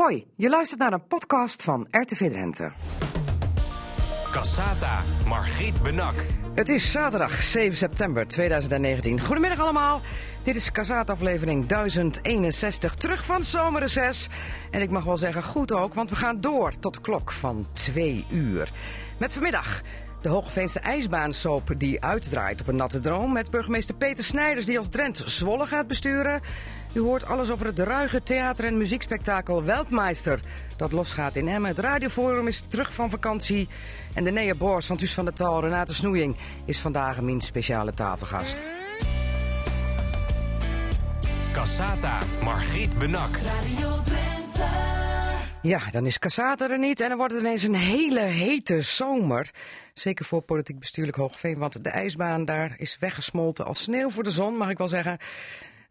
Hoi, je luistert naar een podcast van RTV Drenthe. Cassata, Margriet Benak. Het is zaterdag 7 september 2019. Goedemiddag allemaal. Dit is Cassata aflevering 1061, terug van zomerreces. En ik mag wel zeggen goed ook, want we gaan door tot de klok van 2 uur. Met vanmiddag de Hoogveense ijsbaansoop die uitdraait op een natte droom. Met burgemeester Peter Snijders die als Drent Zwolle gaat besturen. U hoort alles over het ruige theater- en muziekspektakel Weltmeister. Dat losgaat in Emmen. Het radioforum is terug van vakantie. En de Nea Bors van Thuis van der Tal, Renate Snoeing, is vandaag mijn speciale tafelgast. Cassata, Margriet Benak. Radio Drenthe. Ja, dan is Cassata er niet en dan wordt het ineens een hele hete zomer. Zeker voor politiek bestuurlijk Hoogveen, want de ijsbaan daar is weggesmolten als sneeuw voor de zon, mag ik wel zeggen.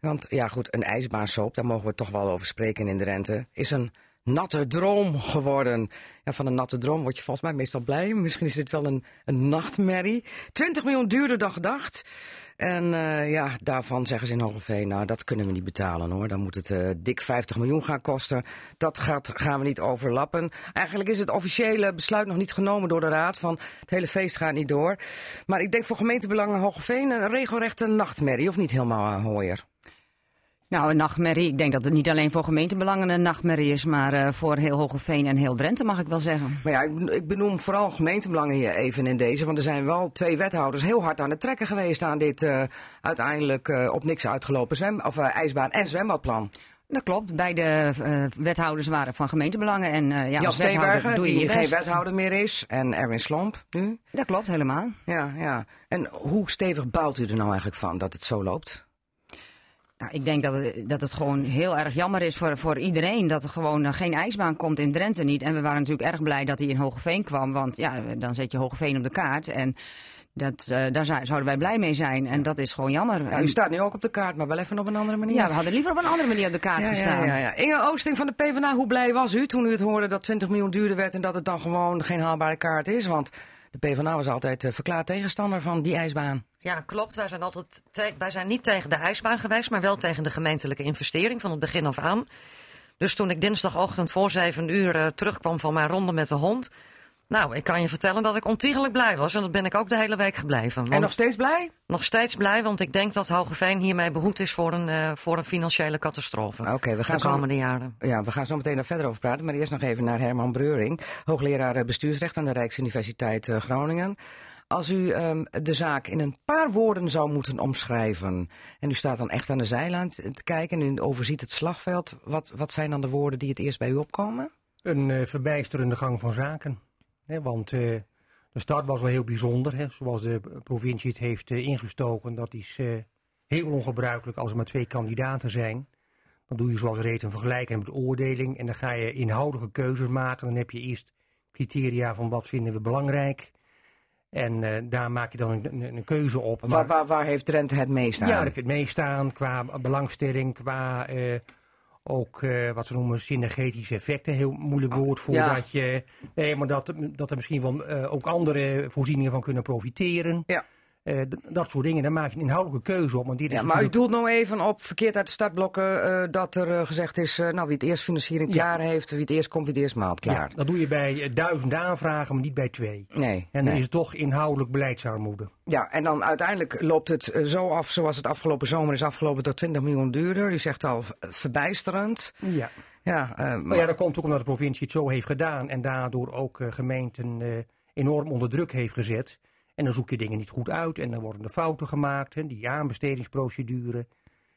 Want ja goed, een ijsbaansoop, daar mogen we toch wel over spreken in de rente, is een natte droom geworden. Ja, van een natte droom word je volgens mij meestal blij. Misschien is dit wel een, een nachtmerrie. 20 miljoen duurder dan gedacht. En eh, ja, daarvan zeggen ze in Hogeveen, nou dat kunnen we niet betalen hoor. Dan moet het eh, dik 50 miljoen gaan kosten. Dat gaat, gaan we niet overlappen. Eigenlijk is het officiële besluit nog niet genomen door de raad van het hele feest gaat niet door. Maar ik denk voor gemeentebelangen Hogeveen een regelrechte nachtmerrie of niet helemaal uh, hooier. Nou, een nachtmerrie. Ik denk dat het niet alleen voor gemeentebelangen een nachtmerrie is, maar uh, voor heel Hogeveen en heel Drenthe mag ik wel zeggen. Maar ja, ik, ik benoem vooral gemeentebelangen hier even in deze, want er zijn wel twee wethouders heel hard aan het trekken geweest aan dit uh, uiteindelijk uh, op niks uitgelopen zwem, of, ijsbaan en zwembadplan. Dat klopt. Beide uh, wethouders waren van gemeentebelangen. En, uh, ja, Steenbergen, doe je die je geen wethouder meer is. En Erwin Slomp nu. Dat klopt, helemaal. Ja, ja. En hoe stevig bouwt u er nou eigenlijk van dat het zo loopt? Nou, ik denk dat het, dat het gewoon heel erg jammer is voor, voor iedereen dat er gewoon uh, geen ijsbaan komt in Drenthe niet. En we waren natuurlijk erg blij dat hij in Hogeveen kwam, want ja, dan zet je Hogeveen op de kaart. En dat, uh, daar zouden wij blij mee zijn. En dat is gewoon jammer. Ja, u staat nu ook op de kaart, maar wel even op een andere manier. Ja, we hadden liever op een andere manier op de kaart ja, gestaan. Ja, ja, ja. Inge Oosting van de PvdA, hoe blij was u toen u het hoorde dat 20 miljoen duurder werd en dat het dan gewoon geen haalbare kaart is? Want de PvdA was altijd uh, verklaard tegenstander van die ijsbaan. Ja, klopt. Wij zijn, altijd wij zijn niet tegen de ijsbaan geweest, maar wel tegen de gemeentelijke investering van het begin af aan. Dus toen ik dinsdagochtend voor zeven uur uh, terugkwam van mijn ronde met de hond. Nou, ik kan je vertellen dat ik ontiegelijk blij was. En dat ben ik ook de hele week gebleven. En nog steeds blij? Nog steeds blij, want ik denk dat Hogeveen hiermee behoed is voor een, uh, voor een financiële catastrofe. Oké, okay, we gaan de komende zo, jaren. Ja, we gaan zo meteen daar verder over praten. Maar eerst nog even naar Herman Breuring, hoogleraar bestuursrecht aan de Rijksuniversiteit Groningen. Als u um, de zaak in een paar woorden zou moeten omschrijven. en u staat dan echt aan de zijlijn te kijken en u overziet het slagveld. Wat, wat zijn dan de woorden die het eerst bij u opkomen? Een uh, verbijsterende gang van zaken. Want uh, de start was wel heel bijzonder. Zoals de provincie het heeft uh, ingestoken. Dat is heel ongebruikelijk als er maar twee kandidaten zijn. Dan doe je zoals reeds een vergelijking en beoordeling. En dan ga je inhoudelijke keuzes maken. Dan heb je eerst criteria van wat vinden we belangrijk. En uh, daar maak je dan een, een, een keuze op. Waar, waar, waar, heeft Drenthe het meest aan? Ja, daar heb je het meest aan qua belangstelling, qua uh, ook uh, wat ze noemen synergetische effecten. Heel moeilijk woord voor ja. dat je. Nee, maar dat, dat er misschien van ook andere voorzieningen van kunnen profiteren. Ja. Uh, dat soort dingen, daar maak je een inhoudelijke keuze op. Want dit is ja, maar u doelt nou even op verkeerd uit de startblokken uh, dat er uh, gezegd is, nou wie het eerst financiering klaar ja. heeft, wie het eerst komt, wie het eerst maalt klaar. Ja, dat doe je bij duizenden aanvragen, maar niet bij twee. Nee. En dan nee. is het toch inhoudelijk beleidsarmoede. Ja, en dan uiteindelijk loopt het zo af zoals het afgelopen zomer is afgelopen tot 20 miljoen duurder. U zegt al verbijsterend. Ja. Ja, maar... maar ja, dat komt ook omdat de provincie het zo heeft gedaan en daardoor ook gemeenten enorm onder druk heeft gezet. En dan zoek je dingen niet goed uit en dan worden er fouten gemaakt, hè, die aanbestedingsprocedure.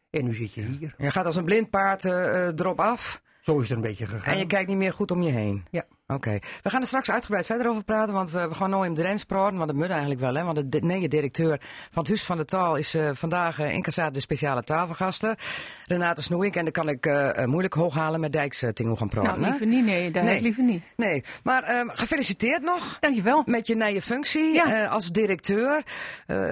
En nu zit je hier. Je gaat als een blind paard uh, erop af. Zo is het een beetje gegaan. En je kijkt niet meer goed om je heen. Ja. Oké. Okay. We gaan er straks uitgebreid verder over praten, want uh, we gaan nou in Drents praten, want dat moet eigenlijk wel, hè. Want de nieuwe directeur van het Huis van de Taal is uh, vandaag uh, in Cassade de speciale tafelgasten. Renate Snoeik, en dan kan ik moeilijk hoog halen met Dijks Tingo gaan praten. Nou, liever niet, nee, daar nee. liever niet. Nee, maar ehm, gefeliciteerd nog. Dankjewel. Met je nieuwe functie ja. als directeur.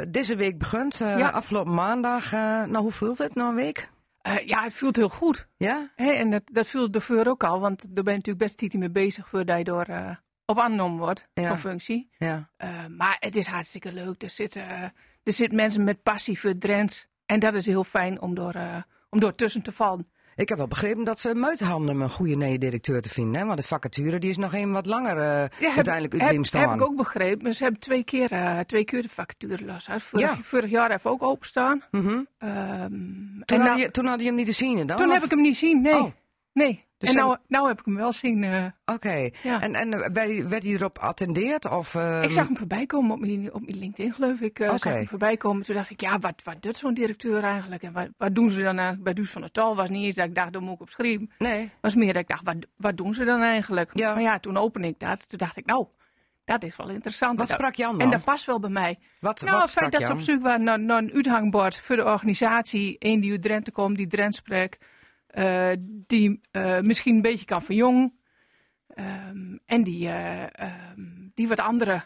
deze week begint, ja. afgelopen maandag. nou, hoe voelt het na een week? Uh, ja, het voelt heel goed. Ja? He, en dat, dat voelde de voor ook al, want daar ben je natuurlijk best tijd mee bezig voordat je door uh, op aangenomen wordt ja. van functie. Ja. Uh, maar het is hartstikke leuk. Er zitten, er zitten mensen met passie voor Drents. En dat is heel fijn om door, om door tussen te vallen. Ik heb wel begrepen dat ze hadden om een goede nieuwe directeur te vinden. Hè? Want de vacature die is nog even wat langer eh, Ja, uiteindelijk uit heb, staan. heb ik ook begrepen. Maar ze hebben twee keer, eh, twee keer de vacature los. Vorig, Ja. vorig jaar we ook openstaan. Mhm. Ehm, toen, en had nou- je, toen had je hem niet te zien dan? toen of- heb ik hem niet zien, nee. Oh. nee. Dus en nou, nou heb ik hem wel zien. eh. Oké. Ja. En, en eh, werd, hij- erop attendeerd? Of, ehm, ik zag hem voorbij komen op mijn, op mijn LinkedIn, geloof ik. Oké. zag hem voorbij komen. Toen dacht ik, ja, wat, wat doet zo'n directeur eigenlijk? En wat, wat doen ze dan eigenlijk bij Duus van der Tal? Was niet eens dat ik dacht, dat moet ik op schrijven. Nee. was meer dat ik dacht, wat, wat doen ze dan eigenlijk? Ja. Maar ja, toen opende ik dat. Toen dacht ik, nou, dat is wel interessant. Wat En dat- sprak Jan En dan? dat past wel bij mij. Wat, nou, wat het feit dat ze op zoek waren naar, naar een uithangbord voor de organisatie. Eén die uit Drenthe komt, die Drenthe spreekt. Eh, die eh, misschien een beetje kan verjongen. Ehm, en die, eh, ehm, die wat andere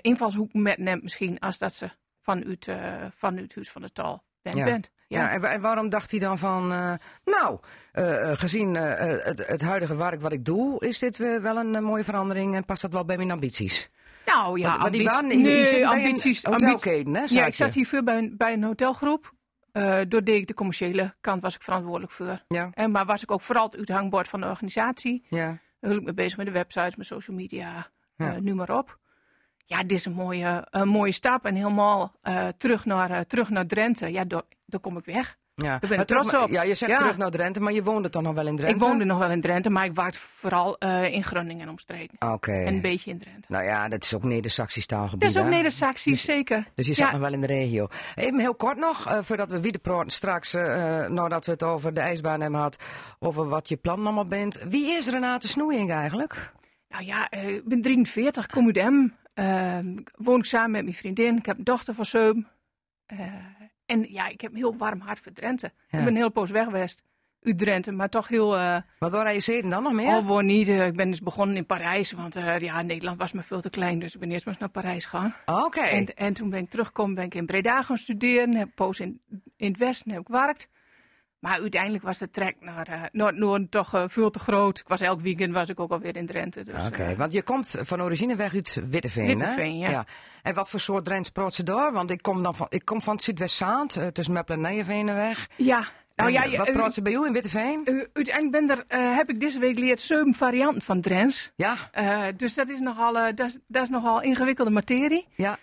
invalshoeken metneemt misschien. Als dat ze vanuit, eh vanuit Huis van de Tal bent. Ja. bent. Ja, en, wa- en waarom dacht hij dan van, nou, gezien het, het huidige werk wat ik doe, is dit wel een mooie verandering en past dat wel bij mijn ambities? Nou ja, Want- want die ambities. waren- nee, ambities. hè, Ja, ik zat je. hiervoor bij, een- bij een hotelgroep. Eh door deed ik de commerciële kant was ik verantwoordelijk voor. Ja, En, maar was ik ook vooral het uithangbord van de organisatie. ja. Hield ik me bezig met de websites, met social media, Ja. eh, nu maar op. Ja, dit is een mooie, een mooie stap. En helemaal eh, terug, naar, terug naar Drenthe. Ja, daar kom ik weg. Ja. ben ik Maar terug- trots op. Ja, je zegt Ja. terug naar Drenthe, maar je woonde toch nog wel in Drenthe? Ik woonde nog wel in Drenthe, maar ik waard vooral eh, in Groningen en omstreken. Oké. En een beetje in Drenthe. Nou ja, dat is ook Neder-Saxisch taalgebied. Dat is ook? Neder-Saxisch, zeker. Dus je zat Ja. nog wel in de regio. Even heel kort nog, eh, voordat we praten straks, eh, nadat we het over de ijsbaan hebben gehad, over wat je plan allemaal bent. Wie is Renate Snoeing eigenlijk? Nou ja, ik ben 43, kom uit Em. Woon ik samen met mijn vriendin. Ik heb een dochter van zeven. Eh, en ja, ik heb een heel warm hart voor Drenthe. Ja. Ik ben heel poos weg geweest uit Drenthe, maar toch heel... eh Wat waar je zeden dan nog meer? al voor niet. eh, ik ben dus begonnen in Parijs, want eh, ja, Nederland was me veel te klein. Dus ik ben eerst maar eens naar Parijs gegaan. Oké. En, en toen ben ik teruggekomen, ben ik in Breda gaan studeren. Heb poos in, in het Westen heb ik gewerkt. Maar uiteindelijk was de trek naar, eh naar het noorden toch eh, veel te groot. Ik was elk weekend was ik ook alweer in Drenthe. Dus, Oké, eh, want je komt van origine weg uit Witteveen, Witteveen, hè? ja. En wat voor soort Drents praat ze daar? Want ik kom, dan van, ik kom van het Zuidwest-Zaand, tussen Meppel en Nijenveenenweg. ja, nou En, ja, je- wat praat ze bij jou in Witteveen? Uiteindelijk ben er, heb ik deze week geleerd zeven varianten van Drents. Ja, dus dat is nogal, dat is, dat is nogal ingewikkelde materie. ja,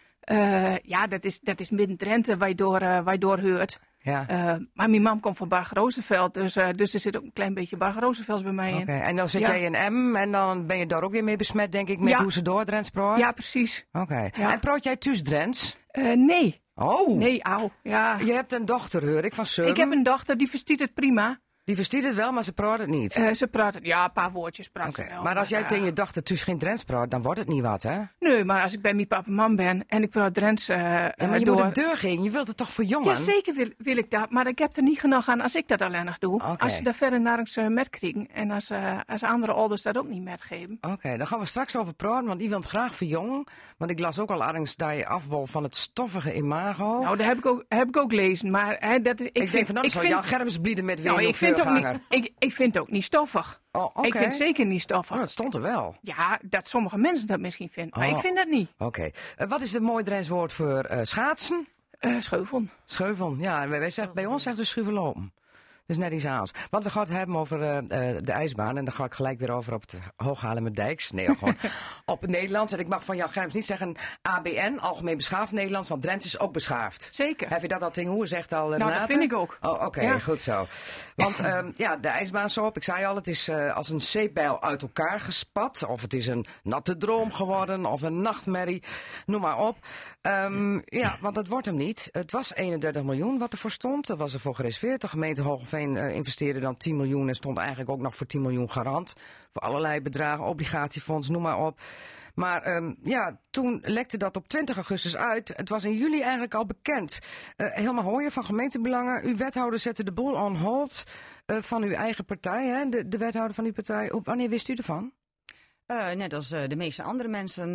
ja, dat is, dat is midden Drenthe waar je door, waar je door hoort. Ja. Eh, maar mijn mam komt van Barg Roosevelt, dus, eh, dus er zit ook een klein beetje Barg bij mij Oké, in. en dan zit Ja. jij in M en dan ben je daar ook weer mee besmet, denk ik, met Ja. hoe ze door Drents praat? Ja, precies. Oké. Ja. En praat jij thuis Drents? Eh, nee, Oh, nee, auw. Ja. je hebt een dochter, hoor ik, van Surm. Ik heb een dochter, die verstiet het prima. Die verstaat het wel, maar ze praat het niet. Eh, ze praat, ja, een paar woordjes praat ze wel. maar als jij eh, tegen je dochter thuis geen Drents praat, dan wordt het niet wat, hè? Nee, maar als ik bij mijn papa mam ben en ik praat Drents eh Ja, eh, maar je door... moet de deur gaan, je wilt het toch voor jongen? Ja, zeker wil, wil ik dat. Maar ik heb er niet genoeg aan als ik dat alleen nog doe. Als ze daar verder nergens uh, met krijgen. En als, eh, als andere ouders dat ook niet met geven. Oké, daar gaan we straks over praten, want die wil het graag verjongen. Want ik las ook al ergens dat je afwol van het stoffige imago. Nou, dat heb ik ook, heb ik ook lezen. Maar hè, dat is, ik, ik, vind, denk van, dan ik vind, Jan Germs blieden met weer nou, ik vind, ook niet, voorganger. ik, ik vind het ook niet stoffig. Oh. Ik vind het zeker niet stoffig. Oh, dat stond er wel. Ja, dat sommige mensen dat misschien vinden. Maar Oh. ik vind dat niet. Oké. Eh, wat is het mooi Drents woord voor eh, schaatsen? Eh scheuvel. Scheuvel. Ja, wij, wij bij ons zeggen we schuiven lopen. Dus net iets aans. Want we gaan het hebben over eh, eh, de ijsbaan. En dan ga ik gelijk weer over op het Hooghalen met Dijks. Nee, gewoon op het Nederlands. En ik mag van Jan Germs niet zeggen ABN, Algemeen Beschaafd Nederlands. Want Drents is ook beschaafd. Zeker. Heb je dat al tegen hoe zegt al? eh, Nou, dat vind ik ook. Oh, oké, Ja. goed zo. Want ehm, ja, de ijsbaansoop, ik zei al, het is als een zeepbijl uit elkaar gespat. Of het is een natte droom geworden, of een nachtmerrie, noem maar op. Ehm, ja, want het wordt hem niet. Het was 31 miljoen wat ervoor stond. Dat was ervoor gereserveerd. De gemeente Hogeveen eh, investeerde dan 10 miljoen en stond eigenlijk ook nog voor 10 miljoen garant. Voor allerlei bedragen, obligatiefonds, noem maar op. Maar ehm, ja, toen lekte dat op 20 augustus uit. Het was in juli eigenlijk al bekend. Eh Helma Hooyer van gemeentebelangen. Uw wethouder zette de boel on hold eh, van uw eigen partij. Hè? De, de wethouder van uw partij. Hoe- Wanneer wist u ervan? Net als de meeste andere mensen.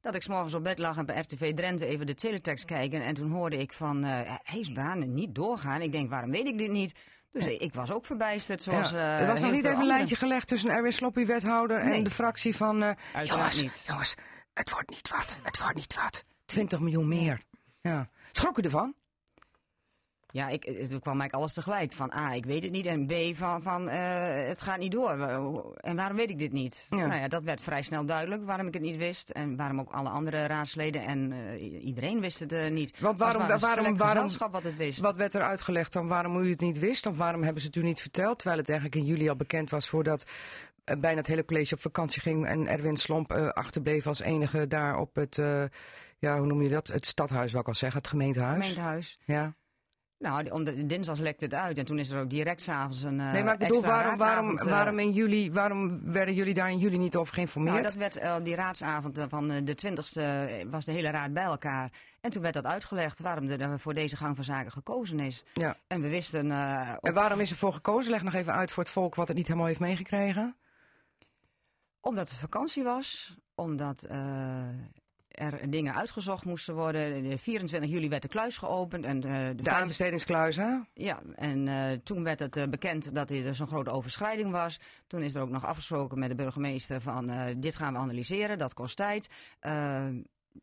dat ik 's morgens op bed lag en bij RTV Drenthe even de teletext kijken. En toen hoorde ik van eh ijsbaan niet doorgaan. Ik denk, waarom weet ik dit niet? Dus ik was ook verbijsterd. Zoals, Ja. eh, er was nog niet even een lijntje gelegd tussen Erwin Slop, uw wethouder, en de fractie van... Uiteraard jongens, niet. jongens, het wordt niet wat. Het wordt niet wat. 20 miljoen meer. Ja. Schrok u ervan? Ja, ik, het kwam eigenlijk alles tegelijk. Van A, ik weet het niet. En B, van, van eh, het gaat niet door. En waarom weet ik dit niet? Ja. Nou ja, dat werd vrij snel duidelijk waarom ik het niet wist. En waarom ook alle andere raadsleden en eh, iedereen wist het eh, niet. Want waarom- was maar een waarom- wat het wist. Wat werd er uitgelegd dan waarom u het niet wist? Of waarom hebben ze het u niet verteld? Terwijl het eigenlijk in juli al bekend was voordat eh, bijna het hele college op vakantie ging. En Erwin Slomp eh, achterbleef als enige daar op het, eh, ja, hoe noem je dat? Het stadhuis, wou ik al zeggen, het gemeentehuis. gemeentehuis. Ja. Nou, om de, dinsdags lekte het uit. En toen is er ook direct s'avonds een eh Nee, maar ik bedoel, waarom, waarom, eh, waarom, in juli, waarom werden jullie daar in juli niet over geïnformeerd? Nou, dat werd eh, die raadsavond van de 20ste eh, was de hele raad bij elkaar. En toen werd dat uitgelegd waarom er voor deze gang van zaken gekozen is. Ja. En we wisten. op- En waarom is er voor gekozen? Leg nog even uit voor het volk wat het niet helemaal heeft meegekregen. Omdat het vakantie was, omdat er dingen uitgezocht moesten worden. De 24 juli werd de kluis geopend. En, eh, de De aanbestedingskluis, hè? Ja, en eh, toen werd het eh, bekend dat er zo'n grote overschrijding was. Toen is er ook nog afgesproken met de burgemeester van dit gaan we analyseren, dat kost tijd.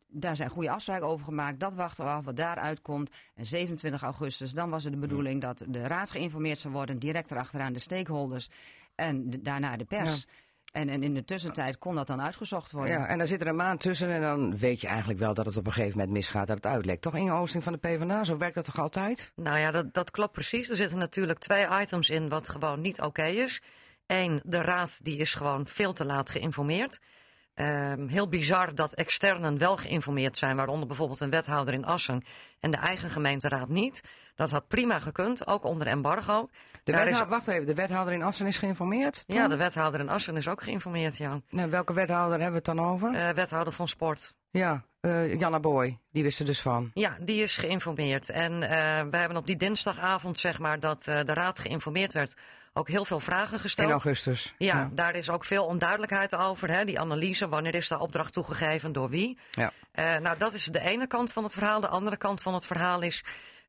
Daar zijn goede afspraken over gemaakt. Dat wachten we af wat daaruit komt. En 27 augustus, dan was het de bedoeling dat de raad geïnformeerd zou worden. Direct erachteraan de stakeholders en de- daarna de pers. En, en in de tussentijd kon dat dan uitgezocht worden. Ja, en dan zit er een maand tussen en dan weet je eigenlijk wel dat het op een gegeven moment misgaat, dat het uitlekt. Toch Inge Oosting van de PvdA, zo werkt dat toch altijd? Nou ja, dat, dat klopt precies. Er zitten natuurlijk twee items in wat gewoon niet oké is. Eén, de raad die is gewoon veel te laat geïnformeerd. Ehm, heel bizar dat externen wel geïnformeerd zijn, waaronder bijvoorbeeld een wethouder in Assen en de eigen gemeenteraad niet. Dat had prima gekund, ook onder embargo. De Daar is- wethouder, wacht even, de wethouder in Assen is geïnformeerd? ja, de wethouder in Assen is ook geïnformeerd, ja. Nou, welke wethouder hebben we het dan over? Eh, wethouder van sport. ja, eh Janna Boy, die wist er dus van. Ja, die is geïnformeerd. En eh, we hebben op die dinsdagavond, zeg maar, dat de raad geïnformeerd werd, ook heel veel vragen gesteld. In augustus. Ja, daar is ook veel onduidelijkheid over. Hè? Die analyse, wanneer is de opdracht toegegeven, door wie? Ja. Nou, dat is de ene kant van het verhaal. De andere kant van het verhaal is...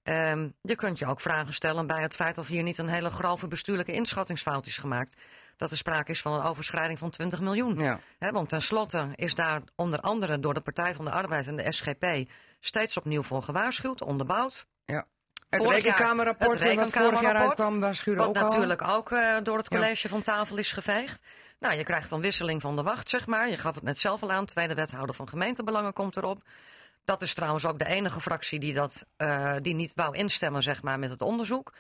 ehm, je kunt je ook vragen stellen bij het feit of hier niet een hele grove bestuurlijke inschattingsfout is gemaakt. Dat er sprake is van een overschrijding van 20 miljoen. Ja. Want tenslotte is daar onder andere door de Partij van de Arbeid en de SGP steeds opnieuw voor gewaarschuwd, onderbouwd. ja. Het rekenkamerrapport het wat vorig jaar uitkwam, ook al. natuurlijk ook eh, door het college van tafel is geveegd. Nou, je krijgt dan wisseling van de wacht, zeg maar. Je gaf het net zelf al aan. Tweede wethouder van gemeentebelangen komt erop. Dat is trouwens ook de enige fractie die, dat, eh, die niet wou instemmen, zeg maar, met het onderzoek.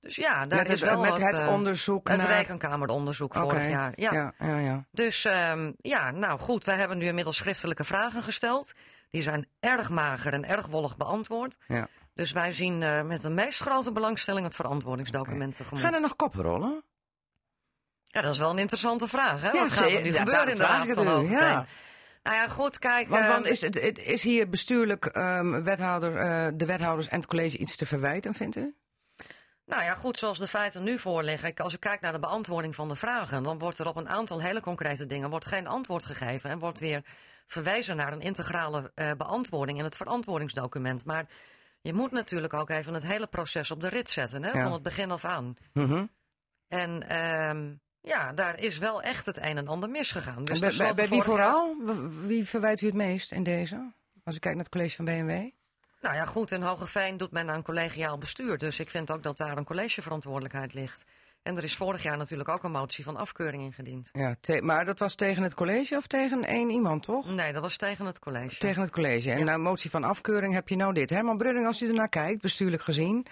Dus ja, daar Met is het, wel met wat, het eh, onderzoek Het naar... rekenkameronderzoek vorig jaar. Ja. ja, ja, ja. Dus ehm, ja, nou goed, wij hebben nu inmiddels schriftelijke vragen gesteld. Die zijn erg mager en erg wollig beantwoord. ja. Dus wij zien eh, met de meest grote belangstelling het verantwoordingsdocument tegemoet. Gaan er nog koppen rollen? Ja, dat is wel een interessante vraag. Hè? Ja, Wat gaat er nu Ja, gebeuren in de daarom Raad vraag van ik het u, Overveen? ja. Nou ja, goed, kijk. Want, eh, want is, het, het- is hier bestuurlijk ehm, wethouder, eh, de wethouders en het college iets te verwijten, vindt u? Nou ja, goed, zoals de feiten nu voorliggen. Als ik kijk naar de beantwoording van de vragen, dan wordt er op een aantal hele concrete dingen wordt geen antwoord gegeven en wordt weer verwezen naar een integrale eh, beantwoording in het verantwoordingsdocument. Maar je moet natuurlijk ook even het hele proces op de rit zetten, hè, Ja. van het begin af aan. Mhm. En ehm, ja, daar is wel echt het een en ander misgegaan. Dus bij, bij, wie jaar- vooral? Wie verwijt u het meest in deze? Als u kijkt naar het college van BMW? Nou ja, goed, in Hogeveen doet men aan collegiaal bestuur. Dus ik vind ook dat daar een collegeverantwoordelijkheid ligt. En er is vorig jaar natuurlijk ook een motie van afkeuring ingediend. Ja, maar dat was tegen het college of tegen één iemand, toch? Nee, dat was tegen het college. Tegen het college. En Ja. na motie van afkeuring heb je nou dit. Herman Brudding, als u ernaar kijkt, bestuurlijk gezien...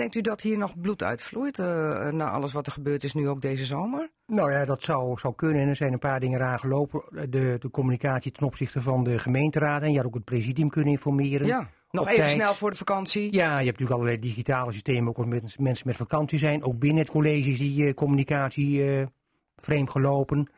denkt u dat hier nog bloed uitvloeit eh, na alles wat er gebeurd is nu ook deze zomer? Nou ja, dat zou, zou kunnen. En er zijn een paar dingen eraan gelopen. De, de communicatie ten opzichte van de gemeenteraad. En je had ook het presidium kunnen informeren. Ja, nog even tijd. snel voor de vakantie. Ja, je hebt natuurlijk allerlei digitale systemen, ook als met, mensen met vakantie zijn. Ook binnen het college is die eh, communicatie eh, vreemd gelopen.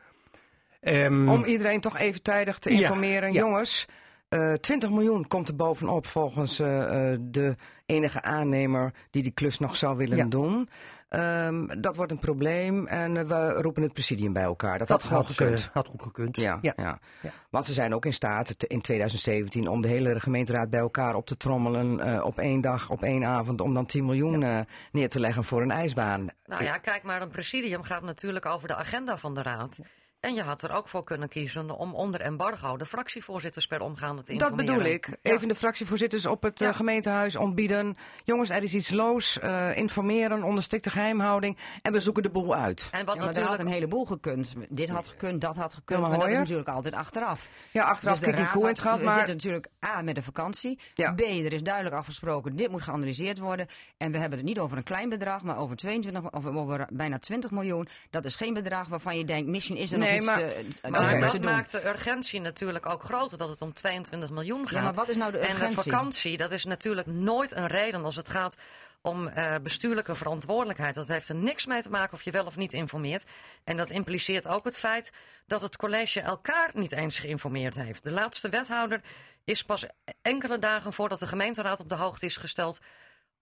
Ehm, Om iedereen toch even tijdig te informeren. ja. Jongens, eh 20 miljoen komt er bovenop volgens de enige aannemer die die klus nog zou willen Ja. doen. Ehm, dat wordt een probleem en eh, we roepen het presidium bij elkaar. Dat, had gewoon had, gekund. eh, had goed gekund. Ja, ja. ja. Ja. want ze zijn ook in staat te- in 2017 om de hele gemeenteraad bij elkaar op te trommelen eh, op één dag, op één avond, om dan 10 miljoen eh, neer te leggen voor een ijsbaan. Nou ja, kijk maar, een presidium gaat natuurlijk over de agenda van de raad. En je had er ook voor kunnen kiezen om onder embargo de fractievoorzitters per omgaande te Dat informeren. bedoel ik. Ja. Even de fractievoorzitters op het eh, Ja. gemeentehuis ontbieden. Jongens, er is iets loos. eh, informeren onder strikte geheimhouding. En we zoeken de boel uit. En wat Ja, maar er natuurlijk had een heleboel gekund. Dit had gekund, dat had gekund. Ja, maar maar dat is natuurlijk altijd achteraf. Ja, achteraf Dus kijk ik hoe het gaat, We maar... zitten natuurlijk A met de vakantie. Ja. B, er is duidelijk afgesproken, dit moet geanalyseerd worden. En we hebben het niet over een klein bedrag, maar over 22 of over bijna 20 miljoen. Dat is geen bedrag waarvan je denkt, misschien is er nog Nee, iets maar- te, dat maakt de urgentie natuurlijk ook groter, dat het om 22 miljoen gaat. Ja, maar wat is nou de En de urgentie? vakantie, dat is natuurlijk nooit een reden als het gaat om eh, bestuurlijke verantwoordelijkheid. Dat heeft er niks mee te maken of je wel of niet informeert. En dat impliceert ook het feit dat het college elkaar niet eens geïnformeerd heeft. De laatste wethouder is pas enkele dagen voordat de gemeenteraad op de hoogte is gesteld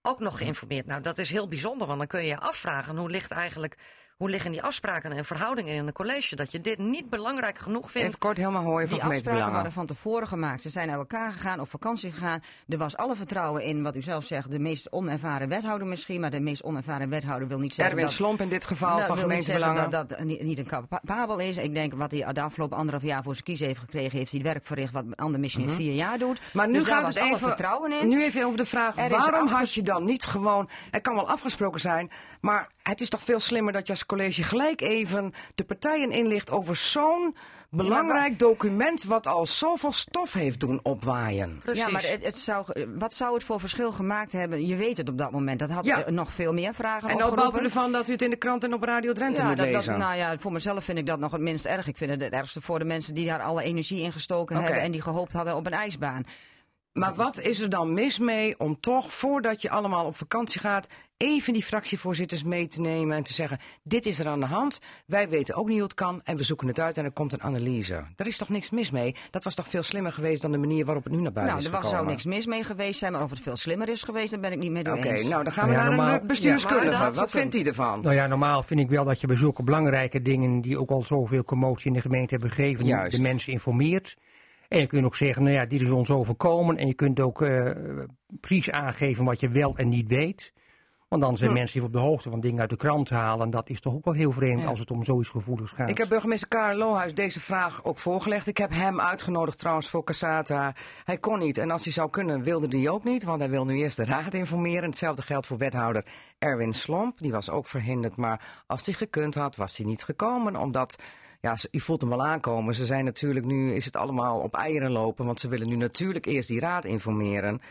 ook nog geïnformeerd. Nou, dat is heel bijzonder, want dan kun je je afvragen hoe ligt eigenlijk. Hoe liggen die afspraken en verhoudingen in een college? Dat je dit niet belangrijk genoeg vindt. kort helemaal hooien van Die afspraken waren van tevoren gemaakt. Ze zijn uit elkaar gegaan, op vakantie gegaan. Er was alle vertrouwen in, wat u zelf zegt, de meest onervaren wethouder misschien. Maar de meest onervaren wethouder wil niet zeggen Erwin dat... Slomp in dit geval Dat van gemeentebelangen. dat dat niet, niet een capabel is. Ik denk wat hij de afgelopen anderhalf jaar voor zijn kiezen heeft gekregen, heeft hij het werk verricht wat een ander misschien in vier jaar doet. Mhm. Maar nu Dus gaat was het alle even, vertrouwen in. nu even over de vraag, Er waarom had je dan niet gewoon, het kan wel afgesproken zijn, maar het is toch veel slimmer dat je als college gelijk even de partijen inlicht over zo'n belangrijk document wat al zoveel stof heeft doen opwaaien. Precies. Ja, maar het, het zou, wat zou het voor verschil gemaakt hebben? Je weet het op dat moment. Dat had Ja. nog veel meer vragen En dan opgeroepen. bouwt ervan dat u het in de krant en op Radio Drenthe Ja, moet dat, dat, lezen. nou ja, voor mezelf vind ik dat nog het minst erg. Ik vind het het ergste voor de mensen die daar alle energie in gestoken hebben en die gehoopt hadden op een ijsbaan. Maar wat is er dan mis mee om toch, voordat je allemaal op vakantie gaat, even die fractievoorzitters mee te nemen en te zeggen: Dit is er aan de hand. Wij weten ook niet hoe het kan en we zoeken het uit en er komt een analyse. Daar is toch niks mis mee? Dat was toch veel slimmer geweest dan de manier waarop het nu naar buiten Nou, is er was, zou niks mis mee geweest zijn, maar of het veel slimmer is geweest, daar ben ik niet mee Oké, eens. nou dan gaan we Nou ja, naar normaal- een bestuurskundige. Ja, Wat vindt hij ervan? Nou ja, normaal vind ik wel dat je bij zulke belangrijke dingen die ook al zoveel commotie in de gemeente hebben gegeven, Juist. de mensen informeert. En je kunt ook zeggen, nou ja, dit is ons overkomen. En je kunt ook eh, precies aangeven wat je wel en niet weet. Want dan zijn mensen die op de hoogte van dingen uit de krant halen. En dat is toch ook wel heel vreemd Ja. als het om zoiets gevoeligs gaat. Ik heb burgemeester Karel Lohuis deze vraag ook voorgelegd. Ik heb hem uitgenodigd trouwens voor Cassata. Hij kon niet en als hij zou kunnen wilde hij ook niet. Want hij wil nu eerst de raad informeren. Hetzelfde geldt voor wethouder Erwin Slomp. Die was ook verhinderd. Maar als hij gekund had was hij niet gekomen. Omdat, ja, u voelt hem wel aankomen. Ze zijn natuurlijk nu, is het allemaal op eieren lopen. Want ze willen nu natuurlijk eerst die raad informeren.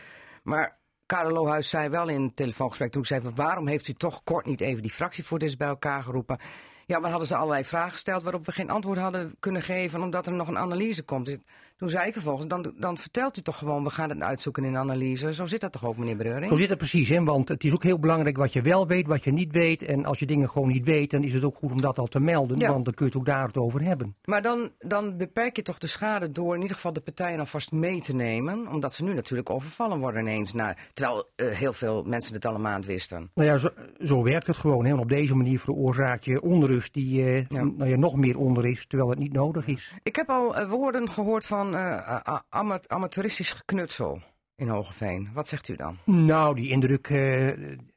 Maar Karel Lohuis zei wel in het telefoongesprek toen zei... waarom heeft u toch kort niet even die fractievoorzitters bij elkaar geroepen? Ja, maar hadden ze allerlei vragen gesteld waarop we geen antwoord hadden kunnen geven... omdat er nog een analyse komt. Dus toen zei ik vervolgens, dan, dan vertelt u toch gewoon... we gaan het uitzoeken in analyse. Zo zit dat toch ook, meneer Breuring? Zo zit het precies, hè? want het is ook heel belangrijk wat je wel weet, wat je niet weet. En als je dingen gewoon niet weet, dan is het ook goed om dat al te melden. Ja. Want dan kun je het ook daar het over hebben. Maar dan, dan beperk je toch de schade door in ieder geval de partijen alvast mee te nemen... omdat ze nu natuurlijk overvallen worden ineens... Na, terwijl eh, heel veel mensen het al een maand wisten. Nou ja, zo, zo werkt het gewoon. Hè? En op deze manier veroorzaak je onrust die Ja. nou ja, nog meer onder is, terwijl het niet nodig is. Ik heb al eh, woorden gehoord van eh, ama- amateuristisch geknutsel in Hogeveen. Wat zegt u dan? Nou, die indruk eh,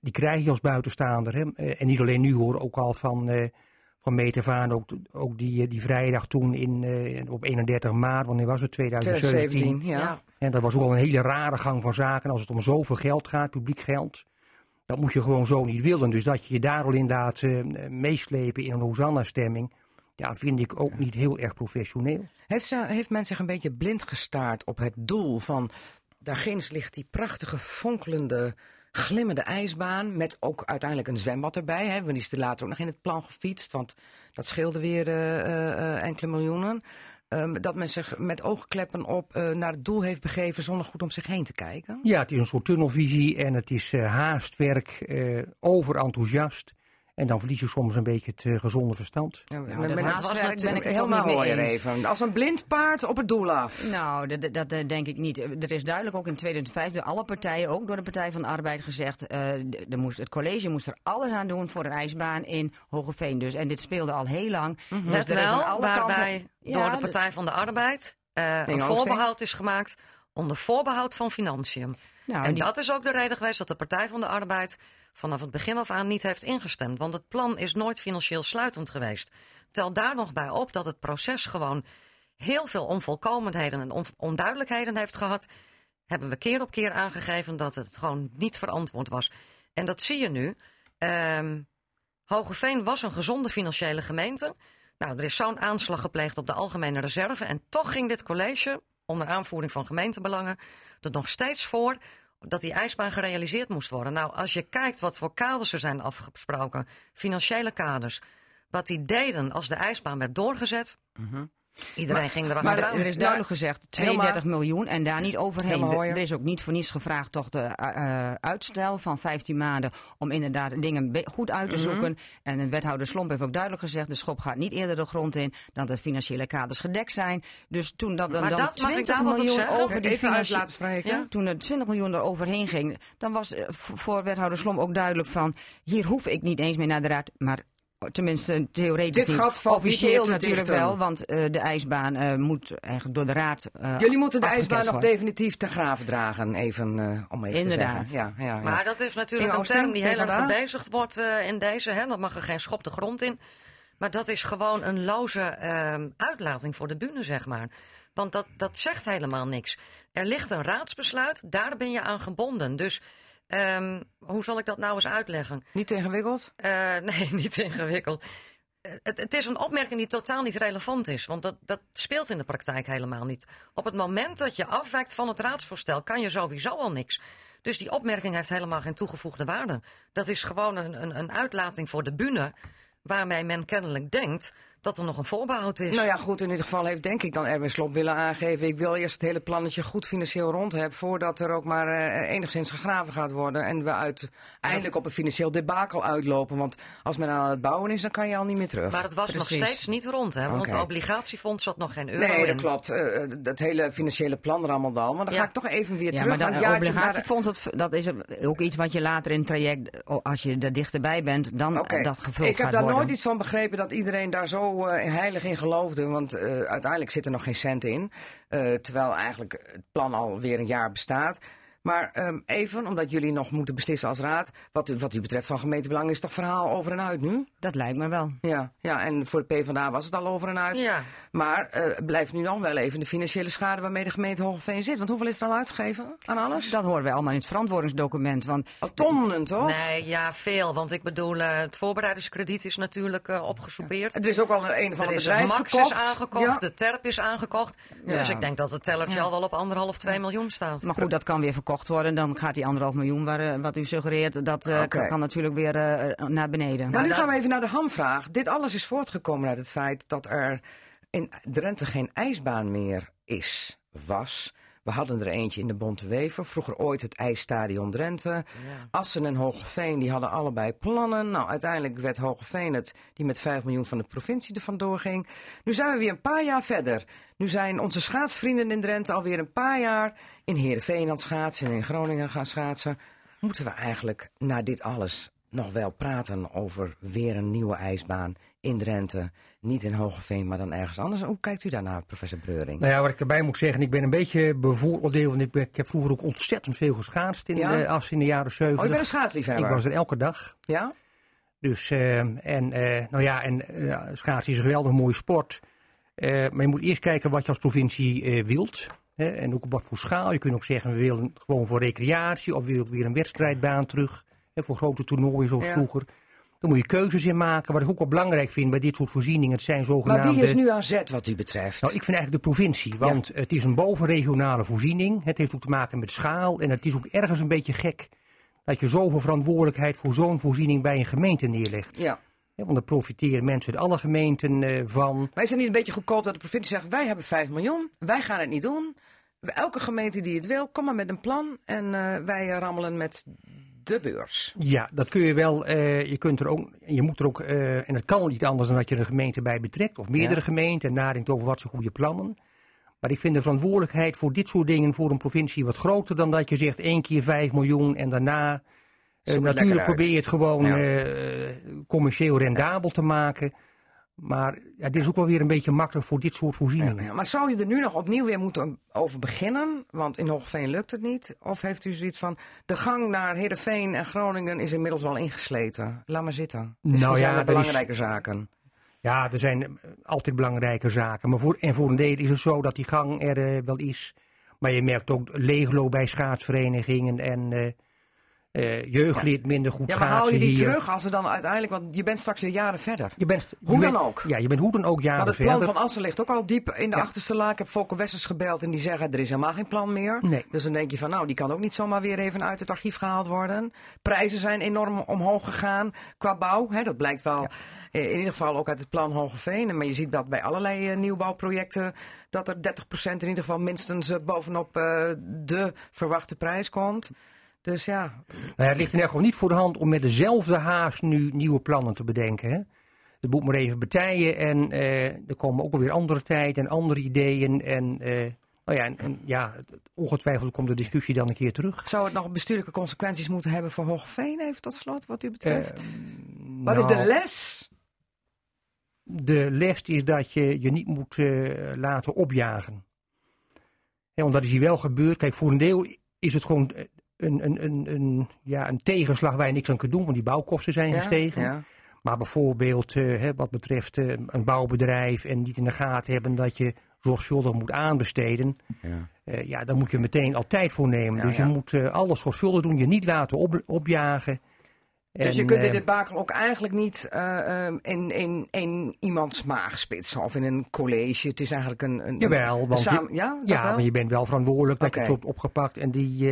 die krijg je als buitenstaander. Hè? Eh, en niet alleen nu hoor, ook al van, eh van meet af aan. Ook, ook die, die vrijdag toen in, eh, op 31 maart, wanneer was het? 2017. 2017, ja. En dat was ook wel een hele rare gang van zaken als het om zoveel geld gaat, publiek geld. Dat moet je gewoon zo niet willen. Dus dat je je daar al inderdaad eh, meeslepen in een Hosanna-stemming. Ja, vind ik ook niet heel erg professioneel. Heeft, ze, heeft men zich een beetje blind gestaard op het doel van... daar ginds ligt die prachtige, fonkelende, glimmende ijsbaan... met ook uiteindelijk een zwembad erbij. Hè, want die is er later ook nog in het plan gefietst... want dat scheelde weer eh, eh, enkele miljoenen. Ehm, dat men zich met oogkleppen op eh, naar het doel heeft begeven... zonder goed om zich heen te kijken. Ja, het is een soort tunnelvisie en het is haastwerk, overenthousiast. En dan verlies je soms een beetje het eh, gezonde verstand. Ja, Nou, met- dat met- haastwerk was ben ik het helemaal niet mee eens. even. Als een blind paard op het doel af. Nou, dat, dat, dat denk ik niet. Er is duidelijk ook in 2005 door alle partijen, ook door de Partij van de Arbeid, gezegd... eh, de moest, het college moest er alles aan doen voor een ijsbaan in Hogeveen. Dus, en dit speelde al heel lang. Dus Let er is aan wel, alle waarbij kanten- door Ja, de Partij van de Arbeid eh, een voorbehoud is gemaakt onder voorbehoud van financiën. Nou, en die- dat is ook de reden geweest dat de Partij van de Arbeid vanaf het begin af aan niet heeft ingestemd. Want het plan is nooit financieel sluitend geweest. Tel daar nog bij op dat het proces gewoon heel veel onvolkomenheden en on- onduidelijkheden heeft gehad. Hebben we keer op keer aangegeven dat het gewoon niet verantwoord was. En dat zie je nu. Ehm Hogeveen was een gezonde financiële gemeente. Nou, er is zo'n aanslag gepleegd op de algemene reserve. En toch ging dit college, onder aanvoering van gemeentebelangen, er nog steeds voor dat die ijsbaan gerealiseerd moest worden. Nou, als je kijkt wat voor kaders er zijn afgesproken, financiële kaders, wat die deden als de ijsbaan werd doorgezet, iedereen ging Maar erachteraan. er is duidelijk gezegd 32 miljoen en daar niet overheen. Er is ook niet voor niets gevraagd toch de eh, eh, uitstel van 15 maanden om inderdaad dingen goed uit Mhm. te zoeken. En de wethouder Slomp heeft ook duidelijk gezegd, de schop gaat niet eerder de grond in dan de financiële kaders gedekt zijn. Dus toen dat, dan, Maar dan dat- mag ik 20 daar wat op miljoen over die Even uit financi- laten spreken. Ja? toen er 20 miljoen er overheen ging, dan was eh, voor wethouder Slom ook duidelijk van, hier hoef ik niet eens meer naar de raad, maar tenminste theoretisch Dit niet. Officieel natuurlijk dichten. wel, want eh, de ijsbaan eh, moet eigenlijk door de raad eh, Jullie moeten de ijsbaan nog definitief te graven dragen, even eh, om even Inderdaad. te zeggen. Ja, ja, ja. Maar dat is natuurlijk een term die heel erg gebezigd wordt eh, in deze. Hè? Dat mag er geen schop de grond in. Maar dat is gewoon een loze ehm, uitlating voor de bühne, zeg maar. Want dat, dat zegt helemaal niks. Er ligt een raadsbesluit, daar ben je aan gebonden. Dus ehm, hoe zal ik dat nou eens uitleggen? Niet te ingewikkeld? Eh, nee, niet ingewikkeld. Eh, Het, het is een opmerking die totaal niet relevant is, want dat, dat speelt in de praktijk helemaal niet. Op het moment dat je afwijkt van het raadsvoorstel, kan je sowieso al niks. Dus die opmerking heeft helemaal geen toegevoegde waarde. Dat is gewoon een, een, een uitlating voor de bühne, waarmee men kennelijk denkt dat er nog een voorbehoud is. Nou ja, goed, in ieder geval heeft denk ik dan Erwin Slop willen aangeven... ik wil eerst het hele plannetje goed financieel rond hebben... voordat er ook maar eh, enigszins gegraven gaat worden... en we uiteindelijk op een financieel debakel uitlopen. Want als men aan het bouwen is, dan kan je al niet meer terug. maar het was nog steeds niet rond, hè? Want Oké. het obligatiefonds zat nog geen euro Nee, in. dat klopt. Eh, dat hele financiële plan er allemaal al. Maar dan Ja. ga ik toch even weer Ja, terug. maar de- obligatiefonds, dat, dat is ook iets wat je later in het traject, als je er dichterbij bent, dan dat gevuld Ik heb gaat daar worden. nooit iets van begrepen dat iedereen daar zo eh, heilig in geloofde. Want eh, uiteindelijk zit er nog geen cent in. Eh, terwijl eigenlijk het plan alweer een jaar bestaat. Maar ehm, even, omdat jullie nog moeten beslissen als raad. Wat, u- wat u betreft van gemeentebelang is toch verhaal over en uit nu? Dat lijkt me wel. Ja, ja en voor de PvdA was het al over en uit. Ja. Maar eh, blijft nu nog wel even de financiële schade waarmee de gemeente Hogeveen zit. Want hoeveel is er al uitgegeven aan alles? Dat horen wij allemaal in het verantwoordingsdocument. Want Al tonnen, toch? Nee, ja, veel. Want ik bedoel, eh, het voorbereidingskrediet is natuurlijk eh, opgesoupeerd. Er is ook al een, een van de is een bedrijf Max gekocht. is aangekocht, Ja. de Terp is aangekocht. Dus ik denk dat het tellertje al wel op anderhalf, twee miljoen staat. Maar goed, dat kan weer verkocht worden. Dan gaat die anderhalf miljoen, waar, eh, wat u suggereert, dat eh, kan, kan natuurlijk weer eh, naar beneden. Maar nu dat- gaan we even naar de hamvraag. Dit alles is voortgekomen uit het feit dat er in Drenthe geen ijsbaan meer is, was. We hadden er eentje in de Bonte Wever. Vroeger ooit het ijsstadion Drenthe. Assen en Hogeveen die hadden allebei plannen. Nou, uiteindelijk werd Hogeveen het die met 5 miljoen van de provincie er vandoor ging. Nu zijn we weer een paar jaar verder. Nu zijn onze schaatsvrienden in Drenthe alweer een paar jaar in Heerenveen aan het schaatsen en in Groningen gaan schaatsen. Moeten we eigenlijk na dit alles nog wel praten over weer een nieuwe ijsbaan in Drenthe? Niet in Hogeveen, maar dan ergens anders. Hoe kijkt u daarnaar, professor Breuring? Nou ja, wat ik erbij moet zeggen, ik ben een beetje bevooroordeeld. Want ik, ben- ik heb vroeger ook ontzettend veel geschaatst in, Ja? de, as in de jaren Oh, 70. je bent een ik schaatsliefhebber. was er elke dag. Ja? Dus, eh, en, eh, nou ja, en eh, schaatsen is een geweldig mooie sport. Maar je moet eerst kijken wat je als provincie wilt. Hè, en ook op wat voor schaal. Je kunt ook zeggen, we willen gewoon voor recreatie. Of we willen weer een wedstrijdbaan terug. Hè, voor grote toernooien zoals Ja. vroeger. Dan moet je keuzes in maken. Wat ik ook wel belangrijk vind bij dit soort voorzieningen. Het zijn zogenaamde... Maar wie is nu aan zet wat u betreft? Nou, ik vind eigenlijk de provincie. Want het is een bovenregionale voorziening. Het heeft ook te maken met schaal. En het is ook ergens een beetje gek dat je zoveel verantwoordelijkheid voor zo'n voorziening bij een gemeente neerlegt. Ja. Hè, Want daar profiteren mensen uit alle gemeenten eh, van. Maar is het niet een beetje goedkoop dat de provincie zegt: wij hebben 5 miljoen, wij gaan het niet doen. Elke gemeente die het wil, kom maar met een plan en eh, wij rammelen met de beurs. Ja, dat kun je wel. eh, je kunt er ook, je moet er ook, eh, en het kan niet anders dan dat je een gemeente bij betrekt, of meerdere Ja. gemeenten, en nadenkt over wat zijn goede plannen. Maar ik vind de verantwoordelijkheid voor dit soort dingen voor een provincie wat groter dan dat je zegt één keer 5 miljoen en daarna. eh, natuurlijk probeer je het gewoon Ja. commercieel rendabel te maken. Maar ja, dit is ook wel weer een beetje makkelijk voor dit soort voorzieningen. Ja, maar zou je er nu nog opnieuw weer moeten over beginnen? Want in Hoogveen lukt het niet. Of heeft u zoiets van, de gang naar Heerenveen en Groningen is inmiddels al ingesleten. Laat maar zitten. Misschien Nou ja, zijn er er is- belangrijke zaken. Ja, er zijn eh, altijd belangrijke zaken. Maar voor, en voor een deel is het zo dat die gang er eh, wel is. Maar je merkt ook leegloop bij schaatsverenigingen en eh eh, jeugdlid minder goed Ja, maar haal je die hier. terug als er dan uiteindelijk, want je bent straks weer jaren verder. Je bent, Hoe je dan bent- ook. Ja, je bent hoe dan ook jaren Maar het plan verder. van Assen ligt ook al diep in de Ja. achterste laag. Ik heb Volker Wessers gebeld en die zeggen er is helemaal geen plan meer. Nee. Dus dan denk je van nou, die kan ook niet zomaar weer even uit het archief gehaald worden. Prijzen zijn enorm omhoog gegaan qua bouw. Hè, dat blijkt wel eh, in ieder geval ook uit het plan Hogeveen. Maar je ziet dat bij allerlei eh, nieuwbouwprojecten dat er 30% in ieder geval minstens bovenop de verwachte prijs komt. Dus ja, Nou ja, het ligt in elk geval niet voor de hand om met dezelfde haast nu nieuwe plannen te bedenken. Hè? Het moet maar even betijen en eh, er komen ook alweer andere tijd en andere ideeën. En, eh, nou ja, en, en ja, ongetwijfeld komt de discussie dan een keer terug. zou het nog bestuurlijke consequenties moeten hebben voor Hogeveen even tot slot wat u betreft? wat is nou, de les? De les is dat je je niet moet eh, laten opjagen. Ja, want dat is hier wel gebeurd. Kijk, voor een deel is het gewoon eh, een, een, een, een, ja, een tegenslag waar je niks aan kunt doen, want die bouwkosten zijn Ja, gestegen. ja. Maar bijvoorbeeld eh, hè, wat betreft eh, een bouwbedrijf en niet in de gaten hebben dat je zorgvuldig moet aanbesteden. Ja. eh, ja, daar moet je meteen altijd voor nemen. Ja, dus ja. je moet alles zorgvuldig doen, je niet laten op, opjagen. Dus je kunt dit bakel ook eigenlijk niet eh, eh, in, in, in iemands maag spitsen of in een college. Het is eigenlijk een... een Jawel, een want je- ja, Ja, want je bent wel verantwoordelijk dat je het hebt opgepakt en die,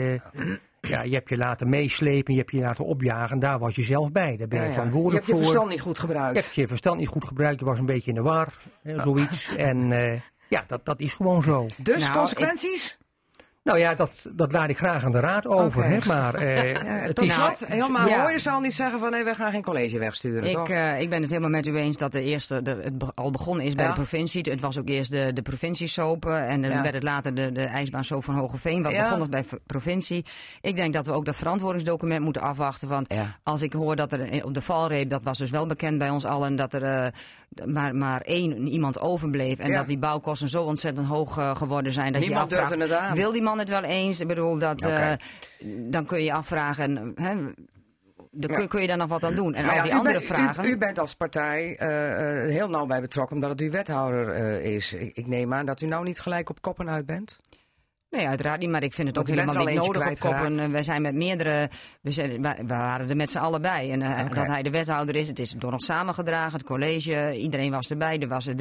ja, je hebt je laten meeslepen, je hebt je laten opjagen. Daar was je zelf bij, daar ben je Ja, ja. Je verantwoordelijk hebt je voor. verstand niet goed Je gebruikt. hebt je verstand niet goed gebruikt, je was een beetje in de war, hè, zoiets. En eh, ja, dat, dat is gewoon zo. Dus Nou, consequenties? Nou ja, dat, dat laat ik graag aan de raad over. Oké. Hè, maar eh, Ja, het is... slot, helemaal ja. hoor je zal niet zeggen van nee, we gaan geen college wegsturen, Ik, toch? eh, ik ben het helemaal met u eens dat de eerste, de, het al begonnen is bij Ja. de provincie. Het was ook eerst de, de provinciesopen en dan Ja. werd het later de, de ijsbaansoop van Hogeveen. Wat Ja. begon als bij provincie. Ik denk dat we ook dat verantwoordingsdocument moeten afwachten. Want Ja. als ik hoor dat er op de valreep, dat was dus wel bekend bij ons allen, dat er eh, maar, maar één iemand overbleef. En Ja. dat die bouwkosten zo ontzettend hoog eh, geworden zijn. Dat Niemand je afvraagt, durfde het aan. Wil die man het wel eens? Ik bedoel, dat, eh, dan kun je je afvragen... Hè, dan kun, Ja. kun je daar nog wat aan doen? En Maar al ja, die andere bent- vragen... U, bent als partij eh, eh, heel nauw bij betrokken, omdat het uw wethouder eh, is. Ik, ik neem aan dat u nou niet gelijk op koppen uit bent. Nee, uiteraard niet, maar ik vind het Want ook helemaal niet nodig op koppen. Eh, Wij zijn met meerdere, we, zijn, we we waren er met z'n allen bij. En eh, Oké. dat hij de wethouder is, het is door ons samengedragen, het college, iedereen was erbij. Er was eh,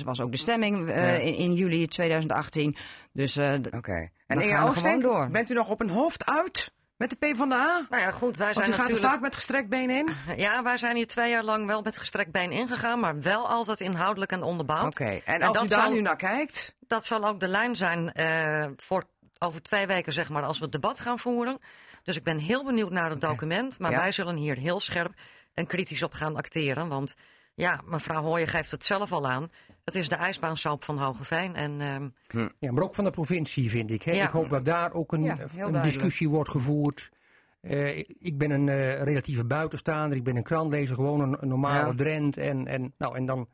23-6 was ook de stemming eh, Ja. in, in juli 2018. Dus eh, Oké. En Dan gaan we gewoon door. bent u nog op een hoofd uit met de PvdA? Nou ja, goed, wij Want zijn u gaat er natuurlijk... vaak met gestrekt been in? Ja, wij zijn hier twee jaar lang wel met gestrekt been ingegaan, maar wel altijd inhoudelijk en onderbouwd. Oké. En als u daar zal- nu naar kijkt... Dat zal ook de lijn zijn eh, voor over twee weken, zeg maar, als we het debat gaan voeren. Dus ik ben heel benieuwd naar het document. Maar Ja. wij zullen hier heel scherp en kritisch op gaan acteren. Want ja, mevrouw Hooyen geeft het zelf al aan. Het is de ijsbaansoap van Hogeveen. En ehm, Ja, maar ook van de provincie vind ik. Hè. Ja. Ik hoop dat daar ook een, Ja, een discussie wordt gevoerd. Eh, ik ben een eh, relatieve buitenstaander. Ik ben een krantlezer, gewoon een, een normale Ja. Drent. En, en, nou, en dan,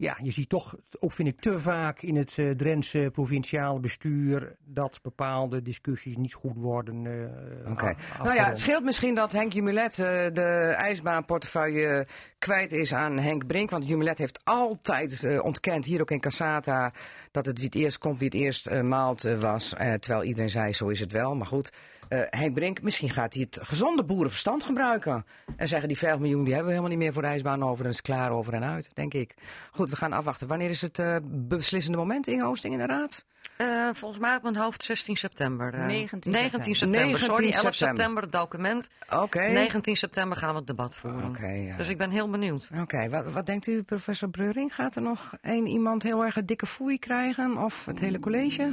ja, je ziet toch, ook vind ik te vaak in het eh Drentse provinciale bestuur dat bepaalde discussies niet goed worden. eh, Oké. Nou ja, het scheelt misschien dat Henk Jumilet eh, de ijsbaanportefeuille kwijt is aan Henk Brink. Want Jumilet heeft altijd ontkend, hier ook in Cassata, dat het wie het eerst komt, wie het eerst maalt was. Terwijl iedereen zei, zo is het wel. Maar goed, eh, Henk Brink, misschien gaat hij het gezonde boerenverstand gebruiken. En zeggen, die 5 miljoen die hebben we helemaal niet meer voor de ijsbaan over. En is klaar over en uit, denk ik. Goed, we gaan afwachten. Wanneer is het eh, beslissende moment in Oosting in de Raad? eh, volgens mij op mijn hoofd 16 september. eh. 19 19 september. september. Sorry, 19 11 september. september het document. Oké. 19 september gaan we het debat voeren. Ja. Dus ik ben heel benieuwd. Oké, wat, wat denkt u, professor Breuring? Gaat er nog één iemand heel erg een dikke foei krijgen? Of het hele college?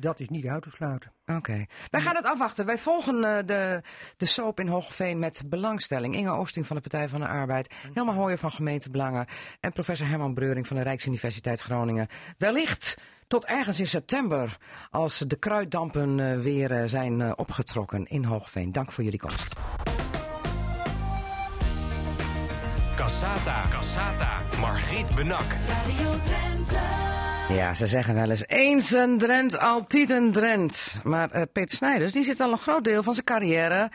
Dat is niet uit te sluiten. Oké. Wij gaan het afwachten. Wij volgen eh, de, de soap in Hoogeveen met belangstelling. Inge Oosting van de Partij van de Arbeid. Helma Hooyer van Gemeentebelangen. En professor Herman Breuring van de Rijksuniversiteit Groningen. Wellicht tot ergens in september. Als de kruiddampen eh, weer eh, zijn eh, opgetrokken in Hoogeveen. Dank voor jullie komst. Cassata. Cassata. Margriet Benak. Ja, ze zeggen wel eens eens een Drent, altijd een Drent. Maar eh, Peter Snijders die zit al een groot deel van zijn carrière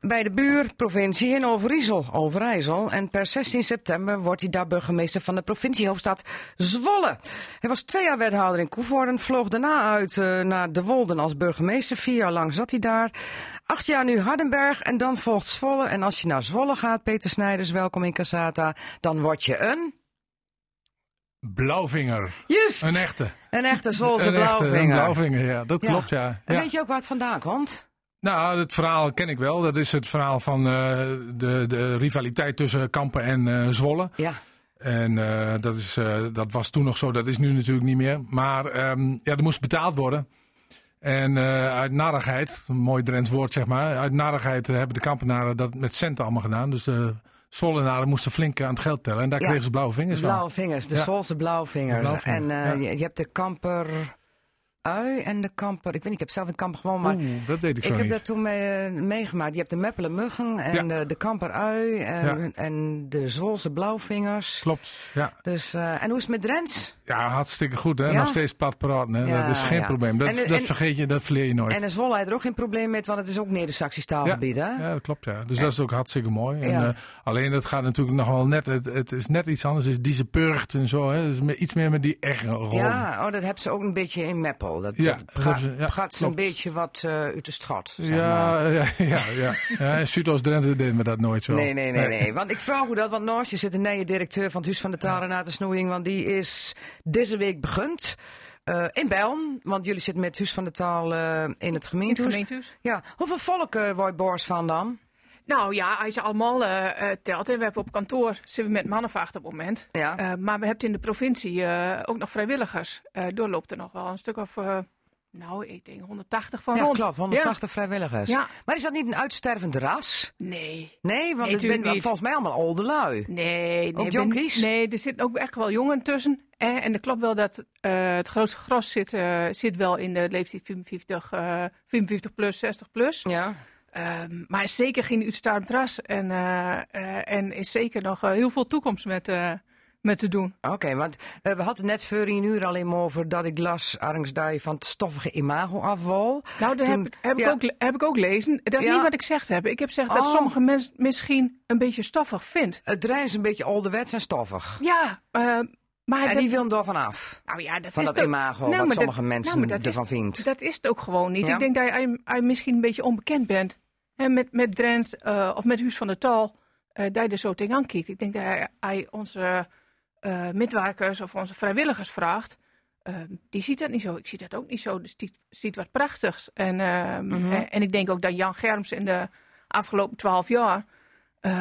bij de buurprovincie in Overijssel, Overijssel. En per 16 september wordt hij daar burgemeester van de provinciehoofdstad Zwolle. Hij was twee jaar wethouder in Koevoorden, vloog daarna uit eh, naar De Wolden als burgemeester. Vier jaar lang zat hij daar. Acht jaar nu Hardenberg en dan volgt Zwolle. En als je naar Zwolle gaat, Peter Snijders, welkom in Casata, dan word je een... Blauwvinger. Juist! Een echte. Een echte Zwolse Een echte, blauwvinger. Een blauwvinger, ja. Dat Ja. klopt, ja. Weet je ook waar het vandaan komt? Nou, het verhaal ken ik wel. Dat is het verhaal van eh, de, de rivaliteit tussen Kampen en eh, Zwolle. Ja. En eh, dat, is, dat was toen nog zo, dat is nu natuurlijk niet meer. Maar ehm, ja, er moest betaald worden. En uit narigheid, een mooi Drents woord zeg maar. Uit narigheid hebben de Kampenaren dat met centen allemaal gedaan. Dus de Zwollenaren moesten flink aan het geld tellen. En daar kregen ze blauwe vingers van. Blauwe vingers, de. Zwolse. De blauwvinger, En eh, je hebt de kamper ui en de kamper. Ik weet niet, ik heb zelf een kamper gewoon, maar Oeh, dat deed ik ik zo heb niet. dat toen mee, meegemaakt. Je hebt de meppelen muggen en Ja. de, de kamper ui en, Ja. en de Zwolse blauwvingers. Klopt, ja. Dus, eh, en hoe is het met Drents? Ja, hartstikke goed hè. Ja? Nog steeds plat praten hè. Dat is geen probleem. Dat, En- dat en- vergeet je, dat verleer je nooit. En in Zwolle heb je er ook geen probleem mee, want het is ook Neder-Saxisch taalgebied, hè? Ja, dat klopt ja. Dus dat is ook hartstikke mooi. En, eh, alleen het gaat natuurlijk nog wel net, het, het is net iets anders. Het is diese purgt en zo. Hè. Het is iets meer met die rol. Ja, oh, dat hebben ze ook een beetje in Meppel. Dat, Ja, dat ja, ze een beetje wat eh, uit de straat. zeg maar. Ja, ja, ja, ja. ja. in Zuidoost-Drenthe deden we dat nooit zo. Nee, nee, nee, nee. Want ik vraag hoe dat, want naast je zit een nieuwe directeur van het Huis van de Taal, Renate Snoeing, want die is deze week begund. eh, in Belm, want jullie zitten met Huis van de Taal eh, in het In het gemeentehuis. gemeentehuis. Ja, hoeveel volk uh, wordt Boris van dan? Nou ja, als je allemaal eh, eh, telt. En we hebben op kantoor zitten we met mannenvacht op het moment. Ja. Eh, maar we hebben in de provincie ook nog vrijwilligers. Doorloopt er nog wel een stuk of, nou, ik denk 180 van ja, rond. klopt, 180 vrijwilligers. Ja. Maar is dat niet een uitstervend ras? Nee. Nee, want Nee, het zijn volgens mij allemaal oude lui. Nee, nee, Ook ben-? Nee, er zitten ook echt wel jongen tussen. Eh, en het klopt wel dat het grootste gros zit, zit wel in de leeftijd 54, eh 54 plus, 60 plus. Ja. Ehm, maar is zeker geen uitstarmd ras. En, eh, en is zeker nog heel veel toekomst met, eh, met te doen. Oké, want we hadden net voor een uur alleen maar over dat ik las je van het stoffige imago afwol. Nou, dat Toen- heb, ik- heb, ja. ik ook, heb ik ook lezen. Dat is Ja. niet wat ik gezegd heb. Ik heb gezegd dat Oh. sommige mensen misschien een beetje stoffig vindt. Het drein is een beetje ouderwets en stoffig. Ja, eh, maar En dat, die wil er vanaf. nou ja, dat Van is dat ook- imago, Nou, wat sommige dat- mensen nou, ervan vindt. Dat is het ook gewoon niet. Ja? Ik denk dat je, je misschien een beetje onbekend bent. En met, met Drents eh, of met Huis van de Tal, dat je er zo tegenaan kijkt. Ik denk dat hij, hij onze eh medewerkers of onze vrijwilligers vraagt. die ziet dat niet zo. Ik zie dat ook niet zo. Dus die ziet wat prachtigs. En, ehm, Mhm. en, en ik denk ook dat Jan Germs in de afgelopen twaalf jaar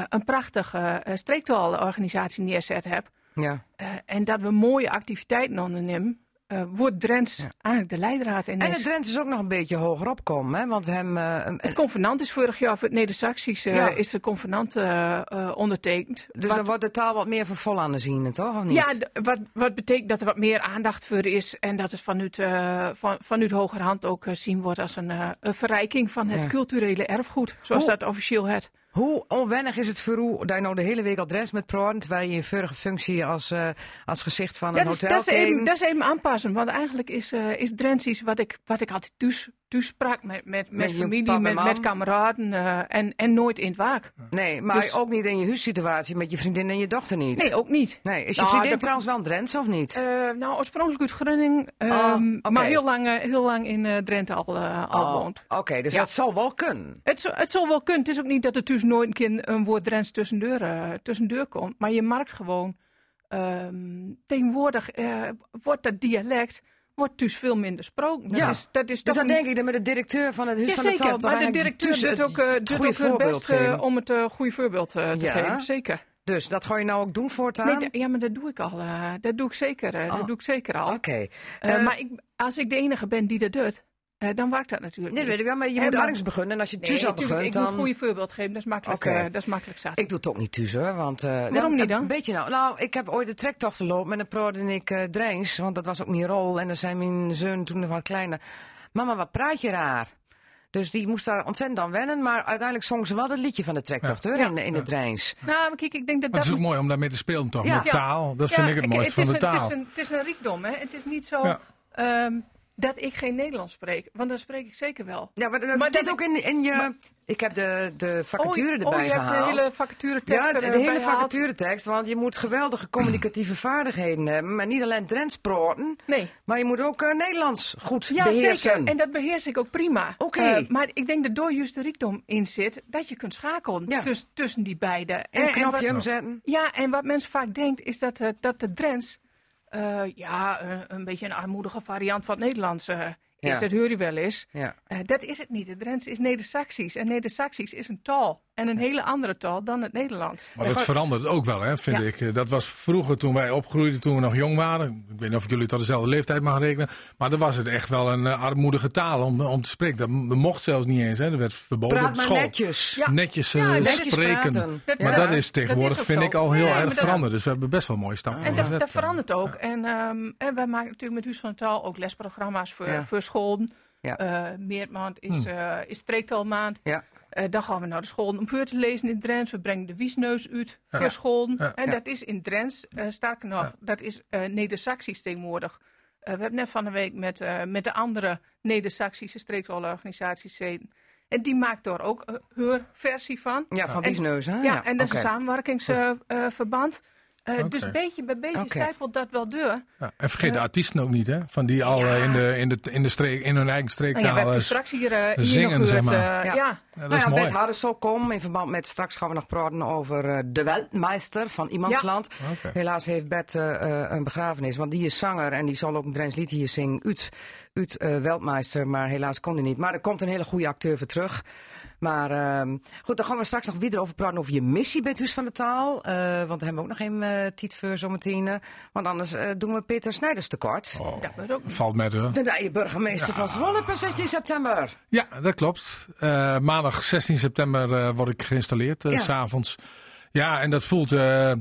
een prachtige uh, streektaalorganisatie neerzet heb. Ja. En dat we mooie activiteiten ondernemen. Eh, wordt Drents eigenlijk de leidraad in En is. het Drents is ook nog een beetje hoger opkomen, hè? Want we hebben. eh, een- Het convenant is vorig jaar voor het Neder-Saxisch eh, Ja. is de convenant ondertekend. dus Wat- dan wordt de taal wat meer voor vol aan de zien, toch? Of niet? ja, wat, wat betekent dat er wat meer aandacht voor is en dat het vanuit, eh van, vanuit hogerhand ook zien wordt als een, eh, een verrijking van het Ja. culturele erfgoed, zoals Hoe- dat officieel het. Hoe onwennig is het voor u dat je nou de hele week al Drents met praten, terwijl je in vorige functie als, eh, als gezicht van een Dat is, dat, is even, dat is even aanpassen, want eigenlijk is, eh is Drents iets wat ik, wat ik altijd thuis, thuis sprak met, met, met, familie, met, met kameraden eh, en, en nooit in het waak. Nee, maar Dus- ook niet in je huissituatie met je vriendin en je dochter niet. Nee, ook niet. Nee, is je Nou, vriendin dat- trouwens wel een Drents of niet? Eh, nou, oorspronkelijk uit Groningen, Oh, ehm, oké. maar heel lang, eh, heel lang in Drenthe al, al Oh, woont. Oké, dus Ja. dat zal wel kunnen. Het, zal- het zal wel kunnen. Het is ook niet dat er tussen nooit een keer een woord Drents tussendoor, tussendoor komt. Maar je merkt gewoon, ehm, tegenwoordig wordt dat dialect wordt dus veel minder gesproken. Dat Ja. is, dat is Dus dan een- denk ik dat met de directeur van het Huis Ja, van de zeker. Maar de directeur doet ook, het eh, doet ook haar voorbeeld best eh, om het eh, goede voorbeeld te Ja. geven. Zeker. Dus dat ga je nou ook doen voortaan? Nee, ja, maar dat doe ik al. dat doe ik zeker. eh, Oh. Dat doe ik zeker al. Oké. Maar ik, als ik de enige ben die dat doet, eh, dan werkt dat natuurlijk Nee, dat weet ik wel, maar je moet ergens beginnen. En als je Nee, thuis al begint, ik moet dan... een goede voorbeeld geven. Dat is makkelijk, Oké. eh, dat is makkelijk zat. Ik doe het ook niet thuis hoor, want... eh, Waarom nou, niet dan? Een beetje nou. Nou, ik heb ooit de trektocht gelopen en dan proorde ik eh Dreins, want dat was ook mijn rol. En dan zei mijn zoon toen nog wat kleiner. Mama, wat praat je raar? Dus die moest daar ontzettend aan wennen. Maar uiteindelijk zongen ze wel het liedje van de trektocht hoor, Ja. in, de- in het Rijns. Nou, maar kijk, ik denk dat Maar dat... het is ook mooi om daarmee te spelen toch? Ja. Met taal. Dat Ja, vind ik het mooiste van de een- taal. Het is, een, het is een rijkdom, hè. Het is niet zo Ja. Dat ik geen Nederlands spreek. Want dan spreek ik zeker wel. Ja, maar dat dat- ook in, in je... ik heb de, de vacature oh, erbij oh, je hebt gehaald. de hele vacaturetekst Ja, de, de hele vacaturetekst, want je moet geweldige communicatieve vaardigheden hebben. Maar niet alleen Drents praten, Nee. maar je moet ook eh, Nederlands goed Ja, beheersen. zeker. En dat beheers ik ook prima. Oké. Eh, maar ik denk dat door juist de rijkdom in zit, dat je kunt schakelen Ja. tuss- tussen die beiden. En een En- en knopje wat- omzetten. Ja, en wat mensen vaak denkt is dat, eh, dat de Drents eh, ja, een, een beetje een armoedige variant van het Nederlands eh, is. Ja. Dat hoor je wel eens. Ja. Eh, dat is het niet. Het Drents is Neder-Saxisch. En Neder-Saxisch is een taal. En een hele andere taal dan het Nederlands. Maar dat verandert ook wel, hè, vind Ja. ik. Eh, Dat was vroeger toen wij opgroeiden, toen we nog jong waren. Ik weet niet of ik jullie tot dezelfde leeftijd mag rekenen. Maar dan was het echt wel een eh, armoedige taal om, om te spreken. Dat mocht zelfs niet eens, hè. Dat werd verboden Praat op maar school. netjes. Ja. Netjes, eh, Ja, netjes spreken. Dat- Maar ja, dat is tegenwoordig, vind zo. ik, al heel erg veranderd. Dus we hebben best wel mooie stappen En dat, verandert ook. En, ehm, en wij maken natuurlijk met Huis van de Taal ook lesprogramma's voor, Ja. voor scholen. Ja. Eh, Meermaand is, eh is streektaalmaand. Ja. Eh, dan gaan we naar de school om voor te lezen in Drents. We brengen de Wiesneus uit voor. Ja. En dat is in Drents. eh sterker nog, dat is eh Neder-Saxisch tegenwoordig. We hebben net van de week met, met de andere Neder-Saxische streektaalorganisaties gezeten. En die maakt daar ook hun versie van. Ja, van Wiesneus, hè? Ja, en dat is een samenwerkingsverband. Eh. Dus beetje bij beetje zijpelt dat wel door. Ja, en vergeet de artiesten ook niet, hè? Van die al Ja. eh, in, de, in, de, in, de streek, in hun eigen Nou ja, we hebben eh, straks hier, eh, hier zingen, nog zeg maar. eh, Ja. ja. ja, dat nou is ja, mooi. wethouder zal komen. In verband met straks gaan we nog praten over eh, de Weltmeister van Iemandsland. Oké. Helaas heeft Bet eh, eh, een begrafenis, want die is zanger en die zal ook een Drents lied hier zingen. Uit, uit eh, Weltmeister, maar helaas kon hij niet. Maar er komt een hele goede acteur voor terug. Maar ehm, goed, dan gaan we straks nog weer over praten over je missie bij het Huis van de Taal. Eh, want daar hebben we ook nog geen eh tijd voor zometeen. eh, want anders eh, doen we Peter Snijders tekort. Oh, Dat ook niet. valt met hoor. De nieuwe burgemeester van Zwolle per 16 september. Ja, dat klopt. Eh, maandag 16 september eh, word ik geïnstalleerd, eh, Ja. s s'avonds. Ja, en dat voelt eh,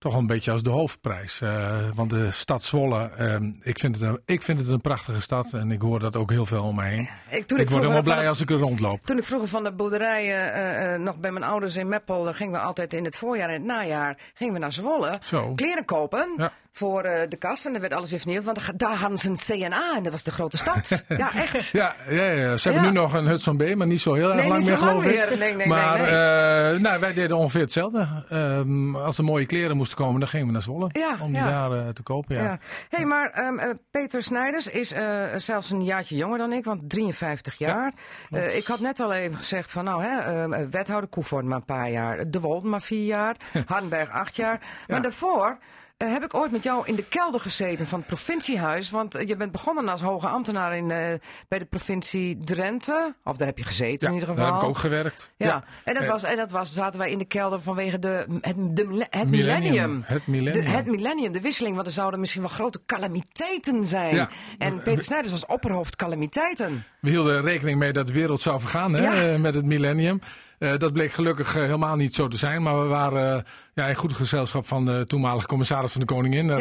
toch een beetje als de hoofdprijs. Eh, want de stad Zwolle, eh, ik, vind het een, ik vind het een prachtige stad. En ik hoor dat ook heel veel om me heen. Ik, toen Ik word helemaal blij de- als ik er rondloop. Toen ik vroeger van de boerderij eh, eh, nog bij mijn ouders in Meppel gingen we altijd in het voorjaar en het najaar gingen we naar Zwolle Zo. kleren kopen Ja. Voor eh, de kast en dan werd alles weer vernieuwd, want da- daar hadden ze een CNA en dat was de grote stad. ja, echt. Ja, ja, ja. ze hebben Ja. nu nog een Hudson B, maar niet zo heel erg Nee, lang meer, geloof ik. meer. Nee, nee, maar nee, eh, nou, wij deden ongeveer hetzelfde. Ehm, als er mooie kleren moesten komen, dan gingen we naar Zwolle. Ja, om die daar eh, te kopen. Ja. Ja. hey, maar ehm, eh, Peter Snijders is zelfs een jaartje jonger dan ik, want 53 jaar. Ik had net al even gezegd van nou, hè, ehm, eh, wethouder Koevoort maar een paar jaar, De Wolden maar vier jaar, Hardenberg acht jaar. Maar daarvoor eh, heb ik ooit met jou in de kelder gezeten van het provinciehuis, want eh, je bent begonnen als hoge ambtenaar in, eh, bij de provincie Drenthe, of daar heb je gezeten in ieder geval. daar heb ik ook gewerkt. Ja, En, dat was, en dat was, zaten wij in de kelder vanwege de, het, de, het Millennium. millennium. Het De, millennium. het millennium, de wisseling, want er zouden misschien wel grote calamiteiten zijn. Ja. En Peter Snijders was opperhoofd calamiteiten. We hielden rekening mee dat de wereld zou vergaan hè, met het millennium. Eh, dat bleek gelukkig eh, helemaal niet zo te zijn. Maar we waren eh, ja, in goed gezelschap van de toenmalige commissaris van de Koningin, ja,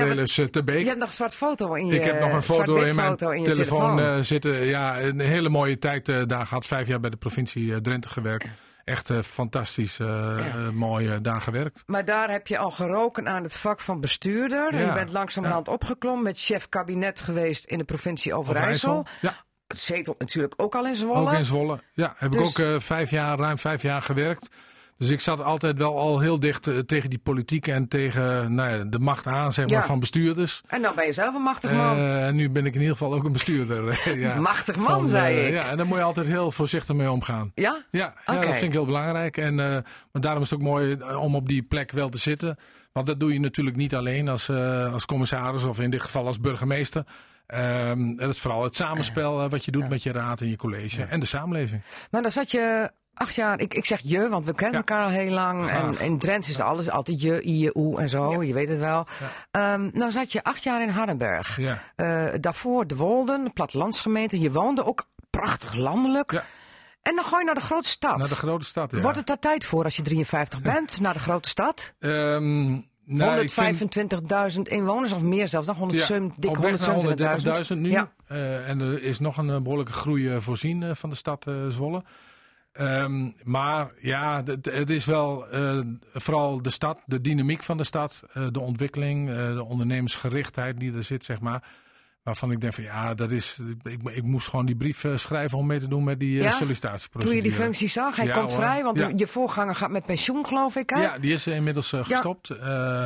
Beek. Je hebt nog een zwart foto in je Ik heb nog een foto in mijn foto in je telefoon, telefoon. zitten. Ja, een hele mooie tijd daar gehad. Vijf jaar bij de provincie Drenthe gewerkt. Echt fantastisch eh, mooi daar gewerkt. Maar daar heb je al geroken aan het vak van bestuurder. En Ja. je bent langzamerhand opgeklommen met chef kabinet geweest in de provincie Overijssel. Overijssel. Zetelt natuurlijk ook al in Zwolle. ook in Zwolle. Ja, heb Dus- ik ook eh, vijf jaar, ruim vijf jaar gewerkt. Dus ik zat altijd wel al heel dicht eh, tegen die politiek en tegen nou ja, de macht aan zeg maar, Ja. van bestuurders. En dan ben je zelf een machtig man. Eh, en nu ben ik in ieder geval ook een bestuurder. ja. Machtig man, Van, zei ik. Ja, en daar moet je altijd heel voorzichtig mee omgaan. ja? Ja, dat vind ik heel belangrijk. En, maar daarom is het ook mooi om op die plek wel te zitten. Want dat doe je natuurlijk niet alleen als, als commissaris of in dit geval als burgemeester. Ehm, het is vooral het samenspel eh, wat je doet met je raad en je college en de samenleving. Maar dan zat je acht jaar, ik, ik zeg je, want we kennen Ja. elkaar al heel lang. Graag. En in Drents is alles altijd je, i, je, oe en zo, je weet het wel. Ehm, nou zat je acht jaar in Hardenberg. Eh, daarvoor de Wolden, plattelandsgemeente. Je woonde ook prachtig landelijk. Ja. En dan ga je naar de grote stad. Naar de grote stad. Ja. Wordt het daar tijd voor als je 53 bent, naar de grote stad? Ehm, nou, ik vind- 125.000 inwoners of meer zelfs nog, 107, dik op weg naar 127.000. 130.000 nu. Ja. Eh, en er is nog een eh, behoorlijke groei eh, voorzien van de stad Zwolle. Ehm, maar ja, het is wel vooral de stad, de dynamiek van de stad, de ontwikkeling, de ondernemersgerichtheid die er zit, zeg maar. Waarvan ik denk van ja, dat is. Ik, ik moest gewoon die brief eh, schrijven om mee te doen met die eh, Ja? sollicitatieprocedure. Toen je die functie zag, hij Ja, komt hoor. vrij, want Ja. je voorganger gaat met pensioen, geloof ik. Hè? Ja, die is eh, inmiddels gestopt.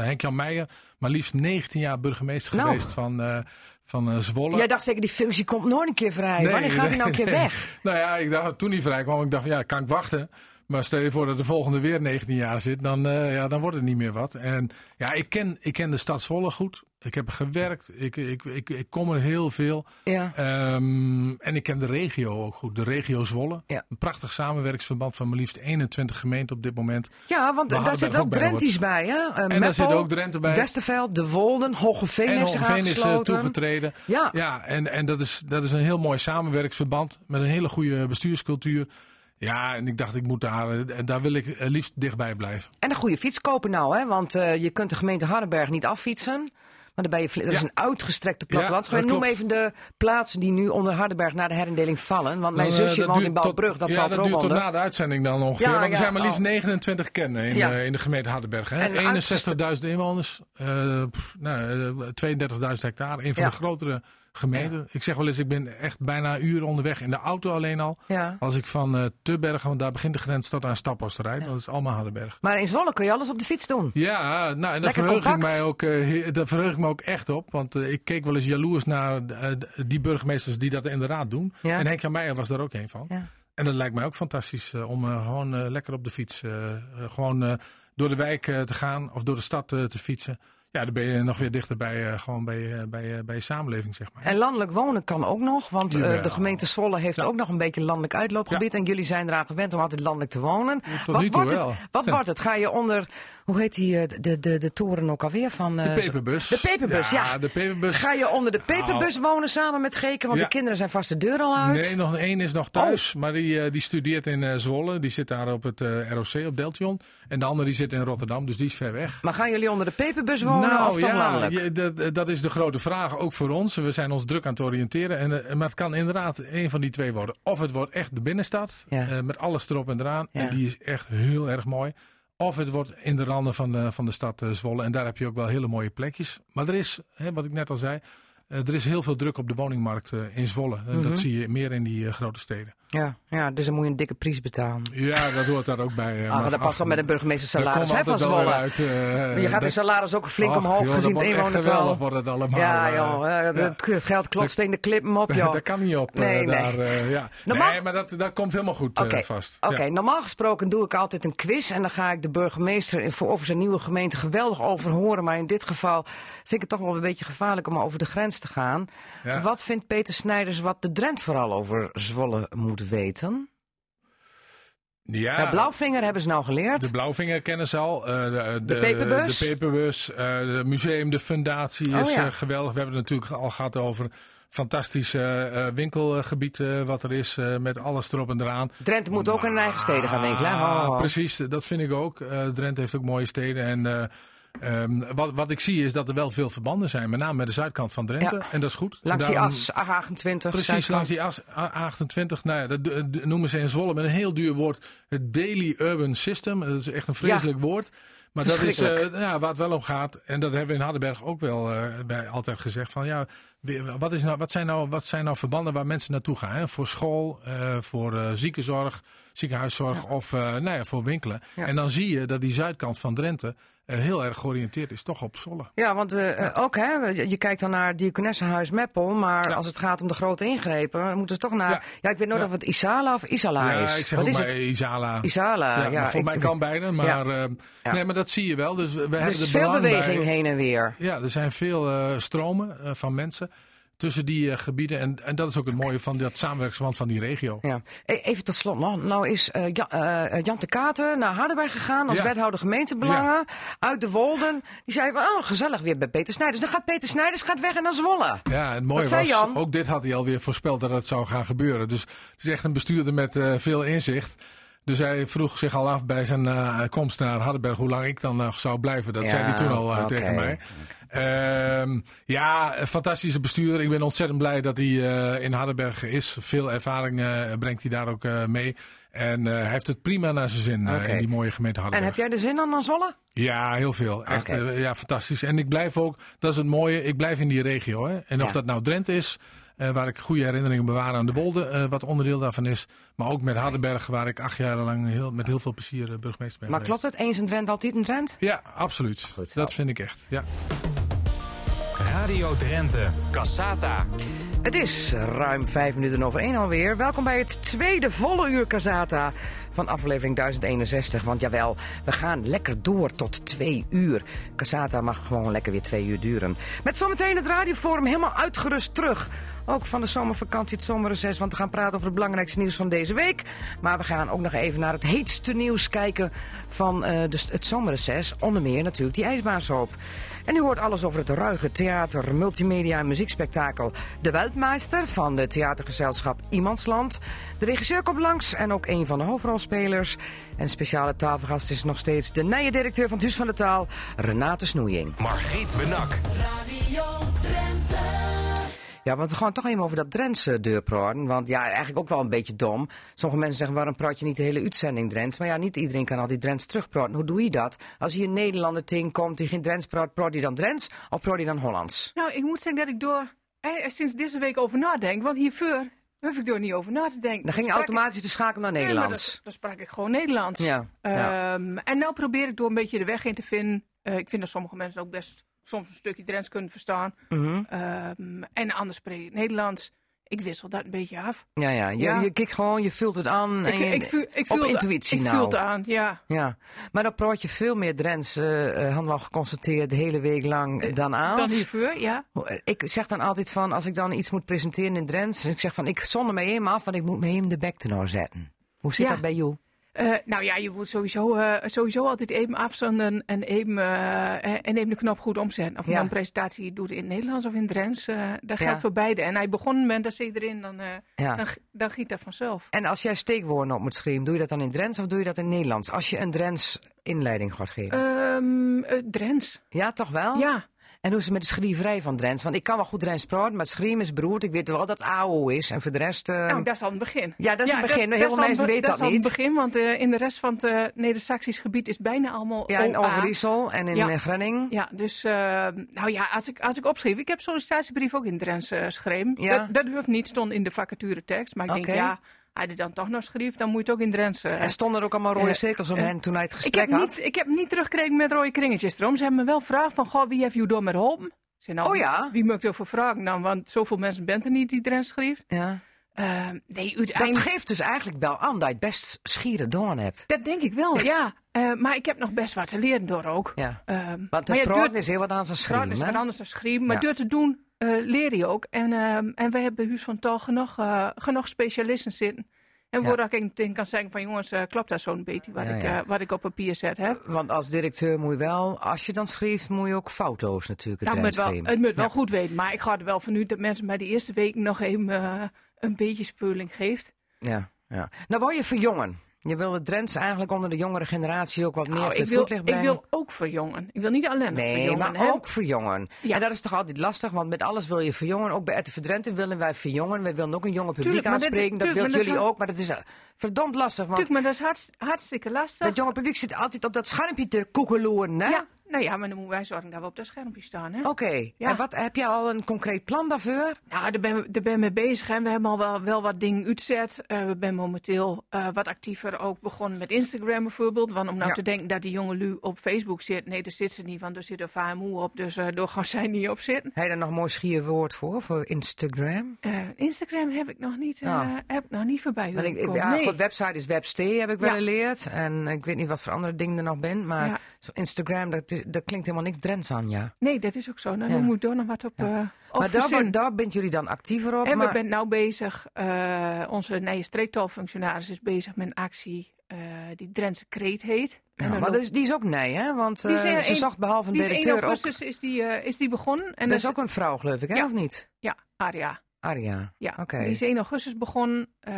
Henk-Jan Meijer, maar liefst 19 jaar burgemeester Nou. geweest van, van Zwolle. Jij dacht zeker, die functie komt nooit een keer vrij. Nee, Wanneer gaat hij nou een keer nee. weg? Nou ja, ik dacht toen hij vrij kwam, ik dacht van ja, kan ik wachten. Maar stel je voor dat de volgende weer 19 jaar zit, dan, ja, dan wordt het niet meer wat. En ja, ik ken, ik ken de stad Zwolle goed. Ik heb er gewerkt. Ik, ik, ik, ik kom er heel veel. Ja. Ehm, en ik ken de regio ook goed. De regio Zwolle. Ja. Een prachtig samenwerksverband van maar liefst 21 gemeenten op dit moment. Ja, want daar zitten ook Drenties bij, hè? Uh, En daar zit ook Drenthe bij. Westerveld, De Wolden, Hogeveen en heeft zich is eh, toegetreden. Ja. Ja, en, en dat, is, dat is een heel mooi samenwerksverband met een hele goede bestuurscultuur. Ja, en ik dacht, ik moet daar, en daar wil ik eh, liefst dichtbij blijven. En een goede fiets kopen nou, hè? Want eh, je kunt de gemeente Hardenberg niet affietsen. Maar dan ben je, dat is Ja. een uitgestrekte Ja, dat Noem klopt. even de plaatsen die nu onder Hardenberg na de herindeling vallen. Want mijn eh, zusje dat woont in Bouwbrug, dat ja, valt er dat ook duurt tot onder. na de uitzending dan ongeveer. Ja, want er ja, zijn maar liefst al. 29 kennen in, Ja. eh, in de gemeente Hardenberg. Hè. En 61.000 inwoners, eh, nou, eh, 32.000 hectare. Een van Ja. de grotere gemeenten. Ik zeg wel eens, ik ben echt bijna een uur onderweg in de auto alleen al. Ja. Als ik van eh Tubbergen, want daar begint de grens, tot aan Staphorst rijden. Dat is allemaal Hardenberg. Maar in Zwolle kun je alles op de fiets doen. Ja, nou, en daar verheug, ik mij ook, daar verheug ik me ook echt op. Want eh, ik keek wel eens jaloers naar die burgemeesters die dat inderdaad doen. Ja. En Henk Jan Meijer was daar ook een van. Ja. En dat lijkt mij ook fantastisch om gewoon lekker op de fiets, gewoon door de wijk te gaan of door de stad te fietsen. Ja, dan ben je nog weer dichter bij, eh, gewoon bij, eh, bij, eh, bij je samenleving, zeg maar. En landelijk wonen kan ook nog, want de gemeente Zwolle heeft Ja. ook nog een beetje landelijk uitloopgebied. En jullie zijn eraan gewend om altijd landelijk te wonen. Tot nu toe wordt wel. het? Wat wordt het? Ga je onder, hoe heet die, eh, de, de, de toren ook alweer van... eh, De peperbus. De peperbus, ja. de peperbus. Ga je onder de peperbus wonen samen met Geken? Want Ja. de kinderen zijn vast de deur al uit. Nee, nog één is nog thuis, maar die, eh, die studeert in eh, Zwolle. Die zit daar op het eh, ROC, op Deltion. En de andere die zit in Rotterdam, dus die is ver weg. Maar gaan jullie onder de peperbus wonen of toch landelijk? Nou, je- dat, dat is de grote vraag, ook voor ons. We zijn ons druk aan het oriënteren. En, eh, maar het kan inderdaad een van die twee worden. Of het wordt echt de binnenstad, Ja. eh, met alles erop en eraan. Ja. En die is echt heel erg mooi. Of het wordt in de randen van de, van de stad eh, Zwolle. En daar heb je ook wel hele mooie plekjes. Maar er is, hè, wat ik net al zei, eh, er is heel veel druk op de woningmarkt eh, in Zwolle. En Mhm. Dat zie je meer in die grote steden. Ja, ja, dus dan moet je een dikke prijs betalen. Ja, dat hoort daar ook bij. Ah, maar dat past wel met een burgemeester salaris hè, van Zwolle. uit, je gaat de salaris ook flink omhoog joh, gezien het inwonertal. wordt het allemaal. Ja, eh, joh, eh, het, het geld klotst in de klippen op, joh. Dat kan niet op. eh, Nee, nee. daar, ja. Normaal- Nee, maar dat, dat komt helemaal goed vast. Oké, Ja. normaal gesproken doe ik altijd een quiz en dan ga ik de burgemeester voor over zijn nieuwe gemeente geweldig over horen. Maar in dit geval vind ik het toch wel een beetje gevaarlijk om over de grens te gaan. Wat vindt Peter Snijders wat de Drent vooral over Zwolle moet weten? Ja, Nou, Blauwvinger hebben ze nou geleerd. De Blauwvinger kennen ze al. eh, de, de, peperbus? De peperbus. eh, de museum, de fundatie Oh, is ja. eh, geweldig. We hebben het natuurlijk al gehad over fantastisch eh, eh, winkelgebied eh, wat er is. eh, met alles erop en eraan. Drenthe moet ook in hun eigen steden gaan winkelen. Ah, Oh. Precies, dat vind ik ook. Eh Drenthe heeft ook mooie steden. En eh, ehm, wat, wat ik zie is dat er wel veel verbanden zijn. Met name met de zuidkant van Drenthe. Ja. En dat is goed. Langs die as A28. Precies, Zuidkant. langs die as, A28. Nou ja, dat d- noemen ze in Zwolle met een heel duur woord het Daily Urban System. Dat is echt een vreselijk woord. Maar dat is eh, ja, waar het wel om gaat. En dat hebben we in Hardenberg ook wel eh, bij altijd gezegd. Van, ja, wat, is nou, wat, zijn nou, wat zijn nou verbanden waar mensen naartoe gaan? Hè? Voor school, eh, voor eh, ziekenzorg, ziekenhuiszorg of eh, nou ja, voor winkelen. Ja. En dan zie je dat die zuidkant van Drenthe eh, heel erg georiënteerd is. Toch op Zwolle. Ja, want eh, ook hè, je, kijkt dan naar Diakonessenhuis Meppel, maar als het gaat om de grote ingrepen, dan moeten ze toch naar. Ja, Ja. ik weet nooit Ja. of het Isala of Isala ja, is. ik zeg Wat ook is het? Isala. Isala, ja. Ja, voor mij kan beide, maar, Ja. Ja. nee, maar dat zie je wel. Dus we, er hebben is veel beweging bij. heen en weer. Ja, er zijn veel stromen van mensen tussen die eh, gebieden. En, en dat is ook het mooie van dat samenwerksverband van die regio. Ja. E- Even tot slot nog. Nou is eh, Jan, eh, Jan de Katen naar Hardenberg gegaan als Ja. wethouder gemeentebelangen. Uit de Wolden. Die zei van, oh gezellig weer bij Peter Snijders. Dan gaat Peter Snijders gaat weg en dan Zwolle. Ja, het mooie was, Jan? ook dit had hij alweer voorspeld dat het zou gaan gebeuren. Dus het is echt een bestuurder met veel inzicht. Dus hij vroeg zich al af bij zijn komst naar Hardenberg hoe lang ik dan nog zou blijven. Dat Ja, zei hij toen al tegen mij. Ehm, ja, fantastische bestuurder. Ik ben ontzettend blij dat hij eh, in Hardenberg is. Veel ervaring eh, brengt hij daar ook eh, mee. En hij heeft het prima naar zijn zin in die mooie gemeente En Hardenberg. heb jij de zin aan dan Zolle? Ja, heel veel. Echt, ja, fantastisch. En ik blijf ook, dat is het mooie, ik blijf in die regio. Hè. En of Ja. dat nou Drenthe is, waar ik goede herinneringen bewaar aan de Wolde, wat onderdeel daarvan is. Maar ook met Hardenberg, waar ik acht jaar lang heel, met heel veel plezier burgemeester ben Maar geweest. klopt het? Eens een Drent, altijd een Drent? Ja, absoluut. Dat vind ik echt. Ja. Radio Drenthe, Cassata. Het is ruim vijf minuten over één alweer. Welkom bij het tweede volle uur Casata van aflevering 1061. Want jawel, we gaan lekker door tot twee uur. Casata mag gewoon lekker weer twee uur duren. Met zometeen het radioforum helemaal uitgerust terug. Ook van de zomervakantie, het zomerreces. Want we gaan praten over het belangrijkste nieuws van deze week. Maar we gaan ook nog even naar het heetste nieuws kijken van eh, het zomerreces. Onder meer natuurlijk die ijsbaansoop. En u hoort alles over het ruige theater, multimedia en muziekspektakel. De Weltmeister van de theatergezelschap Iemandsland. De regisseur komt langs en ook een van de hoofdrolspelers. En speciale tafelgast is nog steeds de nieuwe directeur van het Huis van de Taal, Renate Snoeijing. Margriet Benak. Ja, want we gaan toch even over dat Drentse deur praten. Want ja, eigenlijk ook wel een beetje dom. Sommige mensen zeggen, waarom praat je niet de hele uitzending Drents? Maar ja, niet iedereen kan altijd Drents terugpraten. Hoe doe je dat? Als hier een Nederlander tegenkomt die geen Drents praat, praat hij dan Drents of praat hij dan Hollands? Nou, ik moet zeggen dat ik door eh, sinds deze week over nadenk. Want hiervoor hoef ik door niet over na te denken. Dan ging je sprak ik- automatisch de schakel naar Nee, maar Nederlands. dan, sprak ik gewoon Nederlands. Ja, ja. Ehm, En nou probeer ik door een beetje de weg in te vinden. Eh, ik vind dat sommige mensen ook best soms een stukje Drents kunnen verstaan. Mhm. Ehm, en anders spreek ik Nederlands. Ik wissel dat een beetje af. Ja, ja. Je, Ja. je kijkt gewoon, je vult het aan. Ik, en je- ik, op intuïtie ik nou. het aan, ja. Ja, maar dan praat je veel meer Drents, eh eh, hadden we al geconstateerd, de hele week lang dan aan. Dan hiervoor, ja. Ik zeg dan altijd van, als ik dan iets moet presenteren in Drents, ik zeg van, ik zonder mij hem af, want ik moet me hem de bek tenor zetten. Hoe zit Ja. dat bij jou? Eh, nou ja, je moet sowieso, eh, sowieso altijd even afzenden en even, eh, en even de knop goed omzetten. Of je Ja. dan een presentatie doet in het Nederlands of in het Drents, dat geldt Ja. voor beide. En hij begon met dat zit erin, dan, Ja. dan, dan giet dat vanzelf. En als jij steekwoorden op moet schrijven, doe je dat dan in Drents of doe je dat in Nederlands? Als je een Drents inleiding gaat geven. Eh, Drents, ja, toch wel? ja. En hoe is het met de schrijverij van Drents? Want ik kan wel goed Drents praten, maar schrijven is beroerd. Ik weet wel dat het AO is. En voor de rest... eh, Nou, dat is al het begin. Ja, dat is het begin. Heel veel mensen weten dat Dat is al niet. het begin, want eh, in de rest van het eh Neder-Saxisch gebied is bijna allemaal ja, in. Overijssel en in Ja. Grenning. Ja, dus nou ja, als ik, als ik opschreef, ik heb sollicitatiebrief ook in Drents geschreven. Ja. Dat, dat hoeft niet, stond in de vacature tekst. Maar ik denk, ja, je dan toch nog schreef, dan moet je het ook in het Drents. eh. En stonden er ook allemaal rode Eh, cirkels om eh, hen toen hij het ik, gesprek heb had? niet, ik heb niet teruggekregen met rode kringetjes erom. Ze hebben me wel gevraagd van, goh, wie heeft u door met? Ik zei, nou, Oh ja? Wie moet ik ervoor vragen dan? Want zoveel mensen bent er niet die Drents schreef. Ja. Eh, nee, Dat uiteindelijk... geeft dus eigenlijk wel aan dat je het best schieren door hebt. Dat denk ik wel, ja. Maar ik heb nog best wat te leren door ook. Ja. Ehm, Want maar het praten is heel wat aan zijn Praten schreeuwen. is wat anders dan schrijven. Maar Ja. door te doen eh, leer je ook. En, ehm, en we hebben bij Huis van Tal genoeg, eh, genoeg specialisten zitten. En Ja. voordat ik meteen kan zeggen van jongens, eh, klopt dat zo'n beetje wat, Ja, ik, ja. wat ik op papier zet heb. Want als directeur moet je wel, als je dan schreef, moet je ook foutloos natuurlijk het Nou, moet wel, het moet wel goed weten. Maar ik ga er wel vanuit dat mensen mij die eerste week nog even een beetje speuling geeft. Ja, ja. Nou wou je verjongen. Je wil het Drents eigenlijk onder de jongere generatie ook wat meer Nou, ik, het wil, voetlicht ik brengen. wil ook verjongen. Ik wil niet alleen Nee, verjongen. maar hè. ook verjongen. Ja. En dat is toch altijd lastig, want met alles wil je verjongen. Ook bij RTV Drenthe willen wij verjongen. Wij willen ook een jonge publiek Tuurlijk, maar aanspreken. Dat, tuurlijk, maar dat jullie ook, maar dat is eh, verdomd lastig. Want Tuurlijk, maar dat is hartst- hartstikke lastig. dat jonge publiek zit altijd op dat schermpje te koekeloeren, hè? Ja, nou ja, maar dan moeten wij zorgen dat we op dat schermpje staan. Hè? Oké, Ja. en wat, heb je al een concreet plan daarvoor? Nou, daar ben, we- daar ben we mee bezig. Hè. We hebben al wel, wel wat dingen uitzet. Eh, we zijn momenteel eh, wat actiever ook begonnen met Instagram bijvoorbeeld. Want om nou Ja. te denken dat die jonge Lu op Facebook zit. Nee, daar zit ze niet, want er zit een VMU op. Dus eh daar gaan zij niet op zitten. Heb je daar nog een mooi schier woord voor, voor Instagram? Instagram heb ik nog niet, Ah. heb ik nog niet voorbij Want ik, ik, komen. ja, nee. goed, website is Webstee, heb ik wel geleerd. En ik weet niet wat voor andere dingen er nog ben. Maar Ja. zo Instagram, dat, is- dat klinkt helemaal niks Drents aan, ja. nee, dat is ook zo. Nou, Ja. dan moet ik daar nog wat op, Ja. eh op maar daar, daar bent jullie dan actiever op. En maar... we zijn nou bezig, eh, onze nieuwe streektalfunctionaris is bezig met een actie eh, die Drentse Kreet heet. Ja, maar dat is, die is ook nee, hè? Want ze een- zocht behalve een 1 directeur ook... augustus is die, is die begonnen. En Dat dat is ook een vrouw, geloof ik, hè? Ja. Of niet? Ja, Aria. Aria. Ja, Oké. die is 1 augustus begonnen. Eh,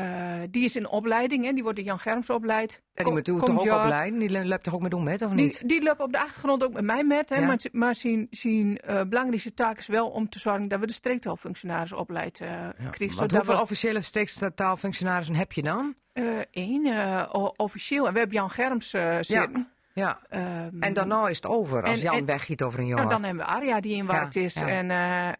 die is in opleiding, hè. die wordt door Jan Germs opleid. En die moet toch ook jaar- opleiden? Die loopt toch ook met doen met, of niet? Die, die loopt op de achtergrond ook met mij met. Hè, Ja. Maar, maar zijn, zijn eh, belangrijkste taak is wel om te zorgen dat we de streektaalfunctionaris opleid eh krijgen. Want Zodat hoeveel we officiële streekstaalfunctionarissen heb je dan? één eh, officieel. En we hebben Jan Germs zitten. Ja. Ehm, En daarna is het over als en- Jan en- weggiet over een jongen. nou, dan hebben we Aria die Ja, is. ja. En, eh, eh, en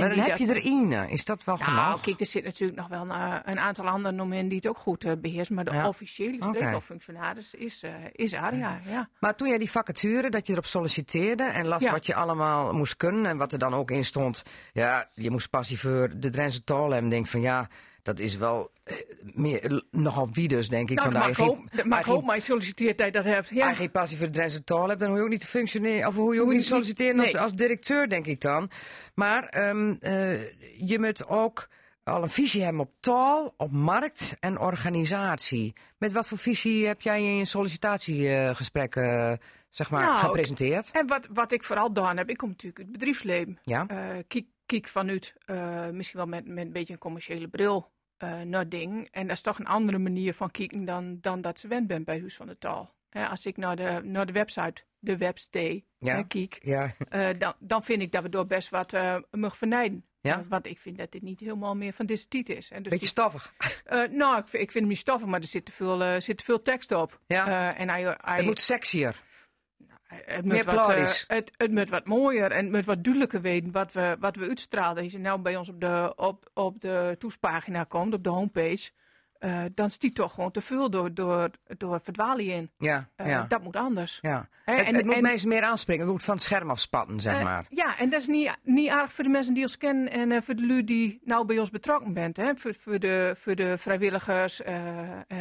maar dan heb dat- je er één. Is dat wel Nou, genoeg? kijk, er zit natuurlijk nog wel een, een aantal andere noemen die het ook goed eh, beheerst. Maar de Ja. officiële Oké. streektaalfunctionaris is, eh, is Aria. Ja. Maar toen jij die vacature, dat je erop solliciteerde en las wat je allemaal moest kunnen en wat er dan ook in stond. Ja, je moest passie voor de Drentse taal hebben. Denk van ja, dat is wel eh, meer, nogal wie dus, denk ik. Nou, van mag dat mag ook, maar je solliciteert dat hebt. Ja. Als je geen passie voor de Drentse taal hebt, dan hoef je ook niet te functioneren. Of hoe je ook niet te solliciteren als, nee. als directeur, denk ik dan. Maar ehm, eh, je moet ook al een visie hebben op taal, op markt en organisatie. Met wat voor visie heb jij in je sollicitatiegesprekken zeg maar, Nou, gepresenteerd? En wat, wat ik vooral gedaan heb, ik kom natuurlijk uit het bedrijfsleven. Ja. Eh, kijk, kijk vanuit, eh, misschien wel met, met een beetje een commerciële bril eh, naar ding. En dat is toch een andere manier van kijken dan, dan dat ze wend bent bij Huis van de Taal. Hè, als ik naar de, naar de website, de webstay, Ja. kijk, Ja, eh, dan, dan vind ik dat we door best wat eh mogen vernijden. Ja? Want ik vind dat dit niet helemaal meer van deze tijd is. En dus beetje stoffig. nou, ik, vind- ik vind hem niet stoffig, maar er zit te veel, zit te veel tekst op. Ja. En hij, hij, Het moet sexier. Het Meer moet wat, plaatjes. het, het moet wat mooier en het moet wat duidelijker weten wat we, wat we uitstralen. Als je nou bij ons op de, op, op de toespagina komt, op de homepage, eh, dan stiet toch gewoon te veel door, door, door verdwaling in. Ja, Eh, ja. Dat moet anders. ja. Het, en- het moet en- mensen meer aanspreken. Het moet van het scherm afspatten, zeg Eh, maar. ja, en dat is niet, niet aardig voor de mensen die ons kennen en voor de lui die nou bij ons betrokken bent. Hè? Voor, voor, de, voor de vrijwilligers,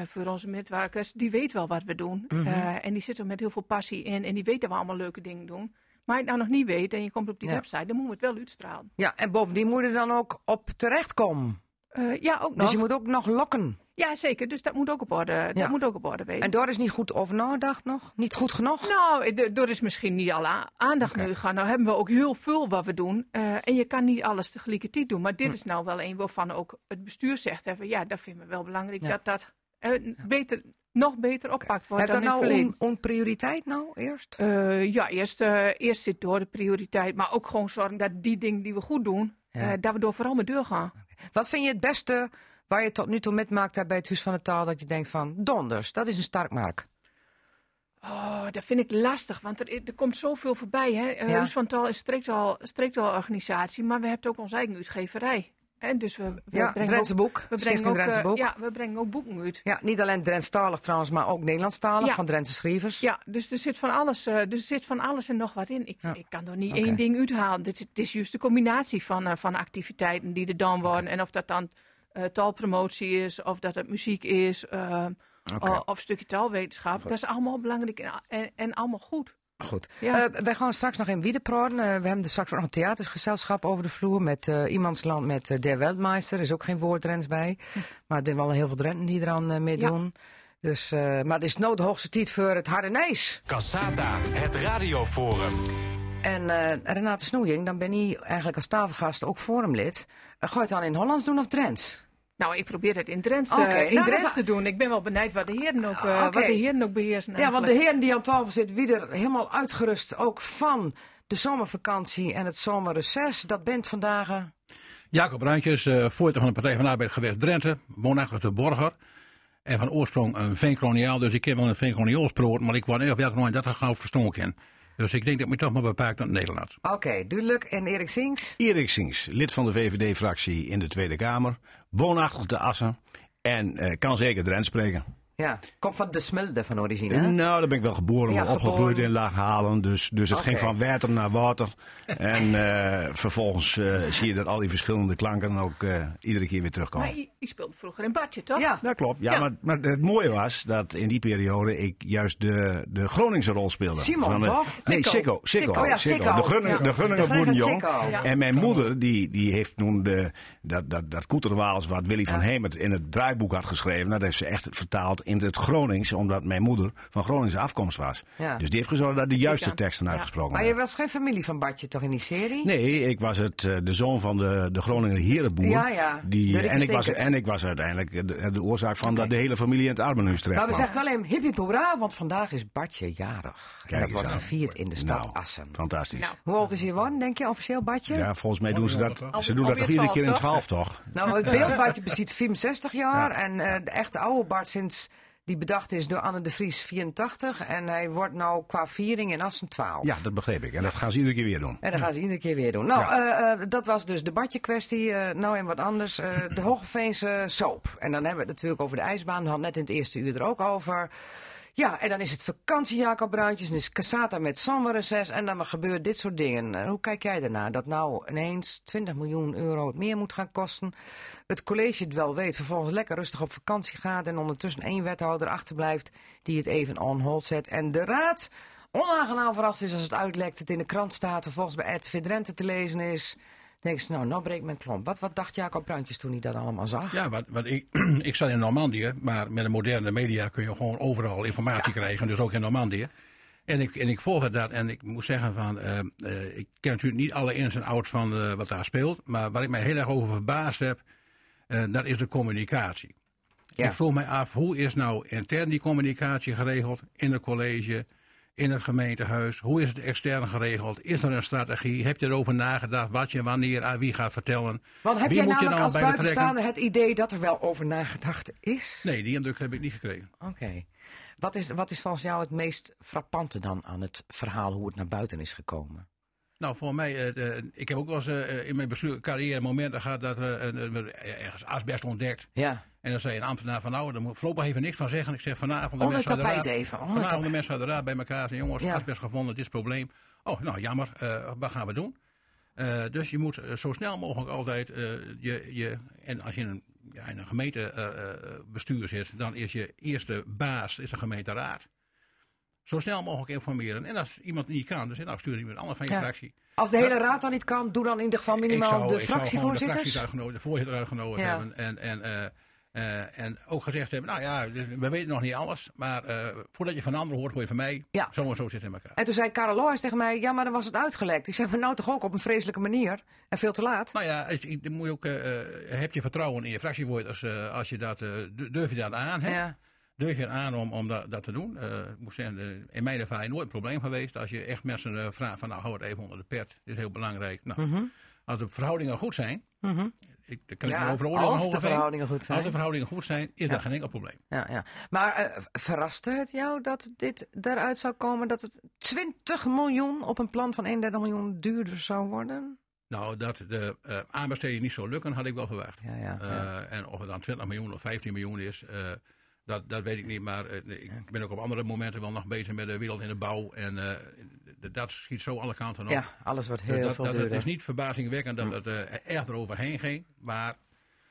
voor onze medewerkers. Die weten wel wat we doen. Mhm. En die zitten er met heel veel passie in. En die weten dat we allemaal leuke dingen doen. Maar je het nou nog niet weet en je komt op die Ja. website, dan moeten we het wel uitstralen. Ja, en bovendien moet je er dan ook op terechtkomen. Ja, ook nog. Dus je moet ook nog lokken. Ja, zeker. Dus dat moet ook op orde, dat moet ook op orde weten. En daar is niet goed over nagedacht nog? Niet goed genoeg? Nou, d- er is misschien niet alle aandacht nu gaan. Nou hebben we ook heel veel wat we doen. Eh, en je kan niet alles tegelijkertijd doen. Maar dit Hm. is nou wel een waarvan ook het bestuur zegt even, ja, dat vinden we wel belangrijk Ja. dat dat eh, beter, nog beter oppakt wordt Heeft dat nou een, prioriteit nou eerst? Eh, ja, eerst, eerst zit door de prioriteit. Maar ook gewoon zorgen dat die dingen die we goed doen, Ja. dat we door vooral met deur gaan. Wat vind je het beste waar je tot nu toe metmaakt hebt bij het Huis van de Taal? Dat je denkt van, donders, dat is een sterk mark. Oh, dat vind ik lastig, want er, er komt zoveel voorbij. Hè? Eh, Ja. Huis van Tal is streektaal, streektaalorganisatie, maar we hebben ook onze eigen uitgeverij. En dus we, we Ja, brengen Drentse ook, Boek, we brengen ook, Drentse eh, Boek. Ja, we brengen ook boeken uit. Ja, niet alleen Drentstalig trouwens, maar ook Nederlandstalig Ja. van Drentse schrijvers. Ja, dus er zit van alles, eh, dus er zit van alles en nog wat in. Ik, Ja. ik kan er niet één ding uithalen. Dit is, het is juist de combinatie van, van activiteiten die er dan worden. En of dat dan taalpromotie is, of dat het muziek is, eh, Oké. of, of een stukje taalwetenschap. Dat is allemaal belangrijk en, en, en allemaal goed. Goed. Ja. Eh, wij gaan straks nog in Wieder praten. Eh, we hebben er straks ook nog een theatergezelschap over de vloer met eh Iemandsland met eh, Der Weldmeister. Er is ook geen woord Drents bij. Maar er zijn wel heel veel Drenten die eraan eh, meedoen. Dus, eh, maar het is nooit de hoogste tijd voor het Hardenees. Cassata, het radioforum. En eh, Renate Snoeijing, dan ben je eigenlijk als tafelgast ook forumlid. Uh, ga je het dan in Hollands doen of Drents? Nou, ik probeer het in Drents, Oké, in nou, Drents dat is- te doen. Ik ben wel benijd wat de heren ook, eh, Oké. wat de heren ook beheersen. Ja, want de heren die aan tafel zit, wie er helemaal uitgerust ook van de zomervakantie en het zomerreces. Dat bent vandaag. eh, Jacob Bruintjes, eh voorzitter van de Partij van de Arbeid geweest Drenthe, woonachtig de Borger. En van oorsprong een veenkoloniaal, dus ik ken wel een veenkoloniaal sproot, maar ik wou niet of welke nooit dat gauw verstoken ken. Dus ik denk dat ik me toch maar beperkt aan het Nederlands. Oké, duidelijk. En Erik Sings? Erik Sings, lid van de VVD-fractie in de Tweede Kamer, woonachtig te Assen en eh, kan zeker Drents spreken. Ja, komt van de Smilde van origine. hè? Nou, daar ben ik wel geboren, Ja, opgegroeid geboren. in Laaghalen. Dus, dus het ging van water naar water. En eh, vervolgens eh, zie je dat al die verschillende klanken ook eh, iedere keer weer terugkomen. Maar je, je speelde vroeger in Badje, toch? Ja. Dat klopt. Ja, Ja. Maar, maar het mooie was dat in die periode ik juist de, de Groningse rol speelde. Simon, Van de- toch? Nee, Sikko. Sikko. Oh ja, Sikko. De Ja. de Groninger boerenjong. En mijn moeder, die, die heeft toen de, dat, dat, dat Koeterwaals wat Willy van Hemert in het draaiboek had geschreven. Dat heeft ze echt vertaald in het Gronings, omdat mijn moeder van Groningse afkomst was. Ja. Dus die heeft gezorgd dat de juiste teksten Ja. uitgesproken Maar je werden. was geen familie van Bartje toch in die serie? Nee, ik was het, eh, de zoon van de, de Groninger herenboer. Ja, ja. Die, en, ik was, en ik was uiteindelijk de, de oorzaak van dat de hele familie in het armenhuis terecht Maar we zeggen wel even hippie hoera, want vandaag is Bartje jarig. En Kijk dat eens wordt aan. gevierd in de stad Nou, Assen. Fantastisch. Hoe oud is hij geworden, denk je, officieel Bartje? Ja, volgens mij doen ze dat, ze doen dat toch iedere keer in 12, 12 toch? Nou, het beeld Bartje bestaat 64 jaar. Ja. En eh, de echte oude Bart sinds die bedacht is door Anne de Vries 84. En hij wordt nou qua viering in Assen 12. Ja, dat begreep ik. En dat gaan ze iedere keer weer doen. En dat gaan ze iedere keer weer doen. Nou, eh, eh, dat was dus de Bartje kwestie. Eh, nou en wat anders. De Hogeveense soap. En dan hebben we het natuurlijk over de ijsbaan. We hadden net in het eerste uur er ook over. Ja, en dan is het vakantie Jacob Bruintjes. En is Casata met zomerreces. En dan gebeurt dit soort dingen. Eh, hoe kijk jij daarna? Dat nou ineens 20 miljoen euro het meer moet gaan kosten. Het college het wel weet. Vervolgens lekker rustig op vakantie gaat. En ondertussen één wethouder achterblijft. Die het even on hold zet. En de raad onaangenaam verrast is als het uitlekt. Het in de krant staat. Vervolgens bij RTV Drenthe te lezen is. Denk nou, nou breekt mijn klomp. Wat, wat dacht Jacob Bruintjes toen hij dat allemaal zag? Ja, wat, wat ik, ik zat in Normandië, maar met de moderne media kun je gewoon overal informatie krijgen, dus ook in Normandië. En ik, en ik volg dat en ik moet zeggen van, eh, eh, ik ken natuurlijk niet alle ins en outs van eh, wat daar speelt, maar waar ik mij heel erg over verbaasd heb, dat is de communicatie. Ja. Ik vroeg mij af, hoe is nou intern die communicatie geregeld in het college, in het gemeentehuis? Hoe is het extern geregeld? Is er een strategie? Heb je erover nagedacht wat je wanneer aan wie gaat vertellen? Want heb Wie jij moet je namelijk dan als bij buitenstaander het idee dat er wel over nagedacht is? Nee, die indruk heb ik niet gekregen. Oké. Wat is, wat is volgens jou het meest frappante dan aan het verhaal hoe het naar buiten is gekomen? Nou, voor mij, eh, ik heb ook wel eens eh, in mijn bestuur, carrière momenten gehad dat we een- ergens asbest ontdekt. Ja. En dan zei een ambtenaar van nou, daar moet voorlopig even niks van zeggen. Ik zeg vanavond de mensen uit de raad, even, vanavond de mensen uit de raad bij elkaar zijn jongens, Ja. asbest gevonden, dit is het probleem. Oh, nou jammer, eh, wat gaan we doen? Eh, dus je moet eh, zo snel mogelijk altijd je, je, en als je in een, ja, in een gemeentebestuur zit, dan is je eerste baas is de gemeenteraad. Zo snel mogelijk informeren. En als iemand niet kan, dan nou stuur iemand anders van je Ja. fractie. Als de hele raad dan niet kan, doe dan in ieder geval minimaal Ik zou- de ik zou de fractievoorzitters. fracties uitgenodigd, de voorzitter uitgenodigd Ja. hebben. En, en, eh, en ook gezegd hebben, nou ja, dus we weten nog niet alles. Maar eh, voordat je van anderen hoort, hoor je van mij. Ja. Zo en zo zit in elkaar. En toen zei Karel Loijs tegen mij, ja, maar dan was het uitgelekt. Ik zei, maar nou toch ook op een vreselijke manier. En veel te laat. Nou ja, je moet je ook, eh, heb je vertrouwen in je fractievoorzitters eh, als je dat, du- durf je dat aan? Hè? Ja. Durf je aan om, om dat, dat te doen? Ik moet zeggen, in mijn ervaring nooit een probleem geweest. Als je echt mensen vraagt van nou hou het even onder de pet. Dit is heel belangrijk. Nou, Als de verhoudingen goed zijn, ik, daar kan ik Ja, me over oordelen. als de verhoudingen goed zijn. Als de verhoudingen goed zijn, is dat geen enkel probleem. Ja, ja. Maar eh, verraste het jou dat dit eruit zou komen dat het 20 miljoen op een plan van 31 miljoen duurder zou worden? Nou, dat de eh aanbesteding niet zou lukken, had ik wel verwacht. Ja, ja, Eh, ja. En of het dan 20 miljoen of 15 miljoen is, dat, dat weet ik niet. Maar ik ben ook op andere momenten wel nog bezig met de wereld in de bouw. En dat schiet zo alle kanten op. Ja, alles wordt heel dat, veel dat, duurder. Het is niet verbazingwekkend dat het eh, erg eroverheen ging. Maar